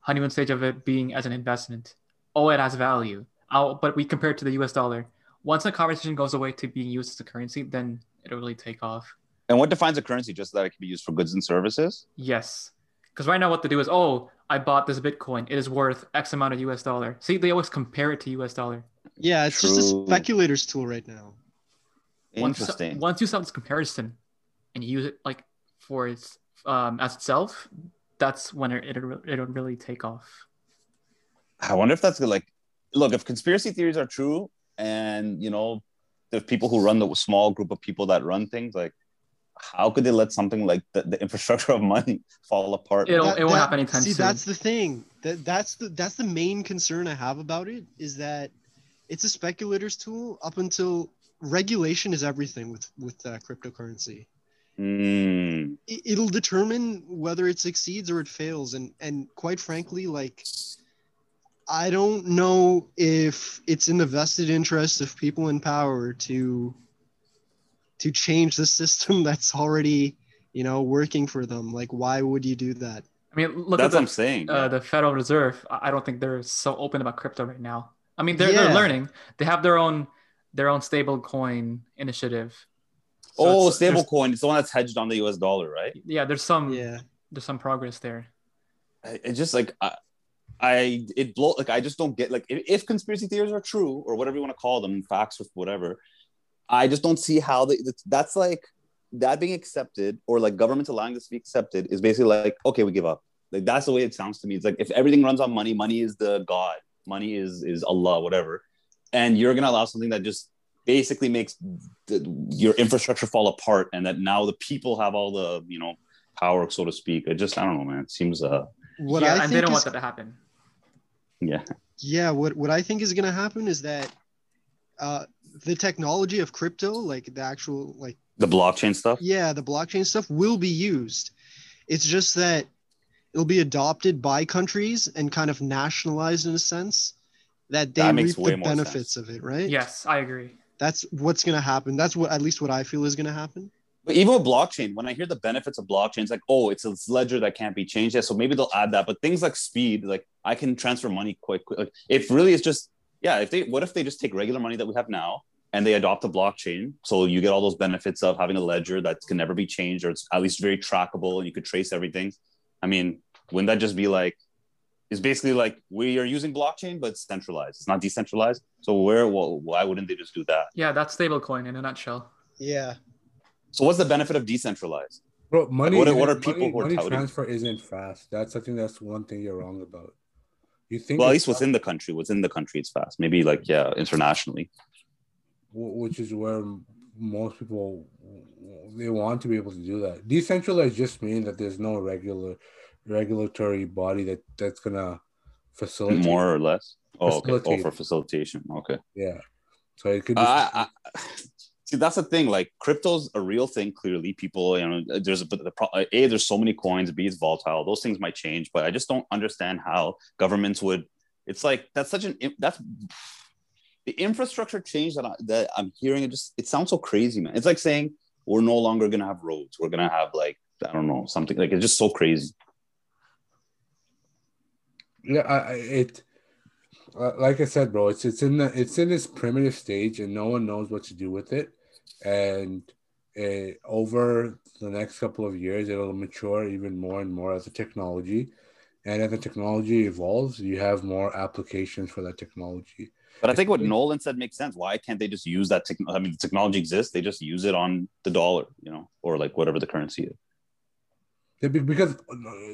honeymoon stage of it being as an investment. Oh, it has value. Oh, but we compare it to the US dollar. Once the conversation goes away to being used as a currency, then it'll really take off. And what defines a currency? Just that it can be used for goods and services. Yes. Because right now, what they do is, oh, I bought this Bitcoin. It is worth X amount of US dollar. See, they always compare it to US dollar. yeah, it's just a speculator's tool right now. Once- Interesting. Once you sell this comparison and you use it like for its um, as itself, that's when it, it'll, it'll really take off. I wonder if that's good. Like, look, if conspiracy theories are true, and you know, the people who run the small group of people that run things, like, how could they let something like the, the infrastructure of money fall apart? It'll- That- it won't that- happen anytime see, soon. that's the thing. That that's the that's the main concern I have about it is that it's a speculator's tool up until regulation is everything with with uh, cryptocurrency. Mm, It, it'll determine whether it succeeds or it fails, and and quite frankly, like I don't know if it's in the vested interest of people in power to to change the system that's already you know working for them. Like, why would you do that? I mean, look that's what at I'm the, saying. uh, the Federal Reserve. I I don't think they're so open about crypto right now. I mean, they're, they're learning. They have their own their own stable coin initiative. So oh, it's- stable coin. It's the one that's hedged on the US dollar, right? Yeah, there's some Yeah. there's some progress there. I- It's just like I, I it blow like I just don't get like if, if conspiracy theories are true or whatever you want to call them, facts or whatever. I just don't see how they, that's like that being accepted or like governments allowing this to be accepted is basically like okay, we give up. Like that's the way it sounds to me. It's like if everything runs on money, money is the god, money is is Allah, whatever, and you're gonna allow something that just basically makes the, your infrastructure fall apart, and that now the people have all the you know power, so to speak. It just I don't know, man. It seems uh What yeah, I and think they don't is, want that to happen. yeah. yeah, what what I think is gonna happen is that uh, the technology of crypto, like the actual like The blockchain stuff. yeah, the blockchain stuff will be used. It's just that it'll be adopted by countries and kind of nationalized in a sense that they That reap the benefits sense. of it, right? Yes, I agree. That's what's gonna happen. That's what at least what I feel is gonna happen. But even with blockchain, when I hear the benefits of blockchain, it's like, oh, it's a ledger that can't be changed. Yeah, so maybe they'll add that. But things like speed, like I can transfer money quite quick. Like, if really it's just, yeah, if they, what if they just take regular money that we have now and they adopt a blockchain? So you get all those benefits of having a ledger that can never be changed or it's at least very trackable and you could trace everything. I mean, wouldn't that just be like, it's basically like we are using blockchain, but it's centralized. It's not decentralized. So where, well, why wouldn't they just do that? Yeah, that's stablecoin in a nutshell. Yeah. So what's the benefit of decentralized? Bro, money. what are- what are people money, who are money touting? transfer isn't fast. That's I think that's one thing you're wrong about. You think well, at least within the country, within the country, it's fast. Maybe like yeah, internationally. which is where most people they want to be able to do that. Decentralized just means that there's no regular regulatory body that that's gonna facilitate. more or less. Oh, okay. Oh, for facilitation. Okay. Yeah. So it could. Uh, I, I, see, that's the thing. Like crypto's a real thing. Clearly, people, you know, uh, there's a but the pro- uh, a there's so many coins. B it's volatile. Those things might change, but I just don't understand how governments would. It's like that's such an that's the infrastructure change that I, that I'm hearing. It just it sounds so crazy, man. It's like saying we're no longer gonna have roads. We're gonna have like I don't know something like it's just so crazy. yeah, I- it. Uh, Like I said, bro, it's it's in the it's in this primitive stage, and no one knows what to do with it. And uh, over the next couple of years, it'll mature even more and more as a technology. And as the technology evolves, you have more applications for that technology. But I think what Nolan said makes sense. Why can't they just use that? Techn- I mean, the technology exists. They just use it on the dollar, you know, or like whatever the currency is. Because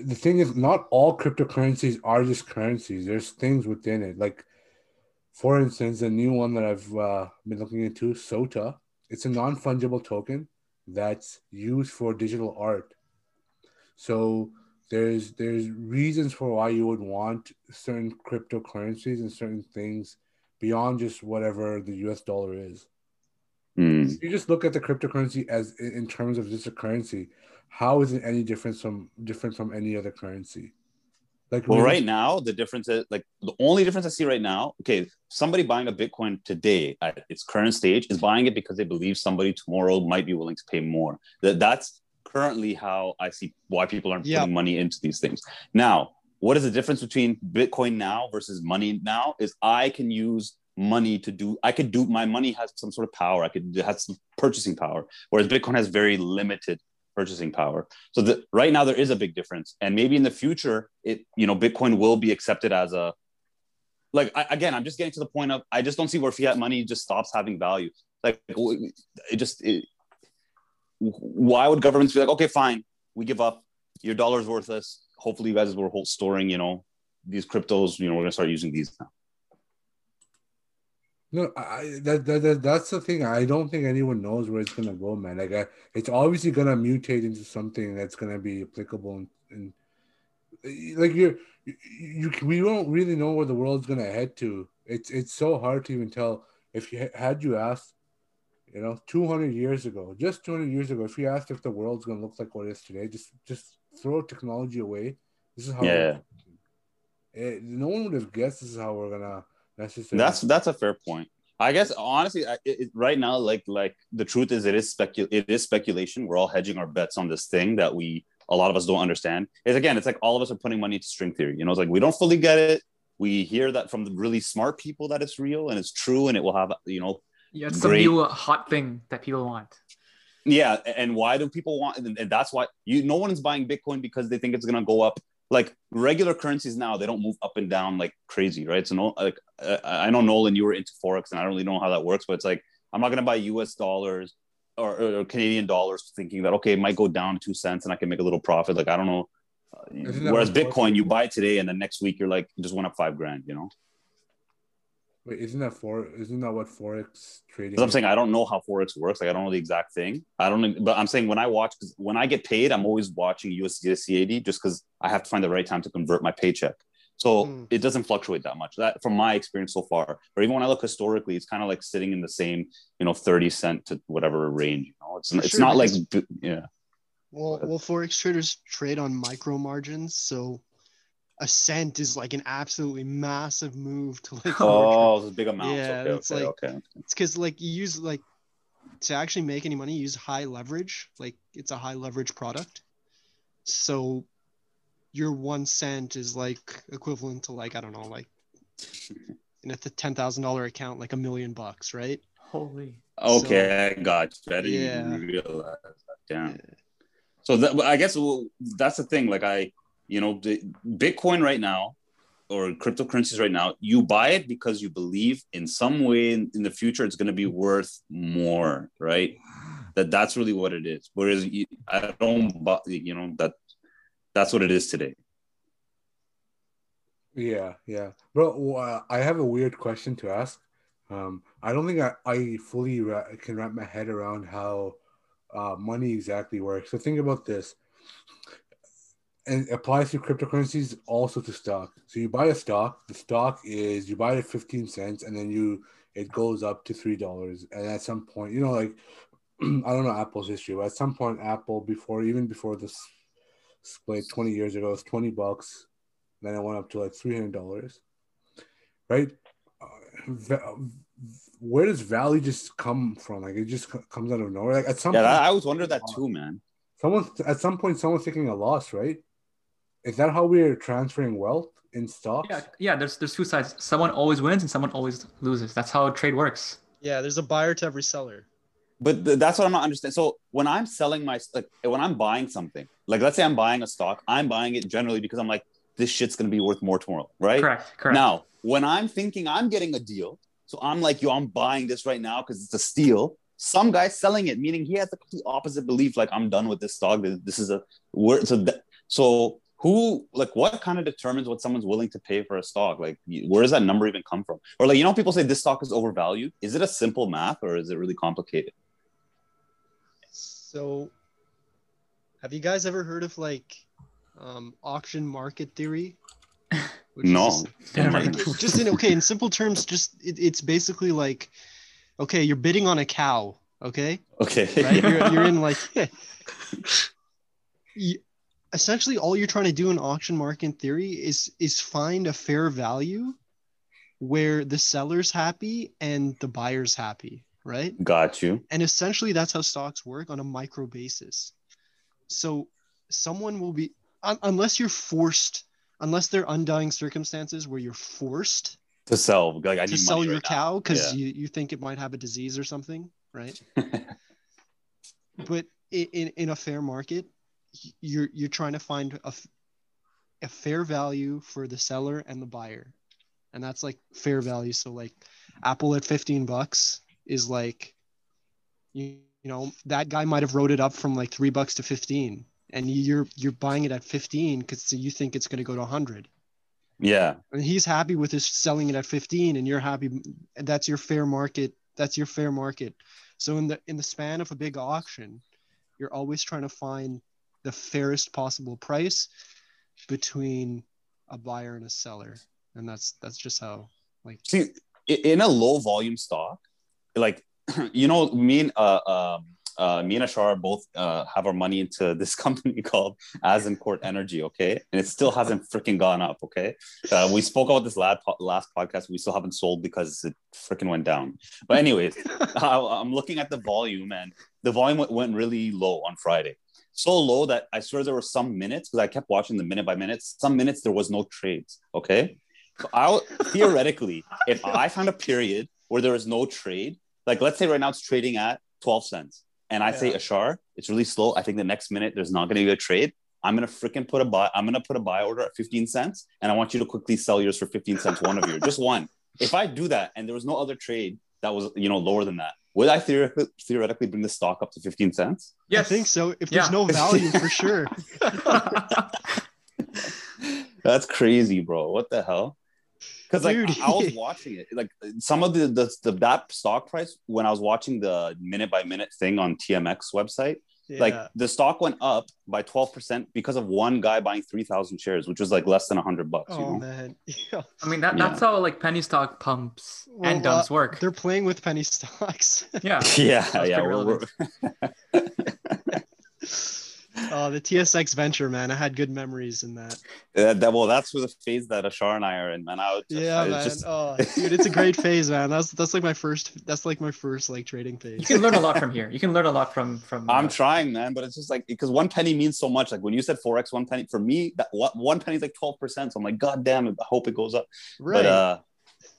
the thing is, not all cryptocurrencies are just currencies. There's things within it. Like, for instance, the new one that I've uh, been looking into, SOTA. It's a non fungible token that's used for digital art. So there's there's reasons for why you would want certain cryptocurrencies and certain things beyond just whatever the US dollar is. Mm. You just look at the cryptocurrency as in terms of just a currency, how is it any different from different from any other currency? Like Well, we- right now, the difference is like the only difference I see right now. Okay, somebody buying a Bitcoin today at its current stage is buying it because they believe somebody tomorrow might be willing to pay more. That that's currently how I see why people aren't Yeah. putting money into these things. Now, what is the difference between Bitcoin now versus money now? Is I can use money to do. I could do. My money has some sort of power. I could it has some purchasing power, whereas Bitcoin has very limited purchasing power. So the, right now there is a big difference, and maybe in the future, it you know Bitcoin will be accepted as a like I, again. I'm just getting to the point of I just don't see where fiat money just stops having value. Like it just it, why would governments be like, okay, fine, we give up. Your dollar's worthless. Hopefully, you guys were storing, you know, these cryptos. You know, we're gonna start using these now. No, I, that, that, that that's the thing. I don't think anyone knows where it's gonna go, man. Like, I, it's obviously gonna mutate into something that's gonna be applicable, and, and like you're, you, you, we don't really know where the world's gonna head to. It's it's so hard to even tell. If you had you asked, you know, two hundred years ago, just two hundred years ago, if you asked if the world's gonna look like what it is today, just just throw technology away. This is how. Yeah. It, eh, no one would have guessed this is how we're gonna necessarily. That's that's a fair point. I guess honestly, I- it, it- right now, like like the truth is, it is specu- it is speculation. We're all hedging our bets on this thing that we a lot of us don't understand. Is again, it's like all of us are putting money into string theory. You know, it's like we don't fully get it. We hear that from the really smart people that it's real and it's true and it will have you know Yeah, it's some Great. new uh, hot thing that people want. yeah and why do people want and and that's why you no one's buying bitcoin because they think it's going to go up like regular currencies now they don't move up and down like crazy right? So no like uh, i know nolan you were into forex and i don't really know how that works but it's like i'm not going to buy us dollars or, or, canadian dollars thinking that okay it might go down two cents and i can make a little profit. Like i don't know. Isn't whereas bitcoin you buy today and the next week you're like just went up five grand you know Wait, isn't that for? Isn't that what forex trading? Because I'm saying I don't know how forex works. Like I don't know the exact thing. I don't. know- But I'm saying when I watch, because when I get paid, I'm always watching USD to CAD just because I have to find the right time to convert my paycheck. So Hmm. it doesn't fluctuate that much. That from my experience so far. Or even when I look historically, it's kind of like sitting in the same, you know, 30 cent to whatever range. You know, it's For it's sure, not like yeah. Well, well, forex traders trade on micro margins, so a cent is like an absolutely massive move to like. Oh, those big amounts. Yeah, okay, it's okay, like- okay. It's because like you use like to actually make any money, you use high leverage. Like it's a high leverage product, so your one cent is like equivalent to like I don't know, like in a ten thousand dollar account, like a million bucks, right? Holy. Okay, I got you. I didn't Yeah. realize that. Damn. So that, I guess well, that's the thing. Like I, you know, Bitcoin right now or cryptocurrencies right now, you buy it because you believe in some way in, in the future it's going to be worth more, right? That that's really what it is. Whereas you, I don't, bu- you know, that that's what it is today. Yeah, yeah, bro. Uh, I have a weird question to ask. Um, I don't think I, I fully ra- can wrap my head around how uh, money exactly works. So think about this, and applies to cryptocurrencies, also to stock. So you buy a stock. The stock is you buy it at fifteen cents, and then you it goes up to three dollars. And at some point, you know, like I don't know Apple's history, but at some point, Apple before even before this split twenty years ago, it was twenty bucks. Then it went up to like three hundred dollars, right? Uh, where does value just come from? Like it just comes out of nowhere. Like at some Yeah, point, I always wondered that too, man. someone at some point someone's taking a loss, right? Is that how we're transferring wealth in stocks? Yeah, yeah. There's there's two sides. Someone always wins and someone always loses. That's how trade works. Yeah, there's a buyer to every seller. But th- that's what I'm not understanding. So when I'm selling my like when I'm buying something, like let's say I'm buying a stock, I'm buying it generally because I'm like, this shit's gonna be worth more tomorrow, right? Correct. Correct. Now, when I'm thinking I'm getting a deal, so I'm like, yo, I'm buying this right now because it's a steal. Some guy's selling it, meaning he has the complete opposite belief. Like, I'm done with this stock. This, this is a word. So, th- so who, like, what kind of determines what someone's willing to pay for a stock? Like, where does that number even come from? Or like, you know, people say this stock is overvalued. Is it a simple math or is it really complicated? So, have you guys ever heard of like um, auction market theory? No. just- Never. just in okay in simple terms just it, it's basically like okay you're bidding on a cow okay Okay. right you're, you're in like you, essentially all you're trying to do in auction market theory is is find a fair value where the seller's happy and the buyer's happy right Got you. and essentially that's how stocks work on a micro basis so someone will be un- unless you're forced unless there are undying circumstances where you're forced To sell. Like I to sell your right cow because Yeah. you, you think it might have a disease or something right but in, in, a fair market you're you're trying to find a, a fair value for the seller and the buyer. And that's like fair value. So like apple at 15 bucks is like you, you know that guy might have wrote it up from like three bucks to 15 and you're you're buying it at 15 because you think it's going to go to 100 Yeah. and he's happy with his selling it at 15 and you're happy and that's your fair market that's your fair market. So in the in the span of a big auction you're always trying to find the fairest possible price between a buyer and a seller and that's that's just how like See, in a low volume stock, like you know, me and uh, um, uh, me and Ashar both uh, have our money into this company called Azincourt Energy, okay, and it still hasn't freaking gone up, okay. Uh, we spoke about this last last podcast. We still haven't sold because it freaking went down. But anyways, I, I'm looking at the volume, and the volume went, went really low on Friday. So low that I swear there were some minutes because I kept watching the minute by minutes. Some minutes there was no trades. Okay, so I theoretically, if I found a period where there is no trade, like let's say right now it's trading at 12 cents, and I say Yeah. Ashar, it's really slow. I think the next minute there's not going to be a trade. I'm gonna freaking put a buy. I'm gonna put a buy order at 15 cents, and I want you to quickly sell yours for 15 cents. One of you, just one. If I do that, and there was no other trade that was you know lower than that, would I theoretically theoretically bring the stock up to 15 cents? yes. i think so if there's Yeah. no value for sure That's crazy, bro. What the hell? Because like Dude. I, I was watching it, like some of the, the the that stock price when I was watching the minute by minute thing on TMX website, like the stock went up by twelve percent because of one guy buying three thousand shares, which was like less than hundred bucks. you oh know? man yeah I mean that Yeah. that's how like penny stock pumps and dumps uh, work. they're playing with penny stocks Yeah. Yeah, Sounds yeah. pretty we're- we're- oh the tsx venture man i had good memories in that uh, that, well, that's the phase that Ashar and I are in, man. I was just, yeah I was man just- oh dude it's a great phase man that's that's like my first that's like my first like trading phase. You can learn a lot from here. You can learn a lot from from. I'm uh, trying, man, but it's just like because one penny means so much. Like when you said forex, one penny for me, that one one penny is like twelve percent. So I'm like, God damn it! I hope it goes up. right But uh,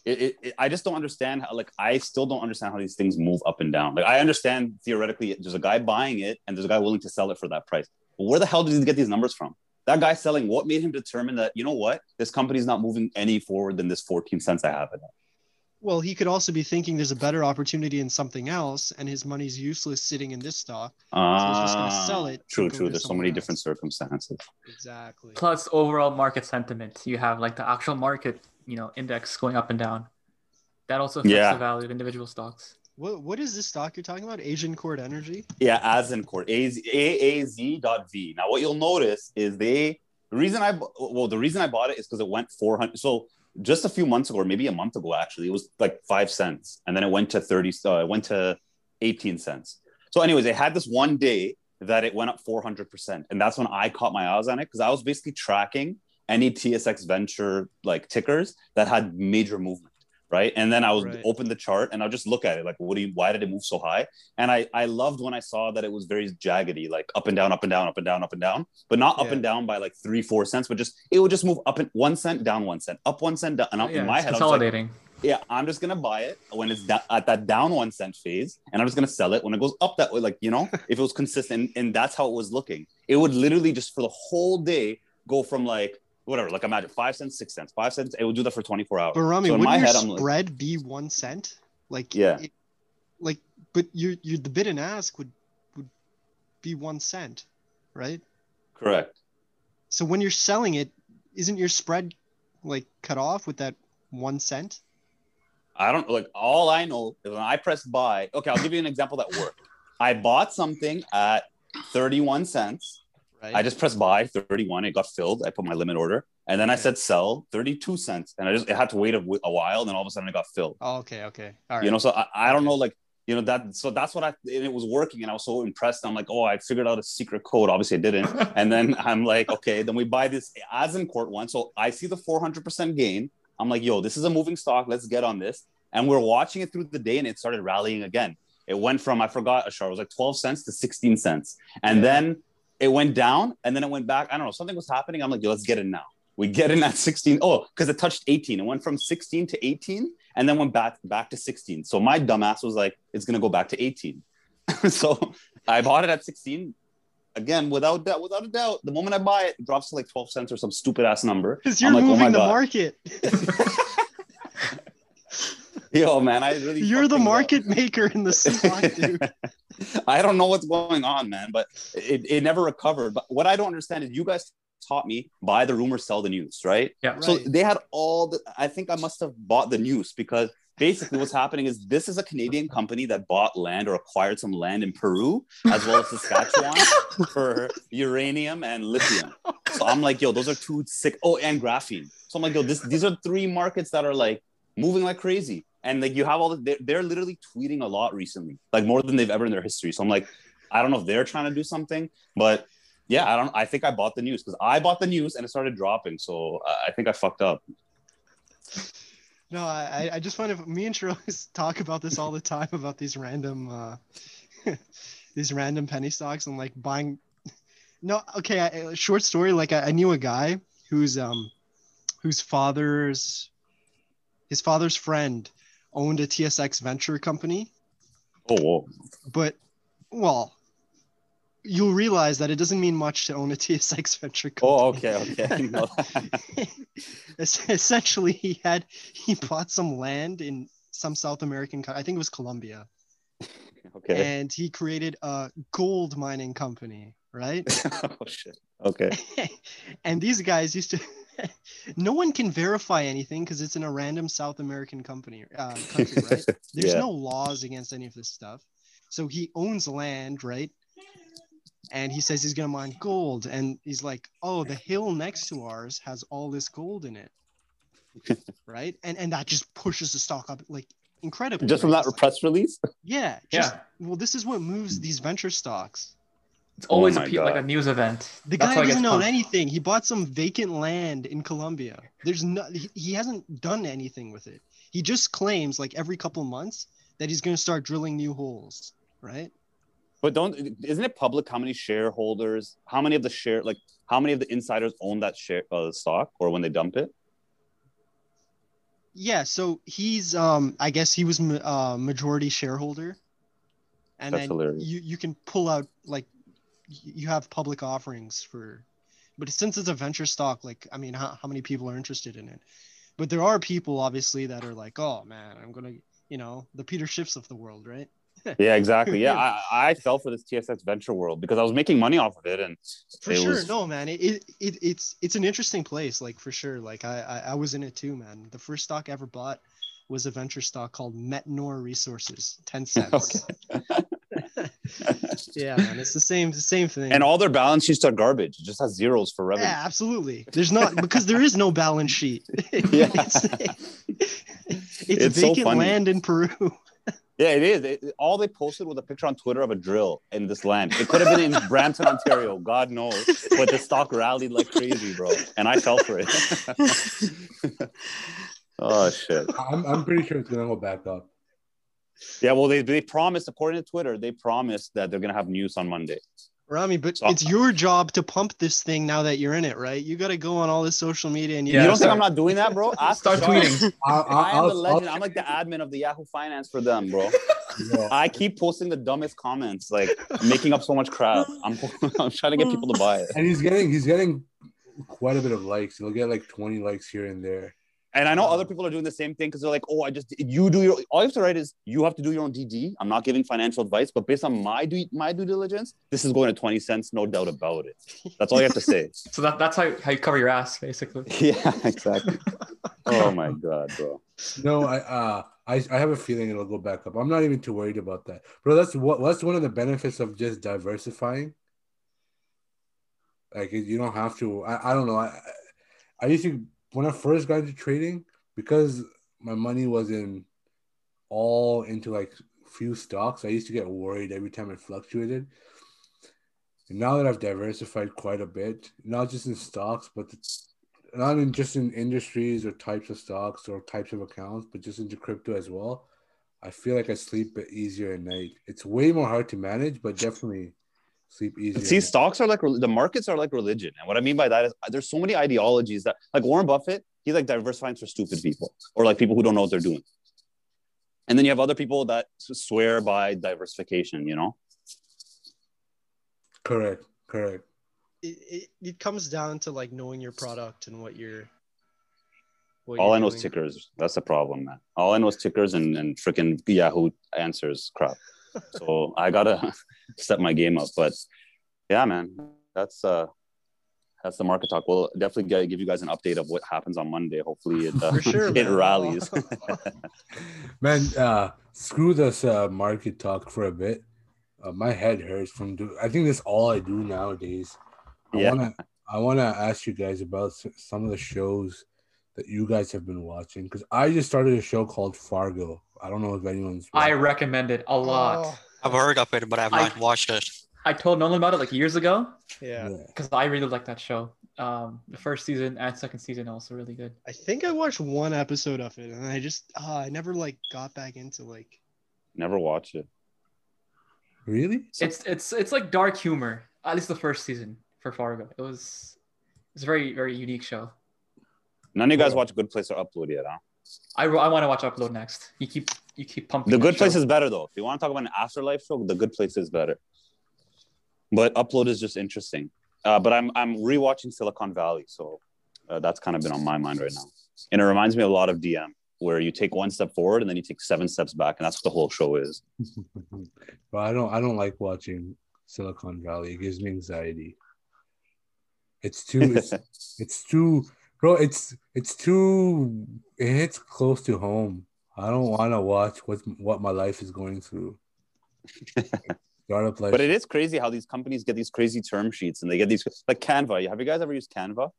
it, it, it- I just don't understand how. Like I still don't understand how these things move up and down. Like I understand theoretically, there's a guy buying it and there's a guy willing to sell it for that price. But where the hell did he get these numbers from? That guy selling, what made him determine that you know what this company's not moving any forward than this 14 cents I have in it? well he could also be thinking there's a better opportunity in something else and his money's useless sitting in this stock so he's just gonna Ah, sell it True, true. There's so many else. different circumstances. exactly plus overall market sentiment. You have like the actual market, you know, index going up and down. That also affects Yeah. the value of individual stocks. what what is this stock you're talking about Azincourt Energy Yeah, Azincourt, V. Now, what you'll notice is they, the reason I, well, the reason I bought it is because it went 400. So just a few months ago, or maybe a month ago, actually, it was like five cents. And then it went to 30, uh, it went to 18 cents. So, anyways, they had this one day that it went up 400%. And that's when I caught my eyes on it because I was basically tracking any TSX venture like tickers that had major movement. Right. And then I would Right. open the chart and I'll just look at it like, what do you, why did it move so high? And I, I loved when I saw that it was very jaggedy, like up and down, up and down, up and down, up and down, but not up Yeah. and down by like three, four cents, but just it would just move up and one cent, down one cent, up one cent, down. And yeah, in my head, I was like, consolidating. yeah, I'm just gonna buy it when it's da- at that down one cent phase, and I'm just gonna sell it when it goes up that way. Like you know, if it was consistent, and that's how it was looking. It would literally just for the whole day go from like whatever, like imagine five cents, six cents, five cents. It would do that for 24 hours. but rami so in wouldn't my your head, I'm like, spread be one cent like Yeah. it- like but you you the bid and ask would would be one cent right correct. So when you're selling it, isn't your spread like cut off with that one cent? I don't like all I know is when I press buy. Okay, I'll give you an example that worked. I bought something at 31 cents. Right. I just pressed buy 31. It got filled. I put my limit order. And then I said sell 32 cents. And I just it had to wait a, a while. And then all of a sudden it got filled. Oh, okay, okay. All right. You know, so I, I don't know, like, you know, that so that's what I and it was working. And I was so impressed. I'm like, oh, I figured out a secret code. Obviously, I didn't. And then I'm like, okay, then we buy this Azincourt one. So I see the 400% gain. I'm like, yo, this is a moving stock. Let's get on this. And we're watching it through the day and it started rallying again. It went from, I forgot, Ashar, it was like 12 cents to 16 cents. And Yeah. then it went down and then it went back. I don't know, something was happening. I'm like, let's get in now. We get in at 16. Oh, because it touched 18. It went from 16 to 18 and then went back back to 16. So my dumbass was like, it's gonna go back to 18. so I bought it at 16. Again, without doubt, without a doubt, the moment I buy it, it drops to like 12 cents or some stupid ass number. Because I'm you're like, oh my moving the God. market. Yo, man, I really You're the things up. market maker in the stock, dude. I don't know what's going on, man, but it, it never recovered. But what I don't understand is you guys taught me buy the rumor, sell the news, right? Yeah. So Right. they had all the. I think I must have bought the news because basically what's happening is this is a Canadian company that bought land or acquired some land in Peru as well as Saskatchewan for uranium and lithium. So I'm like, yo, those are two sick. Oh, and graphene. So I'm like, yo, this these are three markets that are like moving like crazy. And like you have all the, they're, they're literally tweeting a lot recently, like more than they've ever in their history. So I'm like, I don't know if they're trying to do something, but yeah, I don't. I think I bought the news because I bought the news and it started dropping. So uh, I think I fucked up. No, I, I- just find it. Me and Charles talk about this all the time about these random, uh, these random penny stocks and like buying. No, okay. I, short story. Like I, I knew a guy whose um, whose father's, his father's friend, owned a TSX venture company, Oh, whoa. but well, you'll realize that it doesn't mean much to own a TSX venture oh, company. Oh, okay, okay. I know that. Es- essentially he had he bought some land in some south american i think it was colombia okay. and he created a gold mining company right oh shit. Okay. and these guys used to no one can verify anything because it's in a random south american company uh, country right there's Yeah. no laws against any of this stuff so he owns land right and he says he's going to mine gold and he's like oh the hill next to ours has all this gold in it right and and that just pushes the stock up like incredibly Just from right? that It's like- press release. yeah just, Yeah. well this is what moves these venture stocks It's always Oh a pe- like a news event. the That's guy how it gets doesn't own pumped. anything he bought some vacant land in colombia there's no he, he hasn't done anything with it he just claims like every couple months that he's going to start drilling new holes right But don't isn't it public how many shareholders, how many of the share like how many of the insiders own that share uh, stock or when they dump it? Yeah, so he's um I guess he was ma- uh, majority shareholder. And That's then hilarious. you you can pull out like y- you have public offerings for but since it's a venture stock like I mean how, how many people are interested in it? But there are people obviously that are like, "Oh man, I'm going to, you know, the Peter Schiffs of the world, right?" Yeah, exactly. Yeah, I, I fell for this TSX venture world because I was making money off of it and For it sure. was- No, man. It, it, it it's it's an interesting place, like for sure. Like I, I I was in it too, man. The first stock I ever bought was a venture stock called Metnor Resources, 10 cents. yeah, man. It's the same the same thing. and all their balance sheets are garbage. It just has zeros for revenue. yeah, absolutely. There's not because there is no balance sheet. Yeah. it's, it's, It's vacant funny. land in Peru. Yeah, it is. It- all they posted was a picture on Twitter of a drill in this land. It could have been in Brampton, Ontario, God knows. But the stock rallied like crazy, bro. And I fell for it. oh shit. I'm, I'm pretty sure it's gonna go back up. Yeah, well, they they promised, according to Twitter, they promised that they're gonna have news on Monday. Rami, but So- it's your job to pump this thing now that you're in it, right? You got to go on all this social media and you, Yeah, you don't think I'm not doing that, bro? Ask Start Sean. tweeting. I, I, I am I'll, the legend. I'll- I'm like the admin of the Yahoo Finance for them, bro. no, I keep posting the dumbest comments, like making up so much crap. I'm, I'm trying to get people to buy it. and he's getting he's getting quite a bit of likes. He'll get like 20 likes here and there. And I know other people are doing the same thing because they're like, oh, I just you do your all you have to write is you have to do your own DD. I'm not giving financial advice, but based on my due my due diligence, this is going to 20 cents, no doubt about it. That's all you have to say. So that, that's how, how you cover your ass, basically. yeah, exactly. Oh my god, bro. No, I uh I, I have a feeling it'll go back up. I'm not even too worried about that, bro. That's what that's one of the benefits of just diversifying. Like you don't have to. I, I don't know. I I used to when I first got into trading because my money was in all into like few stocks. I used to get worried every time it fluctuated. And now that I've diversified quite a bit, not just in stocks, but it's not in just in industries or types of stocks or types of accounts, but just into crypto as well. I feel like I sleep easier at night. It's way more hard to manage, but definitely sleep easier. See, stocks are like the markets are like religion, and what I mean by that is uh, there's so many ideologies that, like Warren Buffett, he's like diversifying for stupid people or like people who don't know what they're doing. And then you have other people that swear by diversification. You know. Correct. Correct it, it, it comes down to like knowing your product and what you're what all you're I know doing. is tickers. That's the problem, man. All I know is tickers and, and freaking Yahoo answers crap. so I gotta step my game up. But yeah, man, that's uh that's the market talk. We'll definitely give you guys an update of what happens on Monday. Hopefully it uh, sure, it rallies. man, uh screw this uh market talk for a bit. Uh, my head hurts from do I think that's all I do nowadays. I yeah. wanna I wanna ask you guys about some of the shows that you guys have been watching because I just started a show called Fargo. I don't know if anyone's. I recommend it a lot. Oh. I've heard of it, but I've not watched it. I told Nolan about it like years ago. Yeah. Because I really like that show. Um, the first season and second season also really good. I think I watched one episode of it, and I just uh, I never like got back into like. Never watched it. Really? It's it's it's like dark humor. At least the first season for Fargo. It was it's a very very unique show. None of you guys watch Good Place or Upload yet, huh? I, I want to watch Upload next. You keep you keep pumping. The Good Place show. is better though. If you want to talk about an afterlife show, The Good Place is better. But Upload is just interesting. Uh, but I'm I'm rewatching Silicon Valley, so uh, that's kind of been on my mind right now. And it reminds me a lot of DM, where you take one step forward and then you take seven steps back, and that's what the whole show is. but I don't I don't like watching Silicon Valley. It gives me anxiety. It's too it's, it's too bro, it's it's too it hits close to home. I don't want to watch what what my life is going through. Startup life. But it is crazy how these companies get these crazy term sheets and they get these like Canva. Have you guys ever used Canva?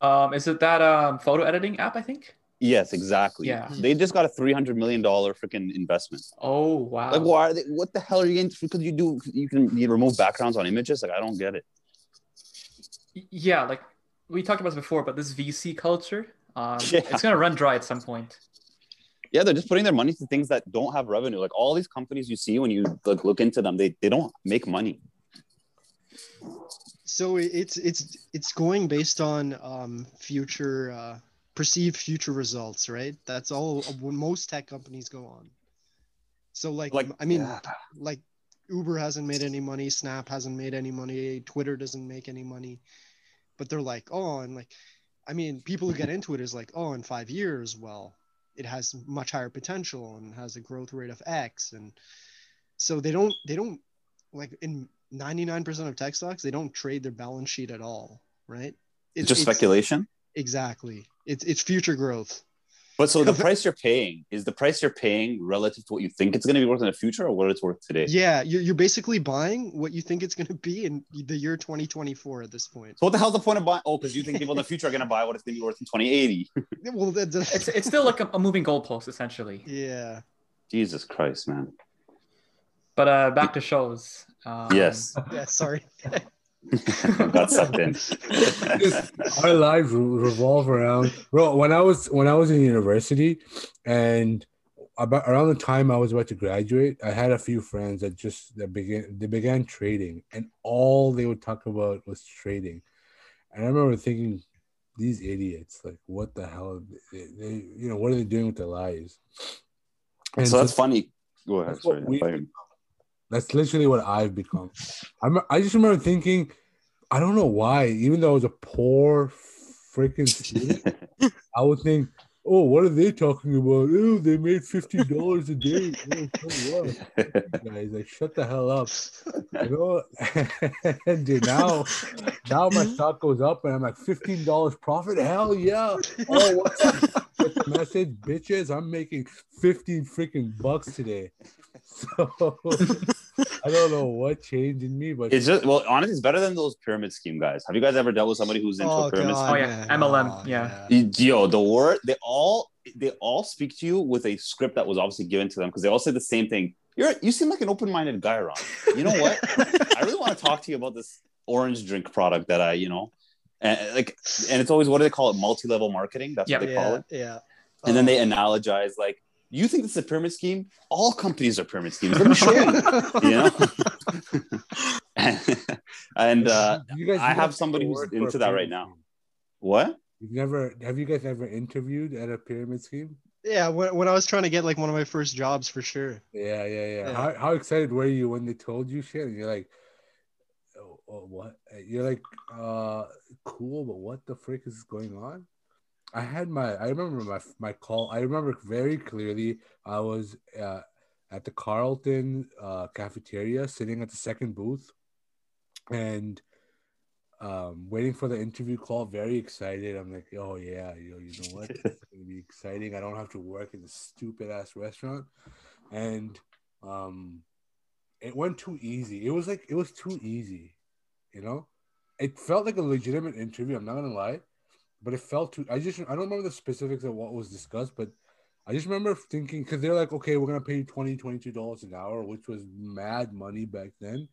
Um, is it that um photo editing app? I think. Yes, exactly. Yeah. They just got a three hundred million dollar freaking investment. Oh wow! Like, why? They, what the hell are you getting? Because you do you can you remove backgrounds on images. Like, I don't get it yeah, like we talked about this before, but this VC culture, um, yeah. it's gonna run dry at some point. Yeah, they're just putting their money to things that don't have revenue. Like all these companies you see when you like look into them, they, they don't make money. So it's it's it's going based on um, future uh, perceived future results, right? That's all most tech companies go on. So like, like I mean, yeah. like Uber hasn't made any money, Snap hasn't made any money, Twitter doesn't make any money but they're like, oh, and like, I mean, people who get into it is like, oh, in five years, well, it has much higher potential and has a growth rate of X, and so they don't they don't like in 99% of tech stocks they don't trade their balance sheet at all, right? It's just it's, speculation. Exactly, it's it's future growth. But so the price you're paying is the price you're paying relative to what you think it's going to be worth in the future or what it's worth today? Yeah, you're, you're basically buying what you think it's going to be in the year 2024 at this point. So what the hell's the point of buying? Oh, because you think people in the future are going to buy what it's going to be worth in 2080. well, that's, it's, it's still like a, a moving goalpost, essentially. Yeah. Jesus Christ, man. But uh, back to shows. Um, yes. yeah, sorry. Got sucked in. Our lives revolve around bro. When I was when I was in university, and about around the time I was about to graduate, I had a few friends that just that began they began trading, and all they would talk about was trading. And I remember thinking, these idiots, like, what the hell? They, they you know, what are they doing with their lives? And so that's funny. Go ahead. Sorry, we, that's literally what I've become. I'm, I just remember thinking, I don't know why, even though I was a poor freaking student, I would think, oh, what are they talking about? Oh, they made fifty dollars a day. Oh, guys, like shut the hell up. You know, and dude, now, now my mm-hmm. stock goes up, and I'm like fifteen dollars profit. Hell yeah! Oh, what's message, bitches. I'm making 15 freaking bucks today. So I don't know what changed in me, but It's just well, honestly, it's better than those pyramid scheme guys. Have you guys ever dealt with somebody who's into a oh, pyramid Oh, yeah. man. MLM, oh, yeah. scheme? Yo, the word they all they all speak to you with a script that was obviously given to them because they all say the same thing. You're you seem like an open-minded guy, Ron. You know what? I really want to talk to you about this orange drink product that I, you know, and like, and it's always what do they call it? Multi-level marketing. That's Yeah. what they call yeah, it. yeah. And then they Oh. analogize like, you think this is a pyramid scheme? All companies are pyramid schemes. Let me show you. you know. and uh, You guys- I have somebody who's word for a into that right pyramid now. what? You've never have you guys ever interviewed at a pyramid scheme? Yeah, when, when I was trying to get like one of my first jobs for sure. Yeah, yeah, yeah. Yeah. How, how excited were you when they told you shit? And you're like, what? You're like, uh, cool, but what the frick is going on? I had my, I remember my my call. I remember very clearly. I was uh, at the Carleton uh, cafeteria, sitting at the second booth, and um, waiting for the interview call. Very excited. I'm like, oh yeah, you know, you know what? It's gonna be exciting. I don't have to work in this stupid ass restaurant, and um, it went too easy. It was like it was too easy, you know. It felt like a legitimate interview. I'm not gonna lie, but it felt too. I just I don't remember the specifics of what was discussed, but I just remember thinking because they're like, okay, we're gonna pay you 20 22 dollars an hour, which was mad money back then,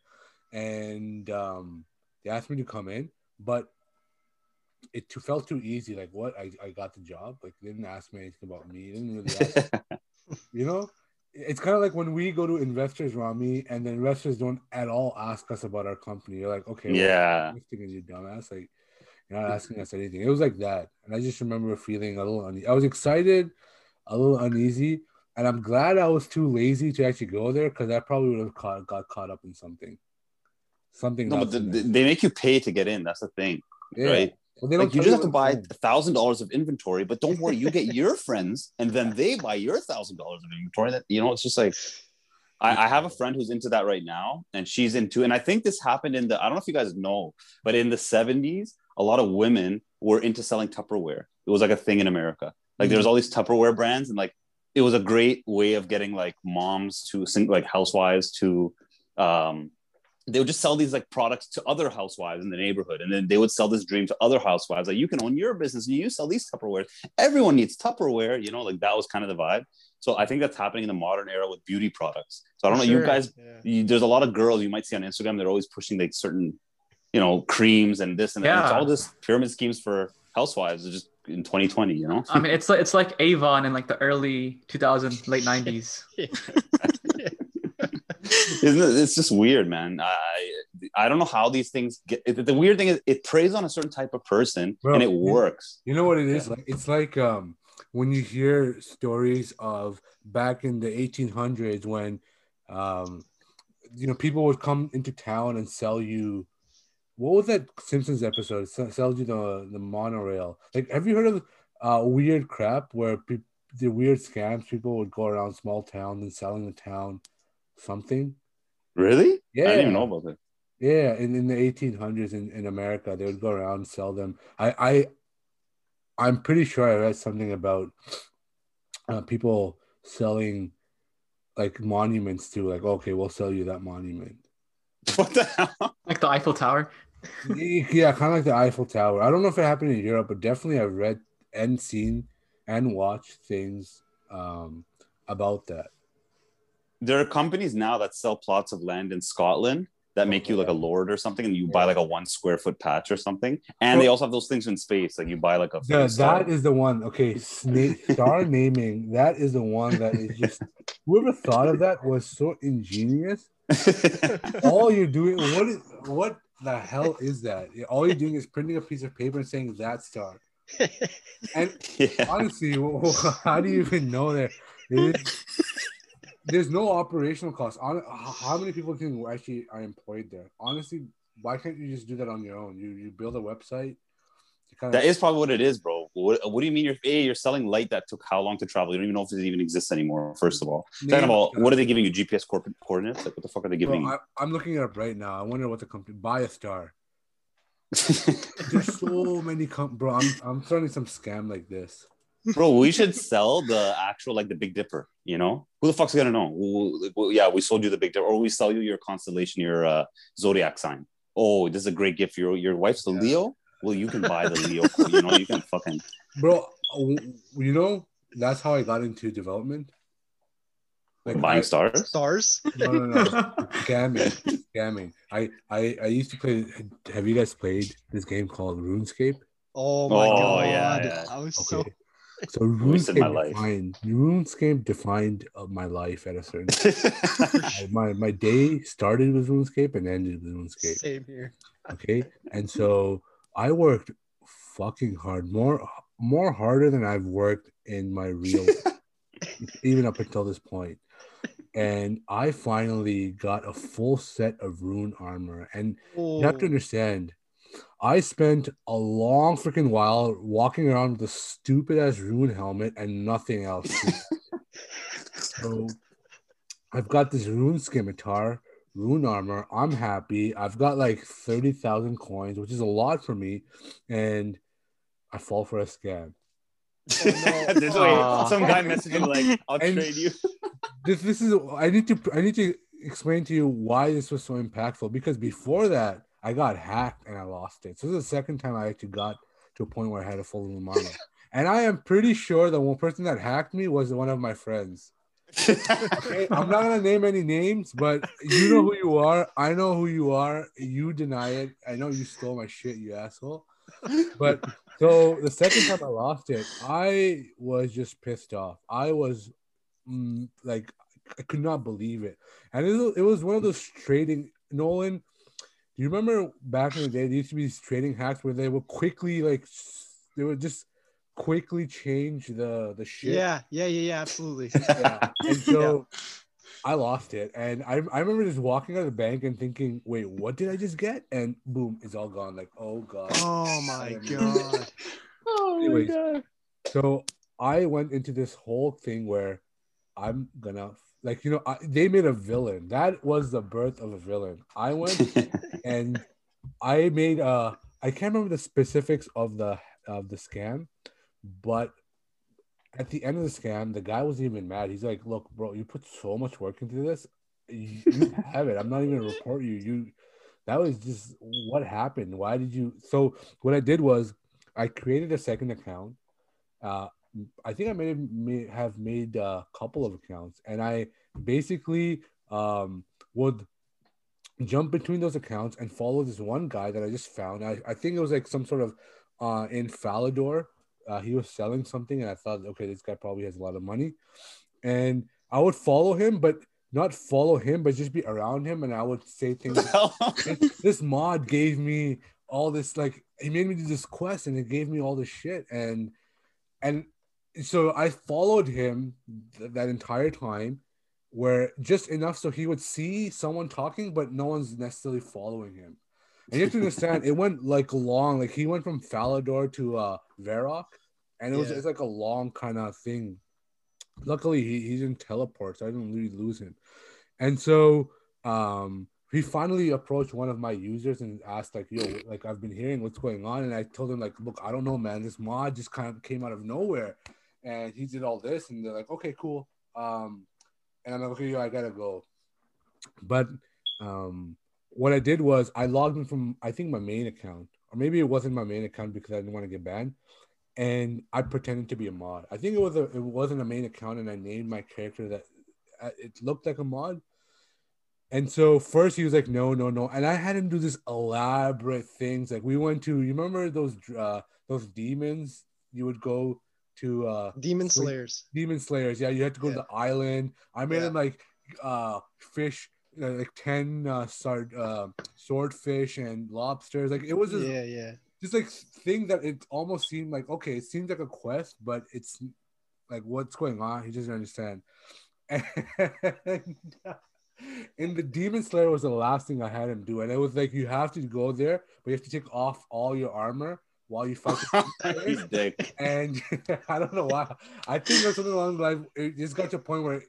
and um, they asked me to come in, but it too, felt too easy. Like what I, I got the job. Like they didn't ask me anything about me. They didn't really ask you know it's kind of like when we go to investors rami and the investors don't at all ask us about our company you're like okay well, Yeah. investing in you dumbass like you're not asking us anything it was like that and i just remember feeling a little uneasy i was excited a little uneasy and i'm glad i was too lazy to actually go there because i probably would have caught, got caught up in something something No, but the, so the- nice. they make you pay to get in. That's the thing, yeah. right? Well, Like you just have to buy a thousand dollars of inventory, but don't worry, you get your friends, and then they buy your thousand dollars of inventory. That you know, it's just like I, I have a friend who's into that right now, and she's into, and I think this happened in the I don't know if you guys know, but in the seventies, a lot of women were into selling Tupperware. It was like a thing in America. Like there was all these Tupperware brands, and like it was a great way of getting like moms to sing, like housewives to um they would just sell these like products to other housewives in the neighborhood and then they would sell this dream to other housewives like you can own your business and you sell these tupperware everyone needs tupperware you know like that was kind of the vibe so i think that's happening in the modern era with beauty products so i don't know you guys yeah. you, there's a lot of girls you might see on instagram they're always pushing like certain you know creams and this and that And it's Yeah. all just pyramid schemes for housewives it's just in 2020 you know I mean, it's like it's like Avon in like the early 2000, late 90s. Isn't it? It's just weird, man. I I don't know how these things get. it- the weird thing is, it preys on a certain type of person, Bro, and it works. You know what it is like? It's like um when you hear stories of back in the 1800s when um you know people would come into town and sell you what was that Simpsons episode? S- sells you the the monorail. Like, have you heard of uh, weird crap where pe- the weird scams? People would go around small towns and selling the town something. Really? Yeah. I didn't even know about it. Yeah, in, in the 1800s in, in America, they would go around and sell them. I, I I'm pretty sure I read something about uh, people selling like monuments to like, okay, we'll sell you that monument. What the hell? Like the Eiffel Tower. yeah, kind of like the Eiffel Tower. I don't know if it happened in Europe, but definitely I've read and seen and watched things um, about that. There are companies now that sell plots of land in Scotland that make you like a lord or something, and you buy like a one square foot patch or something. And they also have those things in space, like you buy like a. The, that is the one. Okay, sna- star naming. That is the one that is just. Whoever thought of that was so ingenious. All you're doing, what is, what the hell is that? All you're doing is printing a piece of paper and saying that star. And yeah. honestly, how do you even know that? It there's no operational cost. On how many people can actually are employed there? Honestly, why can't you just do that on your own? You you build a website. Kind That is probably what it is, bro. What, what do you mean you're a, you're selling light that took how long to travel? You don't even know if it even exists anymore. First of all, second of all, what are they giving you? GPS co- coordinates? Like what the fuck are they giving Bro, you? I, I'm looking it up right now. I wonder what the company buy a star. There's so many com- bro. I'm I'm starting some scam like this. Bro, we should sell the actual like the Big Dipper. You know, who the fuck's gonna know? We'll- like, well, yeah, we sold you the Big Dipper, or we sell you your constellation, your uh, zodiac sign. Oh, this is a great gift. Your your wife's a Yeah. Leo. Well, you can buy the Leo. you know, you can fucking. bro. You know, that's how I got into development. Like buying I- stars. Stars. No, no, no. scamming, scamming. I, I, I used to play. Have you guys played this game called RuneScape? Oh my Oh, god. yeah, yeah. I was Okay. So Wasted my RuneScape life. defined RuneScape defined my life at a certain. I- my my day started with RuneScape and ended with RuneScape. same here. Okay, and so I worked fucking hard, more more harder than I've worked in my real, even up until this point. And I finally got a full set of rune armor, and Oh, you have to understand, I spent a long freaking while walking around with a stupid ass rune helmet and nothing else. so I've got this rune scimitar, rune armor. I'm happy. I've got like 30,000 coins, which is a lot for me. And I fall for a scam. Oh, There's like some guy messaging like, "I'll And- trade you." This this is I need to I need to explain to you why this was so impactful because before that I got hacked and I lost it. So this is the second time I actually got to a point where I had a full armor. And I am pretty sure the one person that hacked me was one of my friends. Okay, I'm not gonna name any names, but you know who you are. I know who you are. You deny it. I know you stole my shit, you asshole. But so the second time I lost it, I was just pissed off. I was mm, like, I could not believe it, and it was, it was one of those trading. Nolan, do you remember back in the day? There used to be these trading hacks where they would quickly like, they would just quickly change the the shit. Yeah, yeah, yeah, yeah, absolutely. Yeah. And so I lost it. And I, I remember just walking out of the bank and thinking, wait, what did I just get? And boom, it's all gone. Like, oh God. Oh my god. oh Anyways. god. So I went into this whole thing where I'm gonna like you know I, they made a villain. That was the birth of a villain. I went and I made uh I can't remember the specifics of the of the scam, but at the end of the scam, the guy wasn't even mad. He's like, "Look, bro, you put so much work into this. You, you have it. I'm not even gonna report you. You that was just what happened. Why did you?" So what I did was I created a second account. Uh, I think I may have, may have made a couple of accounts, and I basically um, would jump between those accounts and follow this one guy that I just found. I, I think it was like some sort of uh, in Falador. Uh, he was selling something, and I thought, okay, this guy probably has a lot of money. And I would follow him, but not follow him, but just be around him. And I would say things. this, this mod gave me all this, like, he made me do this quest, and it gave me all this shit. And and so I followed him th- that entire time where just enough so he would see someone talking, but no one's necessarily following him. And you have to understand, it went like long, like he went from Falador to uh Varrock, and it was Yeah. it's like a long kind of thing. Luckily, he, he didn't teleport, so I didn't really lose him. And so um he finally approached one of my users and asked, like, yo, like I've been hearing what's going on. And I told him, like, look, I don't know, man. This mod just kind of came out of nowhere. And he did all this, and they're like, okay, cool. Um, and I'm like, okay, I gotta go. But um, what I did was I logged in from I think my main account, or maybe it wasn't my main account because I didn't want to get banned, and I pretended to be a mod. I think it was a it wasn't a main account, and I named my character that uh, it looked like a mod. And so first he was like, no, no, no, and I had him do this elaborate things. Like we went to, you remember those uh those demons? You would go to uh Demon Slayers. demon slayers yeah you had to go to the island. I made Yeah. him like uh fish uh, like 10 uh, sard, uh swordfish and lobsters. Like it was just, Yeah, yeah. just like thing that it almost seemed like okay it seems like a quest but it's like what's going on? He doesn't understand. And and the demon slayer was the last thing i had him do. And it was like you have to go there but you have to take off all your armor while you He's dick. and I don't know why. I think there's something along the line. It just got to a point where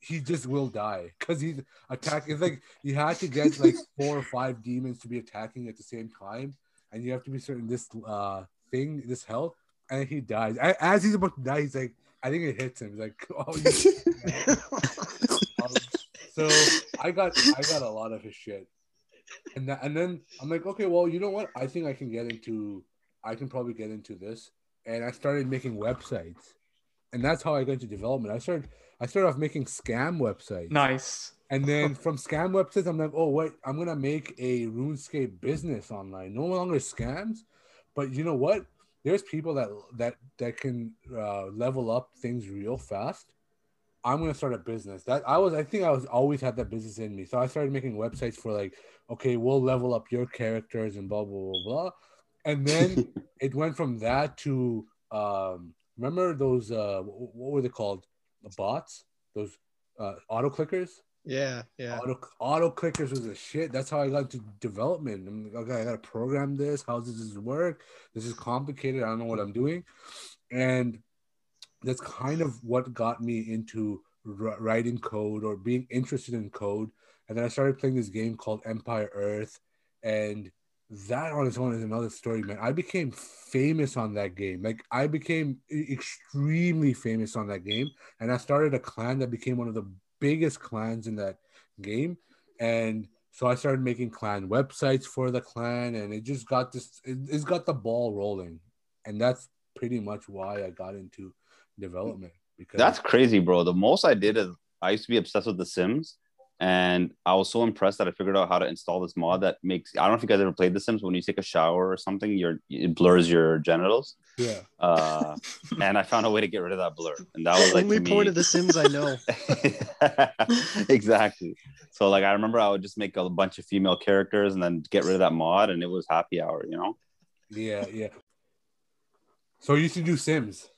he just will die because he's attacking. It's like you had to get like four or five demons to be attacking at the same time, and you have to be certain this uh thing, this health. and he dies. As he's about to die, he's like, I think it hits him. He's like, oh, Um, so I got I got a lot of his shit, and that, and then I'm like, okay, well, you know what? I think I can get into, I can probably get into this, and I started making websites, and that's how I got into development. I started I started off making scam websites, Nice. and then from scam websites, I'm like, oh wait, I'm gonna make a RuneScape business online. No longer scams, but you know what? There's people that that that can uh, level up things real fast. I'm gonna start a business. That I was, I think I was always had that business in me. So I started making websites for like, okay, we'll level up your characters and blah blah blah blah. And then it went from that to um, remember those uh, what were they called? The bots, those uh, auto clickers. yeah, yeah. Auto auto clickers was a shit. That's how I got into development. I'm like, okay, I gotta program this. How does this work? This is complicated. I don't know what I'm doing, and that's kind of what got me into wr- writing code or being interested in code. And then I started playing this game called Empire Earth, and that on its own is another story, man. I became famous on that game. Like I became extremely famous on that game, and I started a clan that became one of the biggest clans in that game. And so I started making clan websites for the clan, and it just got this. It, it's got the ball rolling, and that's pretty much why I got into development. Because That's crazy, bro. The most I did is I used to be obsessed with The Sims, and I was so impressed that I figured out how to install this mod that makes. I don't know if you guys ever played The Sims. When you take a shower or something, your it blurs your genitals. yeah. Uh, and I found a way to get rid of that blur, and that was like Only to me- point of the Sims I know. exactly. So like I remember I would just make a bunch of female characters and then get rid of that mod, and it was happy hour. You know. Yeah, yeah. So you used to do Sims.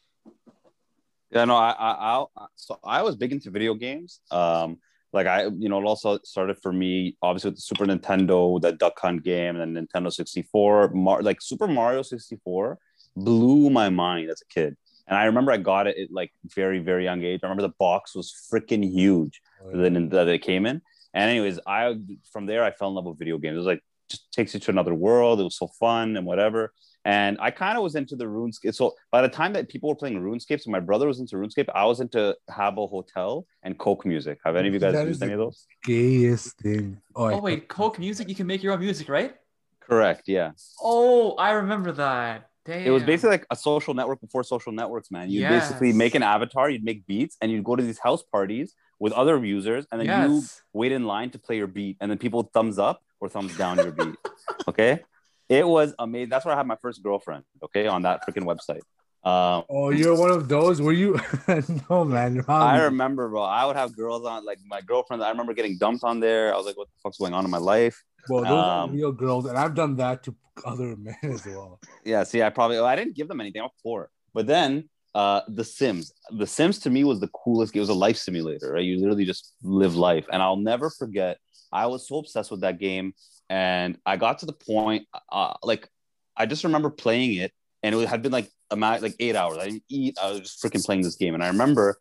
Yeah, no, I, I, I, so I was big into video games. Um, like I, you know, it also started for me, obviously with the Super Nintendo, the Duck Hunt game, and then Nintendo 64. Mar- like Super Mario 64 blew my mind as a kid. And I remember I got it at like very, very young age. I remember the box was freaking huge oh, that, that it came in. And anyways, I from there I fell in love with video games. It was like just takes you to another world. It was so fun and whatever. And I kind of was into the RuneScape. So by the time that people were playing RuneScape, so my brother was into RuneScape, I was into Habbo Hotel and Coke Music. Have any of you guys That used is any of those? Gayest thing. Oh, Oh wait, Coke music. You can make your own music, right? Correct. Yeah. Oh, I remember that. Damn. It was basically like a social network before social networks, man. You would basically make an avatar, you'd make beats, and you'd go to these house parties with other users, and then you yes. wait in line to play your beat, and then people would thumbs up or thumbs down your beat. Okay. It was amazing. That's where I had my first girlfriend, okay, on that freaking website. Um, Oh, you're one of those. Were you? no, man. Wrong. I remember, bro. I would have girls on, like my girlfriend. I remember getting dumped on there. I was like, "What the fuck's going on in my life?" Well, those are um, real girls, and I've done that to other men as well. Yeah. See, I probably I didn't give them anything. I was poor. But then, uh, The Sims. The Sims to me was the coolest. It was a life simulator, right? You literally just live life, and I'll never forget. I was so obsessed with that game, and I got to the point, uh, like, I just remember playing it, and it had been like a ma- like eight hours. I didn't eat. I was just freaking playing this game, and I remember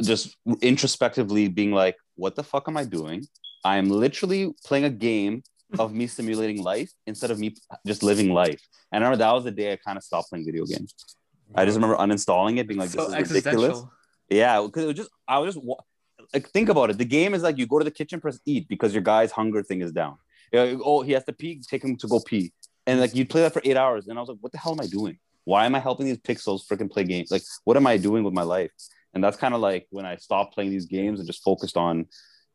just introspectively being like, "What the fuck am I doing? I am literally playing a game of me simulating life instead of me just living life." And I remember that was the day I kind of stopped playing video games. I just remember uninstalling it, being like, so "This is ridiculous." Yeah, because it was just I was just like think about it. The game is like you go to the kitchen, press eat because your guy's hunger thing is down. Yeah, oh, he has to pee, take him to go pee, and like you play that for eight hours, and I was like, what the hell am I doing? Why am I helping these pixels freaking play games? Like, what am I doing with my life? And that's kind of like when I stopped playing these games and just focused on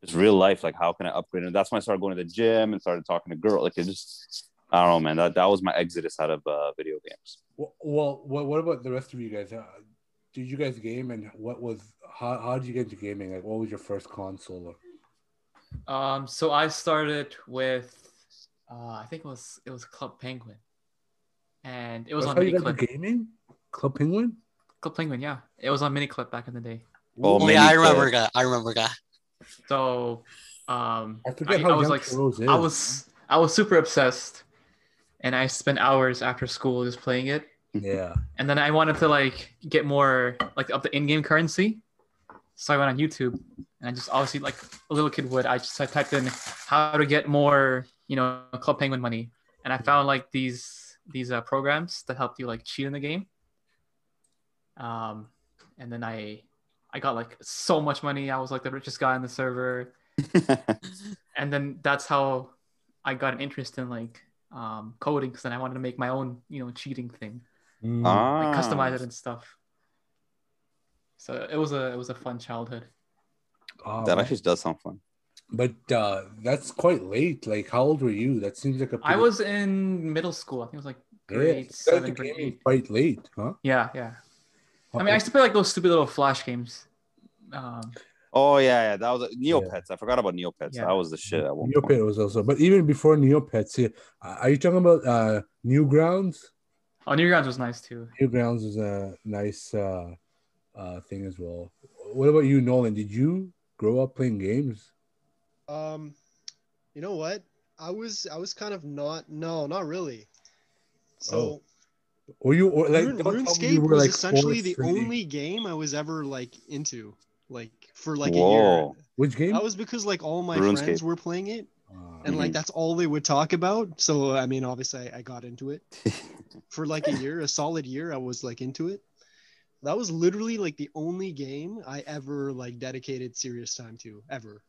just real life. Like, how can I upgrade? And that's when I started going to the gym and started talking to girls. Like, it just I don't know, man. That that was my exodus out of uh, video games. Well, well what, what about the rest of you guys? Uh, did you guys game, and what was how, how did you get into gaming? Like, what was your first console? Um, so I started with, uh, I think it was it was Club Penguin, and it was That's on how you Mini got Clip. gaming? Club Penguin? Club Penguin, yeah, it was on Miniclip back in the day. Oh, Oh, yeah, I remember that. I remember that. So, um, I I, I was like, I was I was super obsessed, and I spent hours after school just playing it. Yeah. And then I wanted to like get more like up the in-game currency. So I went on YouTube and I just obviously like a little kid would, I just I typed in how to get more, you know, Club Penguin money. And I found like these these uh, programs that helped you like cheat in the game. Um, and then I I got like so much money. I was like the richest guy on the server. And then that's how I got an interest in like um, coding because then I wanted to make my own, you know, cheating thing, Mm. ah, like customize it and stuff. So it was a it was a fun childhood. Oh, that actually does sound fun. But uh, that's quite late. Like, how old were you? That seems like a. I pretty- was in middle school. I think it was like Yeah, grade you guys seven, grade eight. quite late, huh? Yeah, yeah. I mean, I used to play like those stupid little flash games. Um, Oh yeah, yeah, that was Neopets. I forgot about Neopets. Yeah. That was the shit at one point. Was also, but even before Neopets, yeah, are you talking about uh, Newgrounds? oh, Newgrounds was nice too. Newgrounds is a nice uh, uh, thing as well. What about you, Nolan? Did you grow up playing games? Um, you know what? I was I was kind of not no, not really. So Or you or like Rune- don't tell me RuneScape you were, was like, essentially the only game I was ever like into, like for like Whoa. a year. Which game? That was because like all my RuneScape. friends were playing it, Uh, and like Mhm. that's all they would talk about. So I mean, obviously, I, I got into it for like a year, a solid year. I was like into it. That was literally like the only game I ever like dedicated serious time to ever.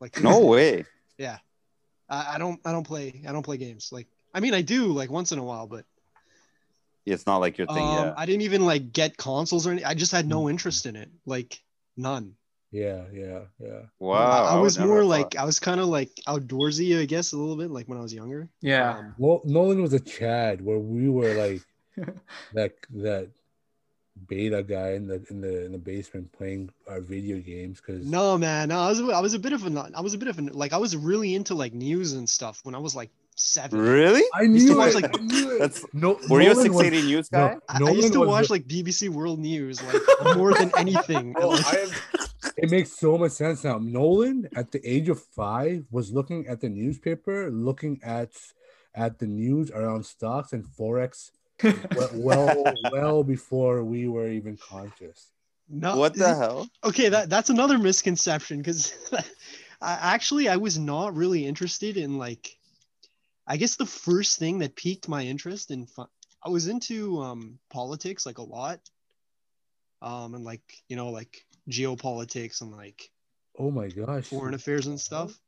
Like No this day. way. I, I don't I don't play I don't play games. Like I mean I do like once in a while, but It's not like your thing. um, yeah. I didn't even like get consoles or anything. I just had no interest in it. Like none. yeah, yeah, yeah. Wow. I, I was never more like thought. I was kind of like outdoorsy, I guess, a little bit, like when I was younger. Yeah. Um, Well, Nolan was a Chad where we were like that that beta guy in the in the in the basement playing our video games because no, man, no, I was I was a bit of a I was a bit of a like I was really into like news and stuff when I was like seven. Really? I used to watch, it. like- I knew it. That's no. were you a Nolan was- 680 news guy? No, I, I Nolan used to watch the- like BBC World News like more than anything. Bro, Like, I am- it makes so much sense now. Nolan, at the age of five, was looking at the newspaper, looking at at the news around stocks and forex well, well, well before we were even conscious. no, what the hell? okay that that's another misconception because I, actually i was not really interested in like i guess the first thing that piqued my interest in fu- i was into um politics like a lot. Um and like you know like geopolitics and like Oh my gosh! foreign affairs and stuff.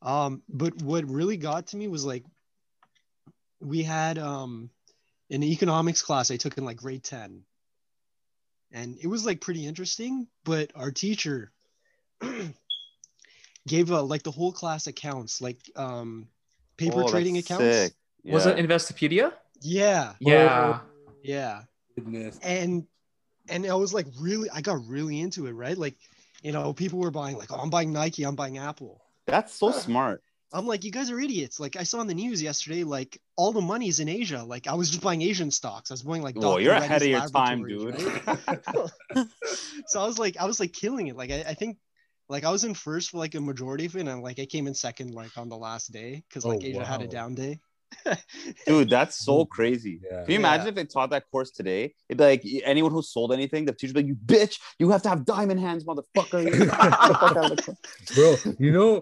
Um but what really got to me was like we had um an economics class i took in like grade 10 and it was like pretty interesting but our teacher gave uh, like the whole class accounts like um paper Oh, trading accounts sick. Was Yeah. it Investopedia? yeah Yeah. yeah Goodness. and and I was like really I got really into it, right? Like, you know, people were buying like, oh, I'm buying Nike, I'm buying Apple. That's so smart. I'm like, you guys are idiots. Like I saw on the news yesterday, like all the money's in Asia. Like I was just buying Asian stocks. I was buying like Whoa, you're Reddy's ahead of your time, dude. right? so I was like, I was like killing it. Like I, I think like I was in first for like a majority of it, and like I came in second like on the last day because oh, like Oh, Asia had a down day. Dude, that's so crazy. yeah. Can you imagine if they taught that course today? It'd be like anyone who sold anything, the teacher'd be like, "You bitch! You have to have diamond hands, motherfucker!" Get the fuck out of the class. bro. You know,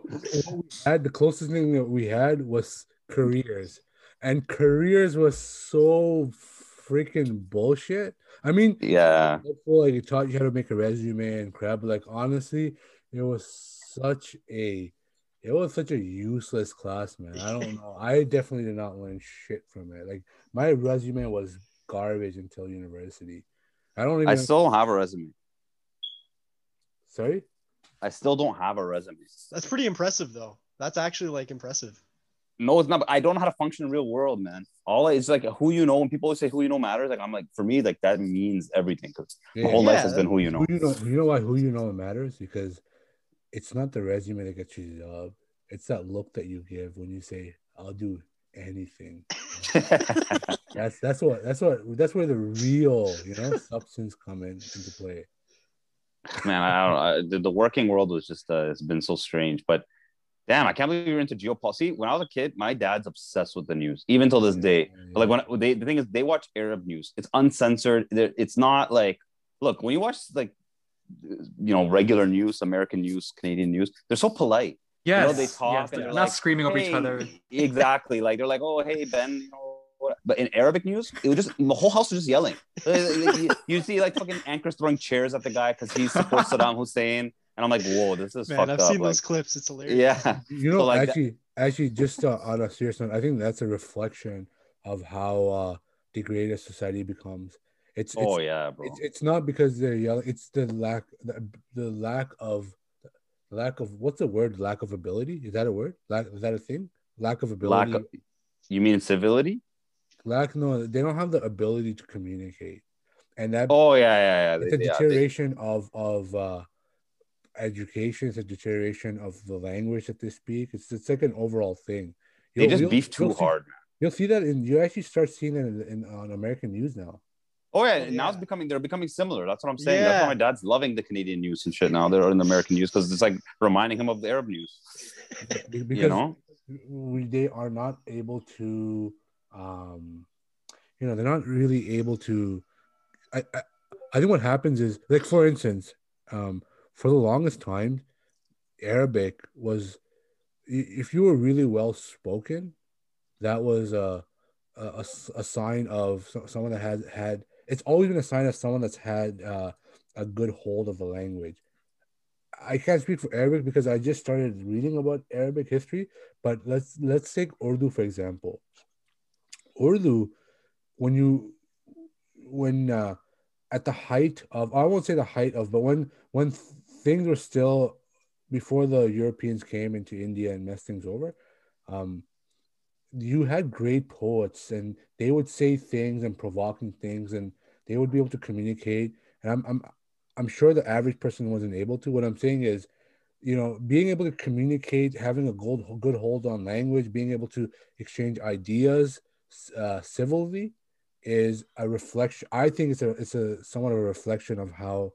what we had the closest thing that we had was careers, and careers was so freaking bullshit. I mean, yeah, like it taught you how to make a resume and crap. But like honestly, it was such a it was such a useless class, man. I don't know. I definitely did not learn shit from it. Like my resume was garbage until university. I don't even. I still don't have a resume. Sorry. I still don't have a resume. That's pretty impressive though. That's actually like impressive. No, it's not. but I don't know how to function in the real world, man. All it's like who you know. When people always say who you know matters, like I'm like for me, like that means everything because Yeah. my whole life has been who you know. Who you know? You know why? Who you know matters because it's not the resume that gets you the job. It's that look that you give when you say, "I'll do anything." That's that's what that's what that's where the real you know substance come in into play. man, I don't. I, the, the working world was just uh, it's been so strange, but. Damn, I can't believe you're into geopolicy. When I was a kid, my dad's obsessed with the news, even till this day. Like when they, the thing is, they watch Arab news. It's uncensored. They're- It's not like, look, when you watch like, you know, regular news, American news, Canadian news, they're so polite. Yes. they talk yes, they're they're not like, screaming over each other. exactly. Like they're like, oh, hey Ben, you know, but in Arabic news, it was just the whole house was just yelling. you, you see like fucking anchors throwing chairs at the guy because he supports Saddam Hussein, and I'm like, whoa, this is Man, fucked I've up. seen like, those clips. It's hilarious. yeah, You know, So, like, that- actually, actually, just uh, on a serious note, I think that's a reflection of how uh, degraded society becomes. It's, it's oh yeah, bro. it's, it's not because they're yelling it's the lack the, the lack of lack of what's the word? Lack of ability? Is that a word? Lack is that a thing? Lack of ability? Lack of, you mean civility? lack no they don't have the ability to communicate. And that Oh yeah, yeah, yeah. it's a They- yeah, they- deterioration of of uh education. It's a deterioration of the language that they speak. It's it's like an overall thing. They You'll- just beef too see- hard, man. you'll see that in you actually start seeing it in, in on american news now Oh yeah, Oh, now it's becoming they're becoming similar. That's what I'm saying. That's why my dad's loving the Canadian news and shit now. They're in the American news because it's like reminding him of the Arab news. Because you know? we, they are not able to um you know they're not really able to I, I i think what happens is like for instance um for the longest time arabic was, if you were really well spoken that was a a sign of someone that had had it's always been a sign of someone that's had uh, a good hold of the language I can't speak for Arabic because I just started reading about Arabic history, but let's let's take Urdu for example. Urdu, when you when uh, at the height of I won't say the height of, but when when things were still before the Europeans came into India and messed things over, um, you had great poets and they would say things and provoking things and they would be able to communicate. And I'm I'm I'm sure the average person wasn't able to. What I'm saying is, you know, being able to communicate, having a good good hold on language, being able to exchange ideas uh, civilly, is a reflection. I think it's a it's a somewhat of a reflection of how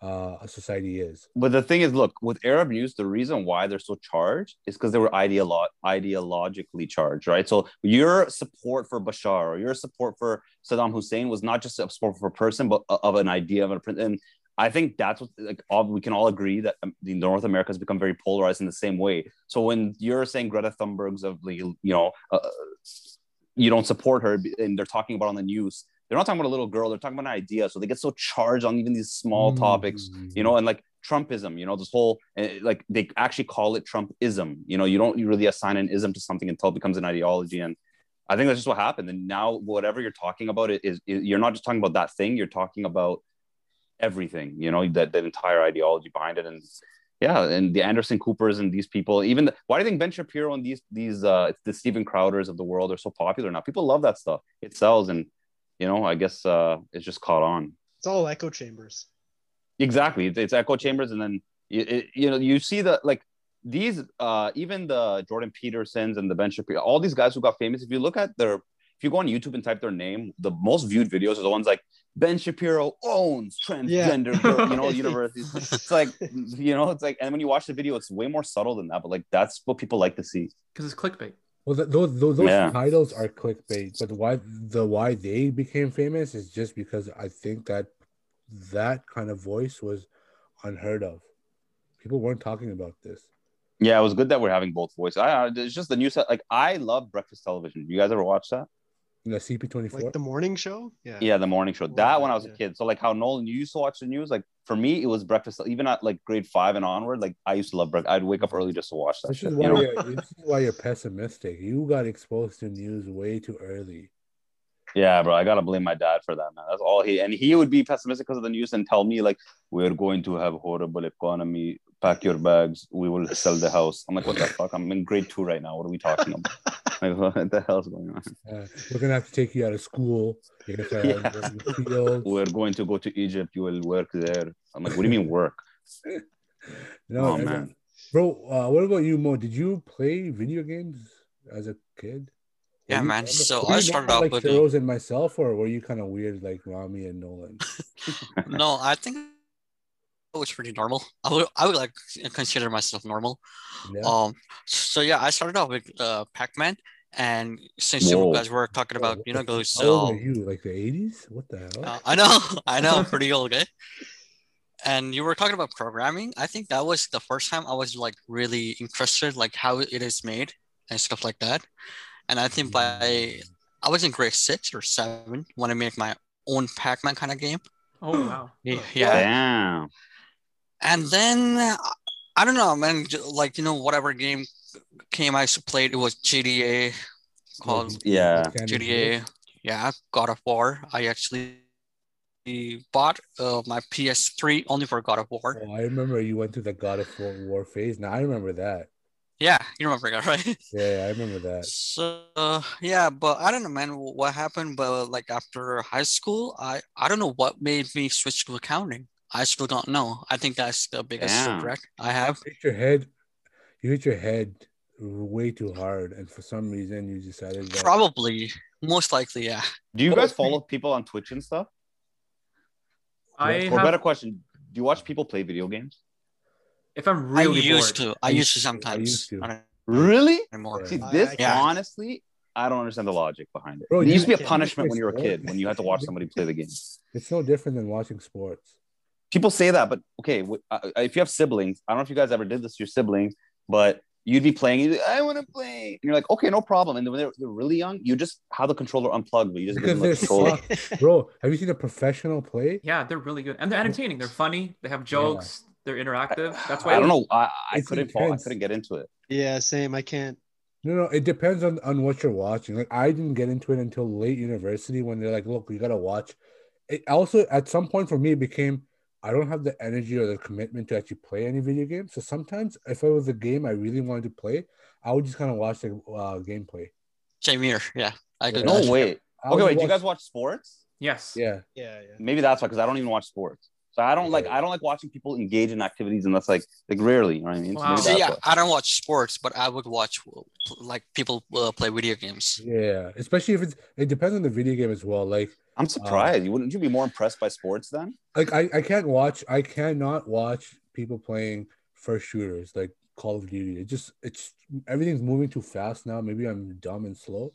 uh, a society is. But the thing is, look, with Arab news, the reason why they're so charged is because they were ideolo- ideologically charged, right? So your support for Bashar or your support for Saddam Hussein was not just a support for a person, but of an idea of a prin- and I think that's what like all, we can all agree that um, the North America has become very polarized in the same way. So when you're saying Greta Thunberg's of the you know uh, you don't support her and they're talking about on the news, they're not talking about a little girl. They're talking about an idea. So they get so charged on even these small topics, you know, and like Trumpism, you know, this whole uh, like they actually call it Trumpism. You know, you don't really assign an ism to something until it becomes an ideology. And I think that's just what happened. And now whatever you're talking about it is, is you're not just talking about that thing. You're talking about everything. You know, that that entire ideology behind it. And yeah, and the Anderson Coopers and these people, even the, why do you think Ben Shapiro and these these uh the Steven Crowders of the world are so popular now? People love that stuff. It sells, and you know, I guess uh it's just caught on. It's all echo chambers. Exactly, it's, it's echo chambers, and then you, it, you know you see the like these uh even the Jordan Petersons and the Ben Shapiro, all these guys who got famous. If you look at their if you go on YouTube and type their name, the most viewed videos are the ones like Ben Shapiro owns transgender, girl, you know, universities. It's like, you know, it's like, and when you watch the video, it's way more subtle than that. But like, that's what people like to see. because it's clickbait. Well, th- those those, those Yeah. titles are clickbait, but why the why they became famous is just because I think that that kind of voice was unheard of. People weren't talking about this. Yeah, it was good that we're having both voices. I, I it's just the new set. Like, I love breakfast television. You guys ever watch that? The CP twenty Like the morning show. Yeah. Yeah, the morning show. That that, when I was a kid. So like how Nolan, you used to watch the news. Like for me, it was breakfast. Even at like grade five and onward, like I used to love breakfast. I'd wake up early just to watch that This shit. is You know? you're, this is why you're pessimistic. You got exposed to news way too early. Yeah, bro. I gotta blame my dad for that, man. That's all he and he would be pessimistic because of the news and tell me like we're going to have horrible economy. Pack your bags. We will sell the house. I'm like, what the fuck? I'm in grade two right now. What are we talking about? like, what the hell's going on? Uh, we're gonna have to take you out of school. You're gonna start out in the field. We're going to go to Egypt. You will work there. I'm like, what do you mean work? No, Oh, every- man. bro. Uh, what about you, Mo? Did you play video games as a kid? Yeah, you man. normal- So I started normal off like with a- Feroz and myself, or were you kind of weird like Rami and Nolan? No, I think it was pretty normal. I would I would like consider myself normal. Yeah. Um, so yeah, I started off with uh Pac-Man, and since Whoa. you guys were talking Oh, about you know the- those How old uh, are you? Like the eighties? What the hell? uh, I know I know I'm pretty old, okay? And you were talking about programming. I think that was the first time I was like really interested, like how it is made and stuff like that. And I think by I was in grade six or seven when I made my own Pac-Man kind of game. Oh wow. Yeah, yeah. Damn. And then uh, I don't know, man. Like you know, whatever game came I played, it was GTA called Yeah. Candy GTA. Yeah, God of War. I actually bought uh, my PS3 only for God of War. Oh, I remember you went through the God of War, War phase. Now I remember that. Yeah, you remember that, right? Yeah, I remember that. So uh, yeah, but I don't know, man, what happened. But like after high school, I I don't know what made me switch to accounting. I still don't know. I think that's the biggest Damn. regret I have. hit your head you hit your head way too hard and for some reason you decided that Probably, most likely, yeah. Do you guys follow people on Twitch and stuff? I Or have, better question, do you watch people play video games? if I'm I really used bored, to. I I used to used to. I sometimes. used to. Really? anymore. See, Yeah. this Yeah. honestly, I don't understand the logic behind it. Bro, it used to be a punishment when you were a kid when you had to watch somebody play the game. it's no different than watching sports People say that, but okay, uh, if you have siblings, I don't know if you guys ever did this to your siblings, but you'd be playing. You'd be, I want to play. And you're like, okay, no problem. And then when they're, they're really young, you just have the controller unplugged, but you just give them because the they're controller. soft. bro have you seen a professional play yeah, they're really good and they're entertaining. They're funny. They have jokes. They're interactive. That's why I don't know. I, I couldn't fall. I couldn't get into it. Yeah, same. I can't. no no it depends on on what you're watching like i didn't get into it until late university when they're like look you gotta watch it also at some point for me it became i don't have the energy or the commitment to actually play any video game so sometimes if it was a game i really wanted to play i would just kind of watch the uh, gameplay Same here. Yeah, I do. Yeah. No that. way. I Okay, would wait. Do you guys watch sports? Yes. yeah Yeah, yeah. Maybe that's why, because I don't even watch sports. So I don't like. I don't like watching people engage in activities, and that's like like rarely. You know what I mean? So Wow. maybe So, yeah, why. I don't watch sports, but I would watch like people uh, play video games. Yeah, especially if it's it depends on the video game as well. Like I'm surprised. you wouldn't you be more impressed by sports then? like I, I can't watch I cannot watch people playing first shooters like Call of Duty. It just it's everything's moving too fast now. Maybe I'm dumb and slow.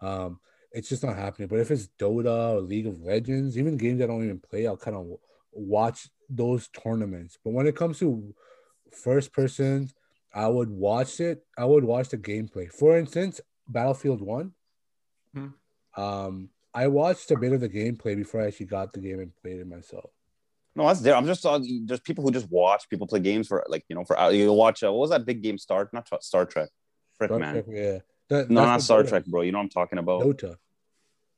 Um it's just not happening. But if it's Dota or League of Legends, even games I don't even play, I'll kind of watch those tournaments. But when it comes to first person, I would watch it. I would watch the gameplay. For instance, Battlefield One. Hmm. Um, I watched a bit of the gameplay before I actually got the game and played it myself. No, that's there. I'm just uh, there's people who just watch people play games for like you know for you watch uh, what was that big game Star not Star Trek, Frick Star man. Trek, yeah. That- No, not Star Dota Trek, bro. You know what I'm talking about? Dota.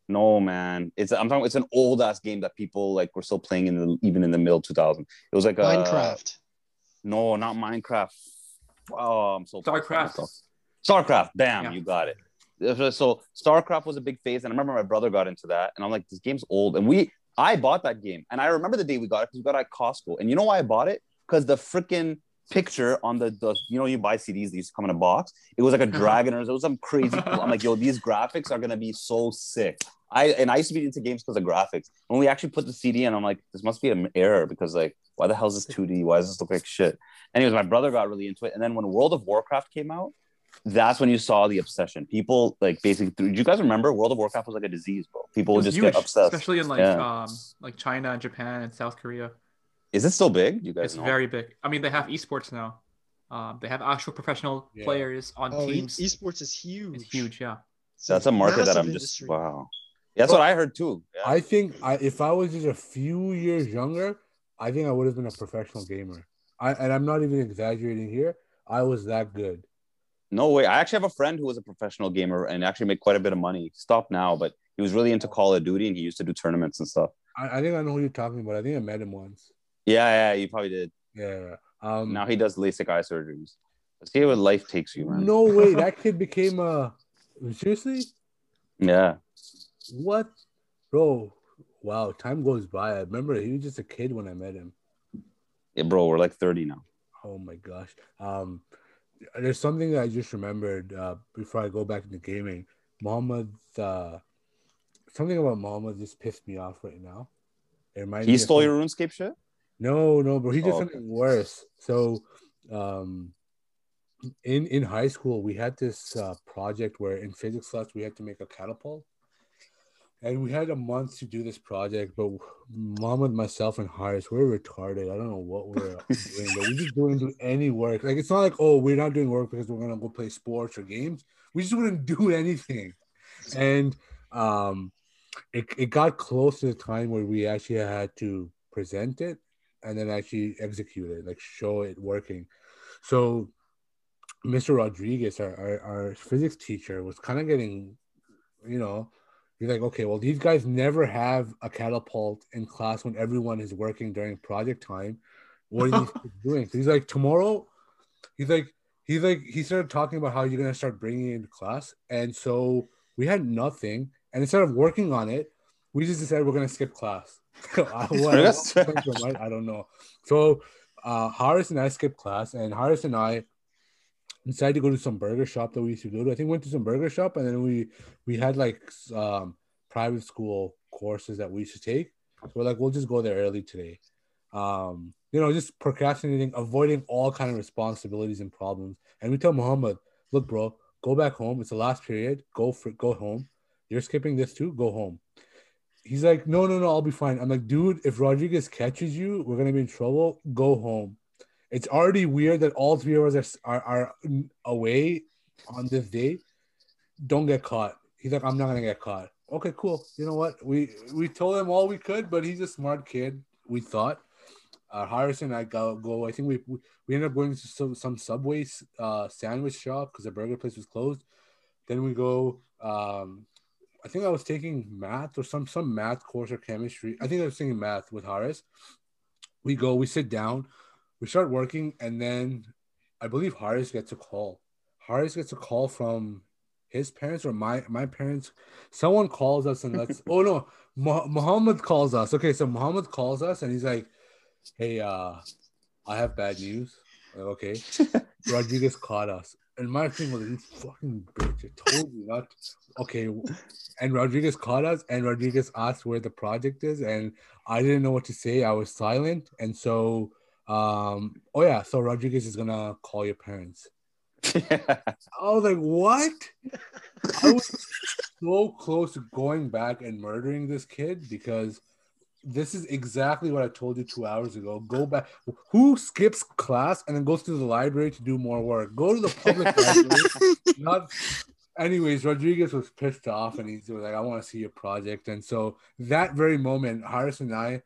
No, man. It's I'm talking. It's an old ass game that people like were still playing in the even in the middle 2000. It was like a Minecraft. No, not Minecraft. Oh, I'm so Starcraft. Starcraft. Bam, Yeah. you got it. So Starcraft was a big phase, and I remember my brother got into that, and I'm like, this game's old, and we I bought that game, and I remember the day we got it because we got it at Costco, and you know why I bought it? Because the freaking picture on the, the you know you buy CDs, they used to come in a box. It was like a uh-huh. dragon or it was some crazy. cool- I'm like, yo, these graphics are gonna be so sick. I and I used to be into games because of graphics. When we actually put the CD in, I'm like, this must be an error because like, why the hell is this 2D? Why does this look like shit? Anyways, my brother got really into it, and then when World of Warcraft came out, that's when you saw the obsession. People like basically. Do you guys remember World of Warcraft was like a disease, bro? People It would just huge, get obsessed. especially in like Yeah. um like China, and Japan, and South Korea. Is it still big? You guys It's know? very big. I mean, they have esports now. Um, they have actual professional Yeah. players on Oh, e- teams. esports is huge. it's huge, yeah. It's That's a market that I'm just industry. wow. Yeah, that's what I heard too. Yeah. I think I, if I was just a few years younger, I think I would have been a professional gamer. I, and I'm not even exaggerating here. I was that good. No way. I actually have a friend who was a professional gamer and actually made quite a bit of money. Stop now, but he was really into Call of Duty and he used to do tournaments and stuff. I, I think I know who you're talking about. I think I met him once. Yeah, yeah, you probably did. Yeah. Um, Now he does LASIK eye surgeries. Let's see where life takes you, man. no way. That kid became a. Seriously? Yeah. What? Bro. Wow. Time goes by. I remember he was just a kid when I met him. Yeah, bro, we're like 30 now. Oh my gosh. Um, there's something that I just remembered uh, before I go back into gaming. Muhammad, uh, something about Muhammad just pissed me off right now. It reminds He stole your RuneScape shit? No, no, bro. He did Oh, something worse. So, um, in in high school, we had this uh, project where in physics class we had to make a catapult, and we had a month to do this project. But Muhammad, myself, and Haris, we we're retarded. I don't know what we're doing, but we just wouldn't do any work. Like it's not like oh, we're not doing work because we're gonna go play sports or games. We just wouldn't do anything, and um, it, it got close to the time where we actually had to present it and then actually execute it, like show it working. So Mr. Rodriguez, our, our, our physics teacher, was kind of getting, you know, you're like, okay, well, these guys never have a catapult in class when everyone is working during project time. What are these doing? So he's like, tomorrow, he's like, he's like, he started talking about how you're gonna start bringing it into class, and so we had nothing, and instead of working on it, we just decided we're gonna skip class. I, what- I don't know. So uh, Harris and I skipped class, and Harris and I decided to go to some burger shop that we used to go to. I think we went to some burger shop, and then we we had like um, private school courses that we used to take. So we're like, we'll just go there early today. Um, you know, just procrastinating, avoiding all kind of responsibilities and problems. And we tell Muhammad, look, bro, go back home. It's the last period. Go for go home. You're skipping this too. Go home. He's like, no, no, no, I'll be fine. I'm like, dude, if Rodriguez catches you, we're gonna be in trouble. Go home. It's already weird that all three of us are, are, are away on this day. Don't get caught. He's like, I'm not gonna get caught. Okay, cool. You know what? We we told him all we could, but he's a smart kid. We thought. Uh, Harrison and I go, go. I think we we ended up going to some, some Subway uh, sandwich shop because the burger place was closed. Then we go. Um, I think I was taking math or some some math course or chemistry. I think I was taking math with Harris. We go. We sit down. We start working, and then I believe Harris gets a call. Harris gets a call from his parents or my my parents. Someone calls us and let's. oh no, Mu- Muhammad calls us. Okay, so Muhammad calls us and he's like, "Hey, uh, I have bad news." Like, okay, Rodriguez caught us, and my thing was, "You fucking bitch! I told you not." to-" Okay, and Rodriguez caught us, and Rodriguez asked where the project is, and I didn't know what to say. I was silent, and so, um, oh yeah, so Rodriguez is gonna call your parents. I was like, what? I was so close to going back and murdering this kid because this is exactly what I told you two hours ago. Go back. Who skips class and then goes to the library to do more work? Go to the public library. Not. Anyways, Rodriguez was pissed off and he's like, I want to see your project. And so that very moment, Harris and I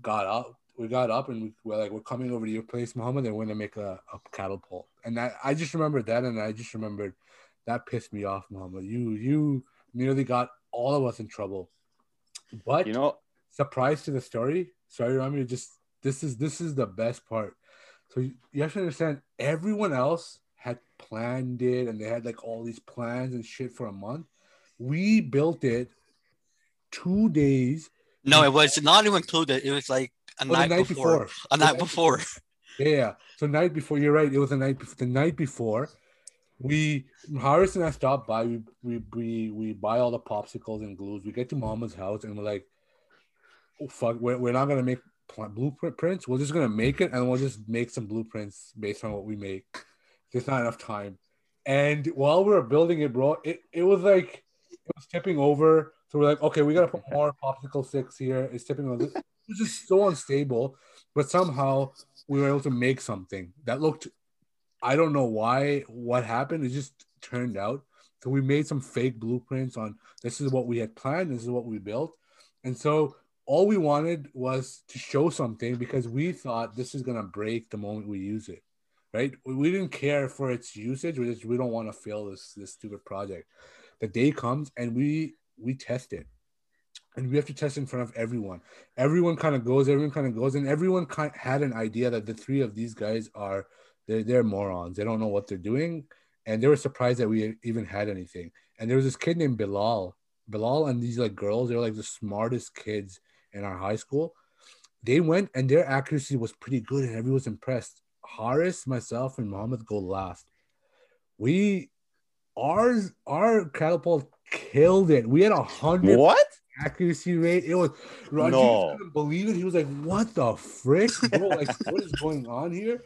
got up. We got up and we were like, we're coming over to your place, Muhammad, and we're gonna make a, a catapult. And that I just remembered that, and I just remembered that pissed me off, Muhammad. You you nearly got all of us in trouble. But you know, surprise to the story. Sorry, Rami. Just this is this is the best part. So you, you have to understand, everyone else had planned it, and they had like all these plans and shit for a month. We built it two days. No, it was not even included. It was like a Oh, night, night before. before. A night before. Yeah. So night before, you're right. It was the night before. The night before, we Harris and I stopped by. We we we, we buy all the popsicles and glues. We get to Mama's house and we're like, oh fuck, we're, we're not gonna make blueprint prints. We're just gonna make it and we'll just make some blueprints based on what we make. There's not enough time. And while we were building it, bro, it, it was like it was tipping over. So we're like, okay, we gotta put more popsicle sticks here. It's tipping over. Was just so unstable, but somehow we were able to make something that looked. I don't know why. What happened? It just turned out. So we made some fake blueprints on this is what we had planned. This is what we built, and so all we wanted was to show something because we thought this is gonna break the moment we use it right? We- We didn't care for its usage. We just we don't want to fail this this stupid project. The day comes and we we test it, and we have to test in front of everyone. Everyone kind of goes. Everyone kind of goes, and everyone kind of had an idea that the three of these guys are they're they're morons. They don't know what they're doing, and they were surprised that we even had anything. And there was this kid named Bilal. Bilal and these like girls. They're like the smartest kids in our high school. They went and their accuracy was pretty good, and everyone was impressed. Harris, myself, and Mohammed go last. We ours our catapult killed it. We had a hundred what? Accuracy rate. It was Roger No. couldn't believe it. He was like, "What the frick, bro? Like, what is going on here?"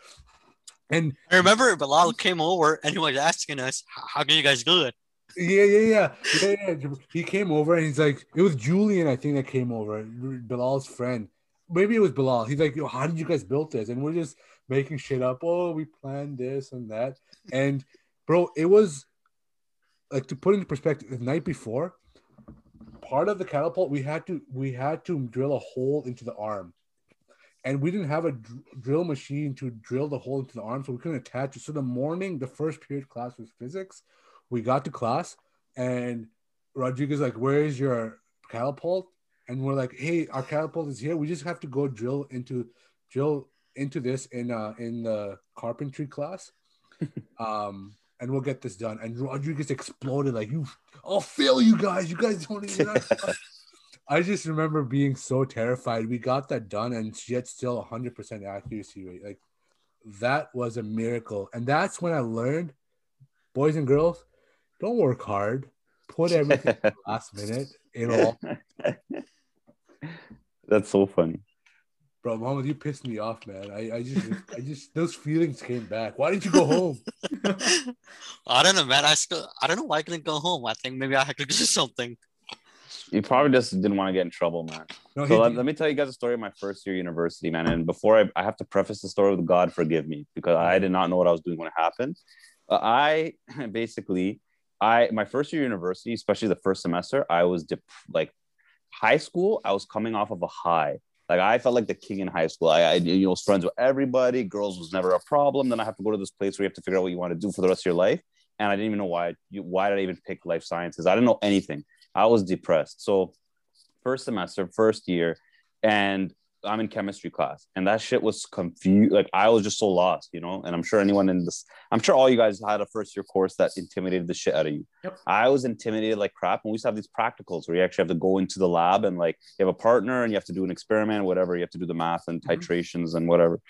And I remember Bilal came over and he was asking us, "How how can you guys do it?" yeah, yeah, yeah, yeah, yeah. He came over and he's like, it was Julian, I think, that came over, Bilal's friend. Maybe it was Bilal. He's like, Yo, how did you guys build this? And we're just making shit up. Oh, we planned this and that. And bro, it was like to put into perspective, the night before, part of the catapult we had to we had to drill a hole into the arm, and we didn't have a dr- drill machine to drill the hole into the arm, so we couldn't attach it. So the morning, the first period class was physics. We got to class, and Rodriguez like, "Where is your catapult?" And we're like, "Hey, our catapult is here. We just have to go drill into drill into this in uh in the carpentry class." um and we'll get this done. And Rodriguez exploded like you. I'll fail you guys. You guys don't even. I just remember being so terrified. We got that done, and yet still 100% accuracy rate. Like that was a miracle, and that's when I learned, boys and girls, don't work hard. Put everything last minute. It'll. That's so funny. Bro, Mohammed, you pissed me off, man. I, I just, I just, those feelings came back. Why didn't you go home? I don't know, man. I still, I don't know why I couldn't go home. I think maybe I had to do something. You probably just didn't want to get in trouble, man. No, So let, let me tell you guys a story of my first year university, man. And before I, I have to preface the story with God forgive me because I did not know what I was doing when it happened. Uh, I basically, I my first year university, especially the first semester, I was dep- like high school. I was coming off of a high. Like I felt like the king in high school. I, I you know was friends with everybody. Girls was never a problem. Then I have to go to this place where you have to figure out what you want to do for the rest of your life. And I didn't even know why. Why did I even pick life sciences? I didn't know anything. I was depressed. So first semester, first year, and I'm in chemistry class, and that shit was confused. Like I was just so lost, you know. And I'm sure anyone in this, I'm sure all you guys had a first year course that intimidated the shit out of you. Yep. I was intimidated like crap, and we used to have these practicals where you actually have to go into the lab and like you have a partner and you have to do an experiment, whatever. You have to do the math and Mhm. titrations and whatever.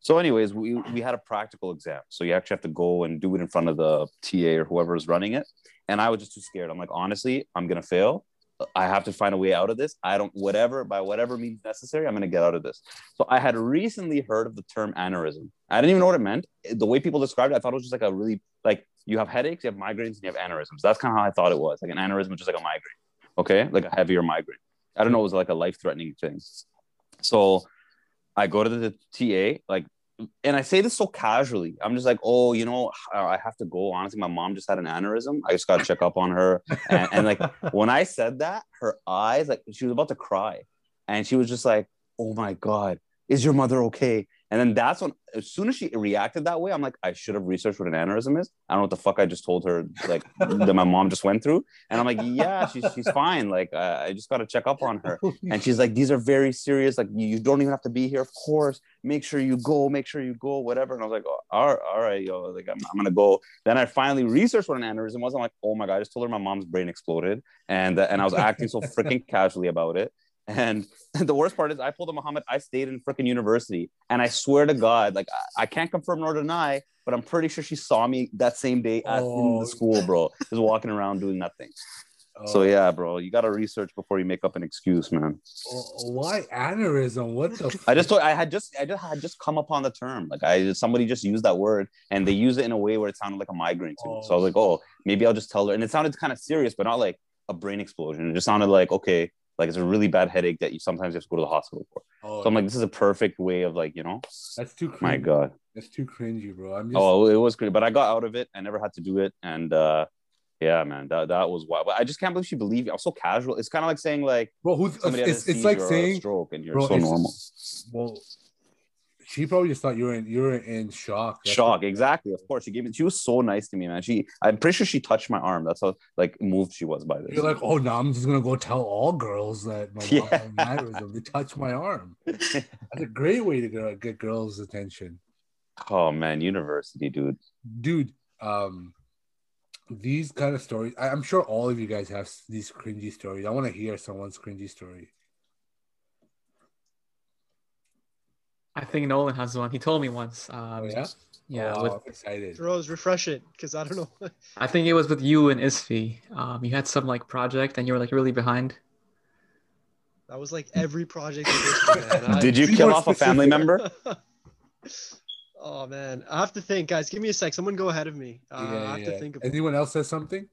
So, anyways, we we had a practical exam, so you actually have to go and do it in front of the TA or whoever is running it. And I was just too scared. I'm like, honestly, I'm gonna fail. I have to find a way out of this. I don't, whatever, by whatever means necessary, I'm going to get out of this. So I had recently heard of the term aneurysm. I didn't even know what it meant. The way people described it, I thought it was just like a really, like you have headaches, you have migraines, and you have aneurysms. That's kind of how I thought it was. Like an aneurysm, which is just like a migraine. Okay. Like a heavier migraine. I don't know. It was like a life threatening thing. So I go to the TA, like, and I say this so casually. I'm just like, oh, you know, I have to go. Honestly, my mom just had an aneurysm. I just got to check up on her. And, and like, when I said that, her eyes, like she was about to cry. And she was just like, oh my God, is your mother okay? And then that's when, as soon as she reacted that way, I'm like, I should have researched what an aneurysm is. I don't know what the fuck I just told her, like, that my mom just went through. And I'm like, yeah, she's, she's fine. Like, uh, I just got to check up on her. And she's like, these are very serious. Like, you, don't even have to be here. Of course, make sure you go, make sure you go, whatever. And I was like, oh, all right, all right, yo, like, I'm, I'm going to go. Then I finally researched what an aneurysm was. I'm like, oh my God, I just told her my mom's brain exploded. And, uh, and I was acting so freaking casually about it. And the worst part is, I pulled a Muhammad, I stayed in freaking university. And I swear to God, like, I, can't confirm nor deny, but I'm pretty sure she saw me that same day at, in Oh. the school, bro. Just walking around doing nothing. So Oh, yeah, bro, you gotta research before you make up an excuse, man. oh, Why aneurysm? What the? I just thought I had just I just had just come upon the term. Like I somebody just used that word and they use it in a way where it sounded like a migraine to me. So I was oh. like, oh, maybe I'll just tell her. And it sounded kind of serious, but not like a brain explosion. It just sounded like okay, like it's a really bad headache that you sometimes have to go to the hospital for. Oh, So I'm like, this is a perfect way of like, you know, that's too. Cringy. my God. that's too cringy, bro. I'm just. Oh, it was great, but I got out of it. I never had to do it, and uh yeah, man, that that was wild. But I just can't believe she believed you. I was so casual. It's kind of like saying like bro, who's? It's, it's like saying, stroke, and you're bro, so normal. well, she probably just thought you were in. You were in shock. That's shock exactly of course she gave me she was so nice to me man she i'm pretty sure she touched my arm that's how like moved she was by this You're like, oh no, I'm just gonna go tell all girls that my mom Yeah. an aneurysm. They touch my arm. That's a great way to get, get girls' attention, oh man university dude dude. Um, these kind of stories. I, I'm sure all of you guys have these cringy stories. I want to hear someone's cringy story. I think Nolan has one. He told me once. Um, Oh, yeah? Yeah. Oh, with, I'm excited. Rose, refresh it because I don't know. I think it was with you and Isfi. Um, you had some like project and you were like really behind. that was like every project. history. I- did you kill off a family member oh man, I have to think, guys. Give me a sec. Someone go ahead of me. Uh, I have to think. Of Anyone else says something?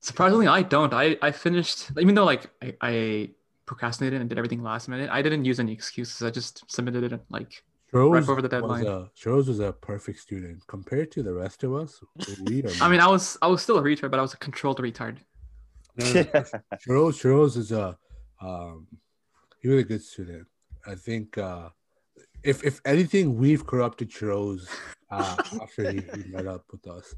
Surprisingly, I don't. I, I finished, even though like I, I procrastinated and did everything last minute, I didn't use any excuses. I just submitted it like Rose right before the was deadline. a, Rose was a perfect student compared to the rest of us. We are I mean, I was I was still a retard, but I was a controlled retard. No. Churros, Churros is a um, he was a good student. I think uh, if if anything, we've corrupted Churros uh, after he, he met up with us.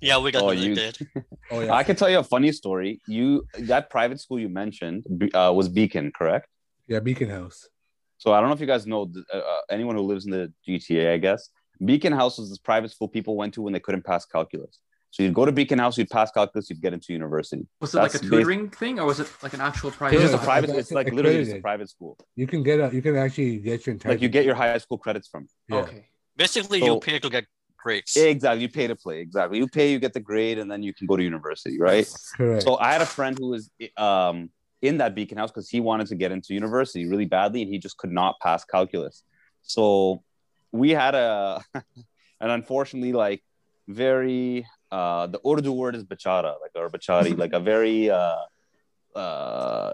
Yeah, we got Oh, you- did. Oh yeah, I can tell you a funny story. You that private school you mentioned uh, was Beacon, correct? yeah, Beacon House. So I don't know if you guys know uh, uh, anyone who lives in the GTA. I guess Beacon House was this private school people went to when they couldn't pass calculus. So you'd go to Beacon House, you'd pass calculus, you'd get into university. Was it like a That's basi- tutoring thing, or was it like an actual It's private? just a private. It's like literally just a private school. You can get a, you can actually get your entire Like you get your high school credits from. yeah. Okay. Basically, So- you pay to get grades. Exactly. You pay to play. Exactly. You pay, you get the grade, and then you can go to university, right? correct. So I had a friend who was um, in that Beacon House because he wanted to get into university really badly, and he just could not pass calculus. So we had a, and unfortunately, like very, uh, the Urdu word is bachara, like or bachari, like a very, uh, uh,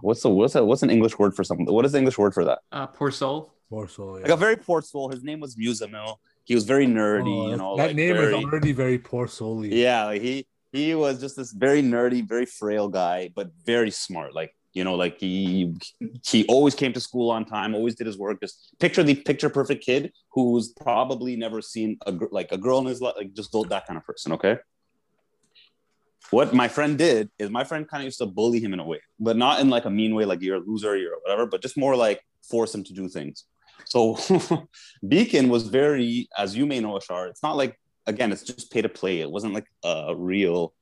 what's the what's a, what's an English word for something? What is the English word for that? Uh, poor soul. Poor soul. yeah. Like a very poor soul. His name was Musamil. He was very nerdy, Oh, you know. that like name very- is already very poor soul yeah like he he was just this very nerdy very frail guy but very smart. Like you know like he he always came to school on time always did his work. Just picture the picture perfect kid who's probably never seen a like a girl in his life like just that kind of person okay? What my friend did is my friend kind of used to bully him in a way but not in like a mean way like you're a loser you're whatever but just more like force him to do things so beacon was very as you may know ashar it's not like again, it's just pay to play. It wasn't like a real.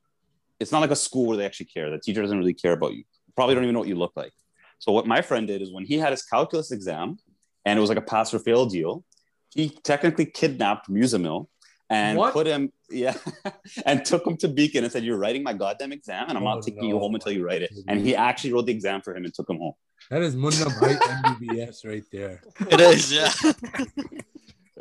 It's not like a school where they actually care. The teacher doesn't really care about you. Probably don't even know what you look like. So what my friend did is when he had his calculus exam, and it was like a pass or fail deal, he technically kidnapped Musamil and What? put him, yeah, and took him to Beacon and said, "You're writing my goddamn exam, and I'm Oh, not taking you home until you write it." And he actually wrote the exam for him and took him home. That is Munna Bhai MBBS right there. It is, yeah.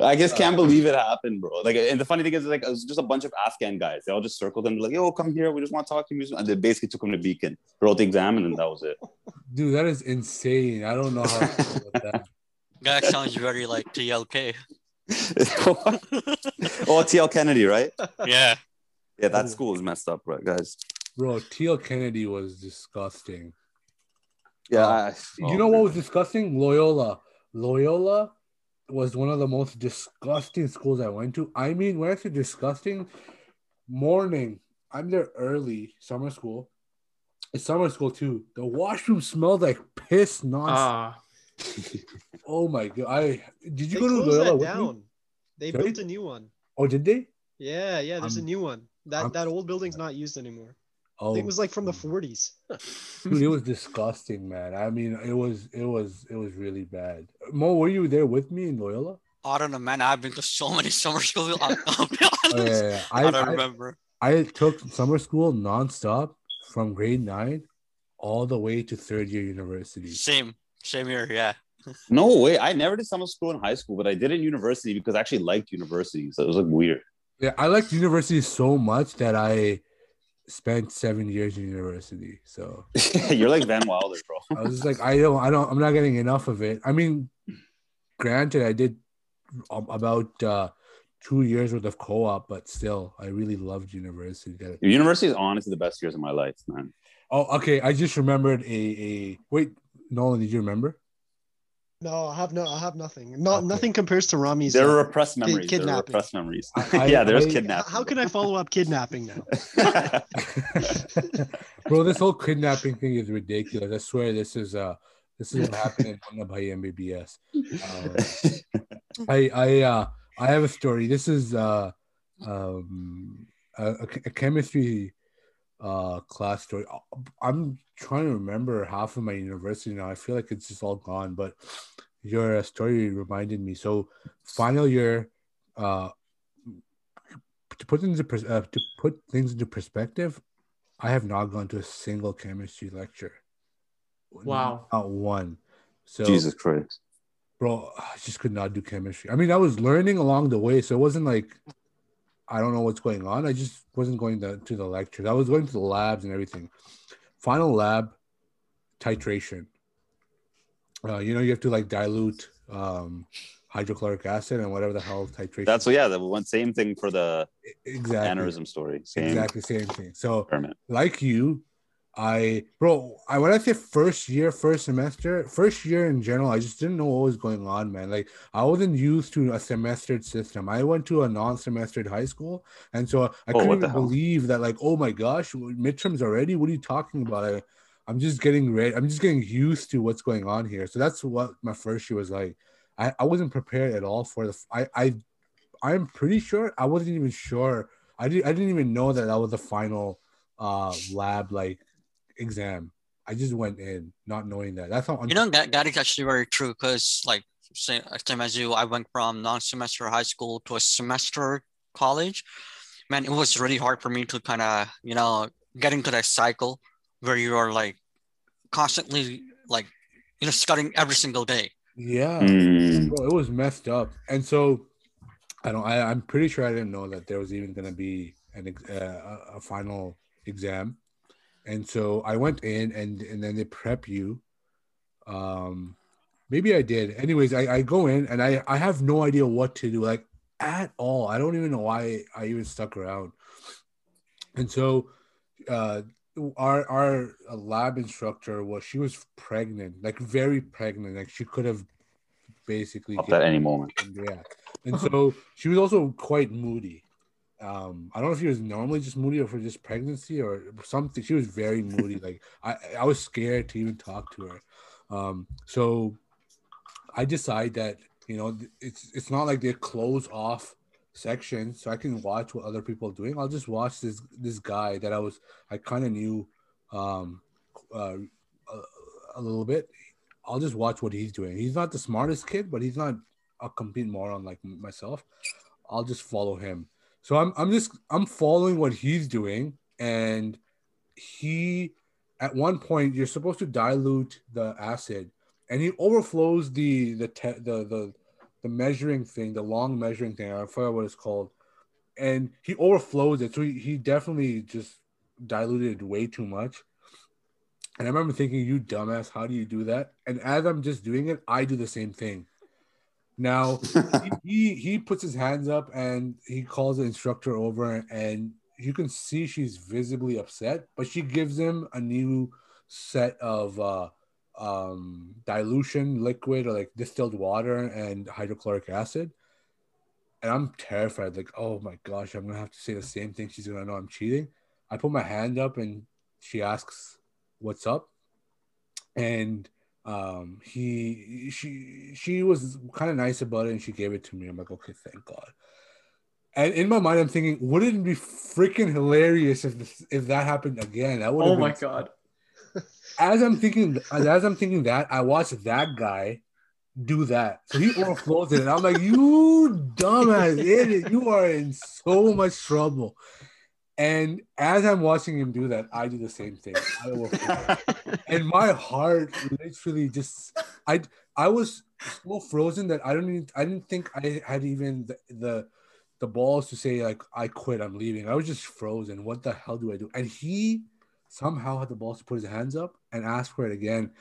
I just can't believe it happened, bro. Like, and the funny thing is, like, it was just a bunch of Afghan guys. They all just circled him, like, "Yo, come here. We just want to talk to you." And they basically took him to Beacon, wrote the exam, and then that was it. Dude, that is insane. I don't know how to feel about that. That sounds very like TLK. oh, TL Kennedy, right? Yeah. Yeah, that oh. school is messed up, right, guys? Bro, TL Kennedy was disgusting. Yeah. Uh, I- you know what was disgusting? Loyola. Loyola was one of the most disgusting schools I went to. I mean, when I say disgusting, morning, I'm there early, summer school. It's summer school too. The washroom smelled like piss nonstop. Ah, oh my god! I did you They go to Loyola? that down. They Sorry? built a new one. Oh, did they? Yeah, yeah. There's Um, a new one. That I'm- that old building's not used anymore. I Oh, think it was like from the hmm. 40s. dude, it was disgusting, man. I mean, it was, it was, it was really bad. Mo, were you there with me in Loyola? I don't know, man. I've been to so many summer schools. I'll, I'll be honest. Oh, yeah, yeah, yeah. I, I, don't I, remember. I took summer school nonstop from grade nine all the way to third year university. Same. Same here, yeah. no way. I never did summer school in high school, but I did in university because I actually liked university. So it was like weird. Yeah, I liked university so much that I spent seven years in university. So You're like Van Wilder, bro. I was just like, I don't, I don't, I'm not getting enough of it. I mean, granted, I did about uh, two years worth of co-op, but still, I really loved university. University is honestly the best years of my life, man. Oh, okay. I just remembered a a wait, Nolan. Did you remember? No, I have no, I have nothing. Not Okay. nothing compares to Rami's. There uh, are repressed memories. There are kidnapping. repressed memories. I- I- yeah, there's I- h- kidnapping. how can I follow up kidnapping now? Bro, this whole kidnapping thing is ridiculous. I swear this is uh this is what happened in Munna Bhai MBBS. Um, I I uh I have a story. This is uh um a, a a chemistry uh class story. I'm trying to remember half of my university now. I feel like it's just all gone, but your uh, story reminded me. So final year uh to put things into pers- uh, to put things into perspective, I have not gone to a single chemistry lecture. Wow. Not one. So Jesus Christ. bro, I just could not do chemistry. I mean, I was learning along the way, so it wasn't like I don't know what's going on. I just wasn't going to, to the lectures. I was going to the labs and everything. Final lab, titration. Uh, you know, you have to like dilute um, hydrochloric acid and whatever the hell titration. That's what, yeah, the one same thing for the exactly aneurysm story. Same exactly same thing. So experiment. like you, I bro, I when I say first year, first semester, first year in general, I just didn't know what was going on, man. Like I wasn't used to a semestered system. I went to a non-semestered high school, and so I Oh, couldn't even believe that. Like, oh my gosh, midterms already? What are you talking about? I, I'm just getting ready. I'm just getting used to what's going on here. So that's what my first year was like. I, I wasn't prepared at all for the. I I I'm pretty sure I wasn't even sure. I didn't I didn't even know that that was the final uh lab like exam. I just went in not knowing that. That's how You know that that is actually very true because like same, same as you, I went from non-semester high school to a semester college. Man, it was really hard for me to kind of you know get into that cycle where you are like constantly like you know studying every single day. yeah. Mm. Bro, it was messed up. And so I don't I, I'm pretty sure I didn't know that there was even gonna be an uh, a a final exam. And so I went in and and then they prep you. Um maybe I did. Anyways, I, I go in and I, I have no idea what to do, like at all. I don't even know why I even stuck around. And so uh our our lab instructor was she was pregnant, like very pregnant. Like she could have basically at any moment. yeah. And so she was also quite moody. Um, I don't know if she was normally just moody or for just pregnancy or something. She was very moody. Like I, I was scared to even talk to her. Um, so I decide that you know it's it's not like they close off sections, so I can watch what other people are doing. I'll just watch this this guy that I was I kind of knew um, uh, a, a little bit. I'll just watch what he's doing. He's not the smartest kid, but he's not a complete moron like myself. I'll just follow him. So I'm I'm just I'm following what he's doing, and he at one point you're supposed to dilute the acid, and he overflows the the te- the the the measuring thing, the long measuring thing. I forgot what it's called, and he overflows it. So he, he definitely just diluted way too much. And I remember thinking, you dumbass, how do you do that? And as I'm just doing it, I do the same thing. Now he, he he puts his hands up and he calls the instructor over and you can see she's visibly upset, but she gives him a new set of uh um dilution liquid or like distilled water and hydrochloric acid. And I'm terrified, like, oh my gosh, I'm gonna have to say the same thing. She's gonna know I'm cheating. I put my hand up and she asks what's up. And um he she she was kind of nice about it and she gave it to me. I'm like, okay, thank God. And in my mind, I'm thinking, wouldn't it be freaking hilarious if this, if that happened again? That would. Oh my god. As I'm thinking, as I'm thinking that, I watched that guy do that. So he overflows it, and I'm like, you dumbass idiot, you are in so much trouble. And as I'm watching him do that, I do the same thing. And my heart literally just I I was so frozen that I don't even I didn't think I had even the, the the balls to say like I quit I'm leaving. I was just frozen. What the hell do I do? And he somehow had the balls to put his hands up and ask for it again.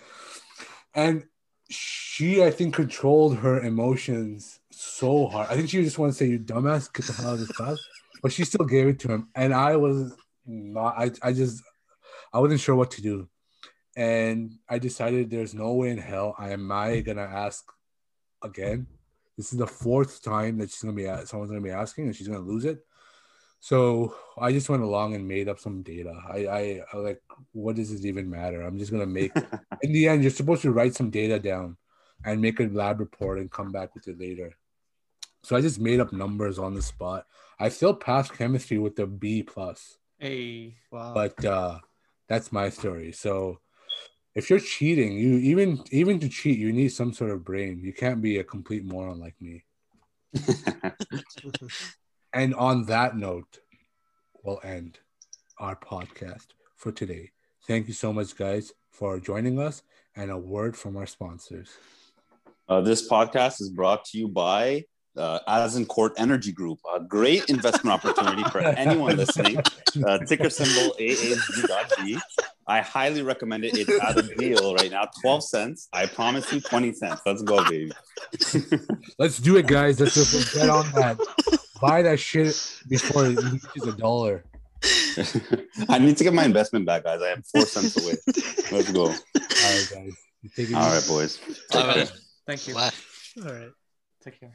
And she I think controlled her emotions so hard. I think she just wanted to say you dumbass get the hell out of this class but she still gave it to him and I was not I, I just I wasn't sure what to do and I decided there's no way in hell I am I gonna ask again. This is the fourth time that she's gonna be someone's gonna be asking, and she's gonna lose it. So I just went along and made up some data. I, I, I like, what does this even matter? I'm just gonna make. in the end, you're supposed to write some data down and make a lab report and come back with it later. So I just made up numbers on the spot. I still passed chemistry with a B plus. Hey. Wow. but uh that's my story. So if you're cheating you even even to cheat you need some sort of brain. You can't be a complete moron like me. And on that note we'll end our podcast for today. Thank you so much guys for joining us and a word from our sponsors. Uh, this podcast is brought to you by uh, Azincourt Energy Group, a great investment opportunity for anyone listening. Uh, ticker symbol AAG.G. I highly recommend it. It's at a deal right now, 12 cents. I promise you 20 cents. Let's go, baby. Let's do it, guys. Let's just get on that. Buy that shit before it reaches a dollar. I need to get my investment back, guys. I am four cents away. Let's go. All right, guys. You take it All easy. right, boys. All Take care. right. Thank you. Bye. All right. Take care.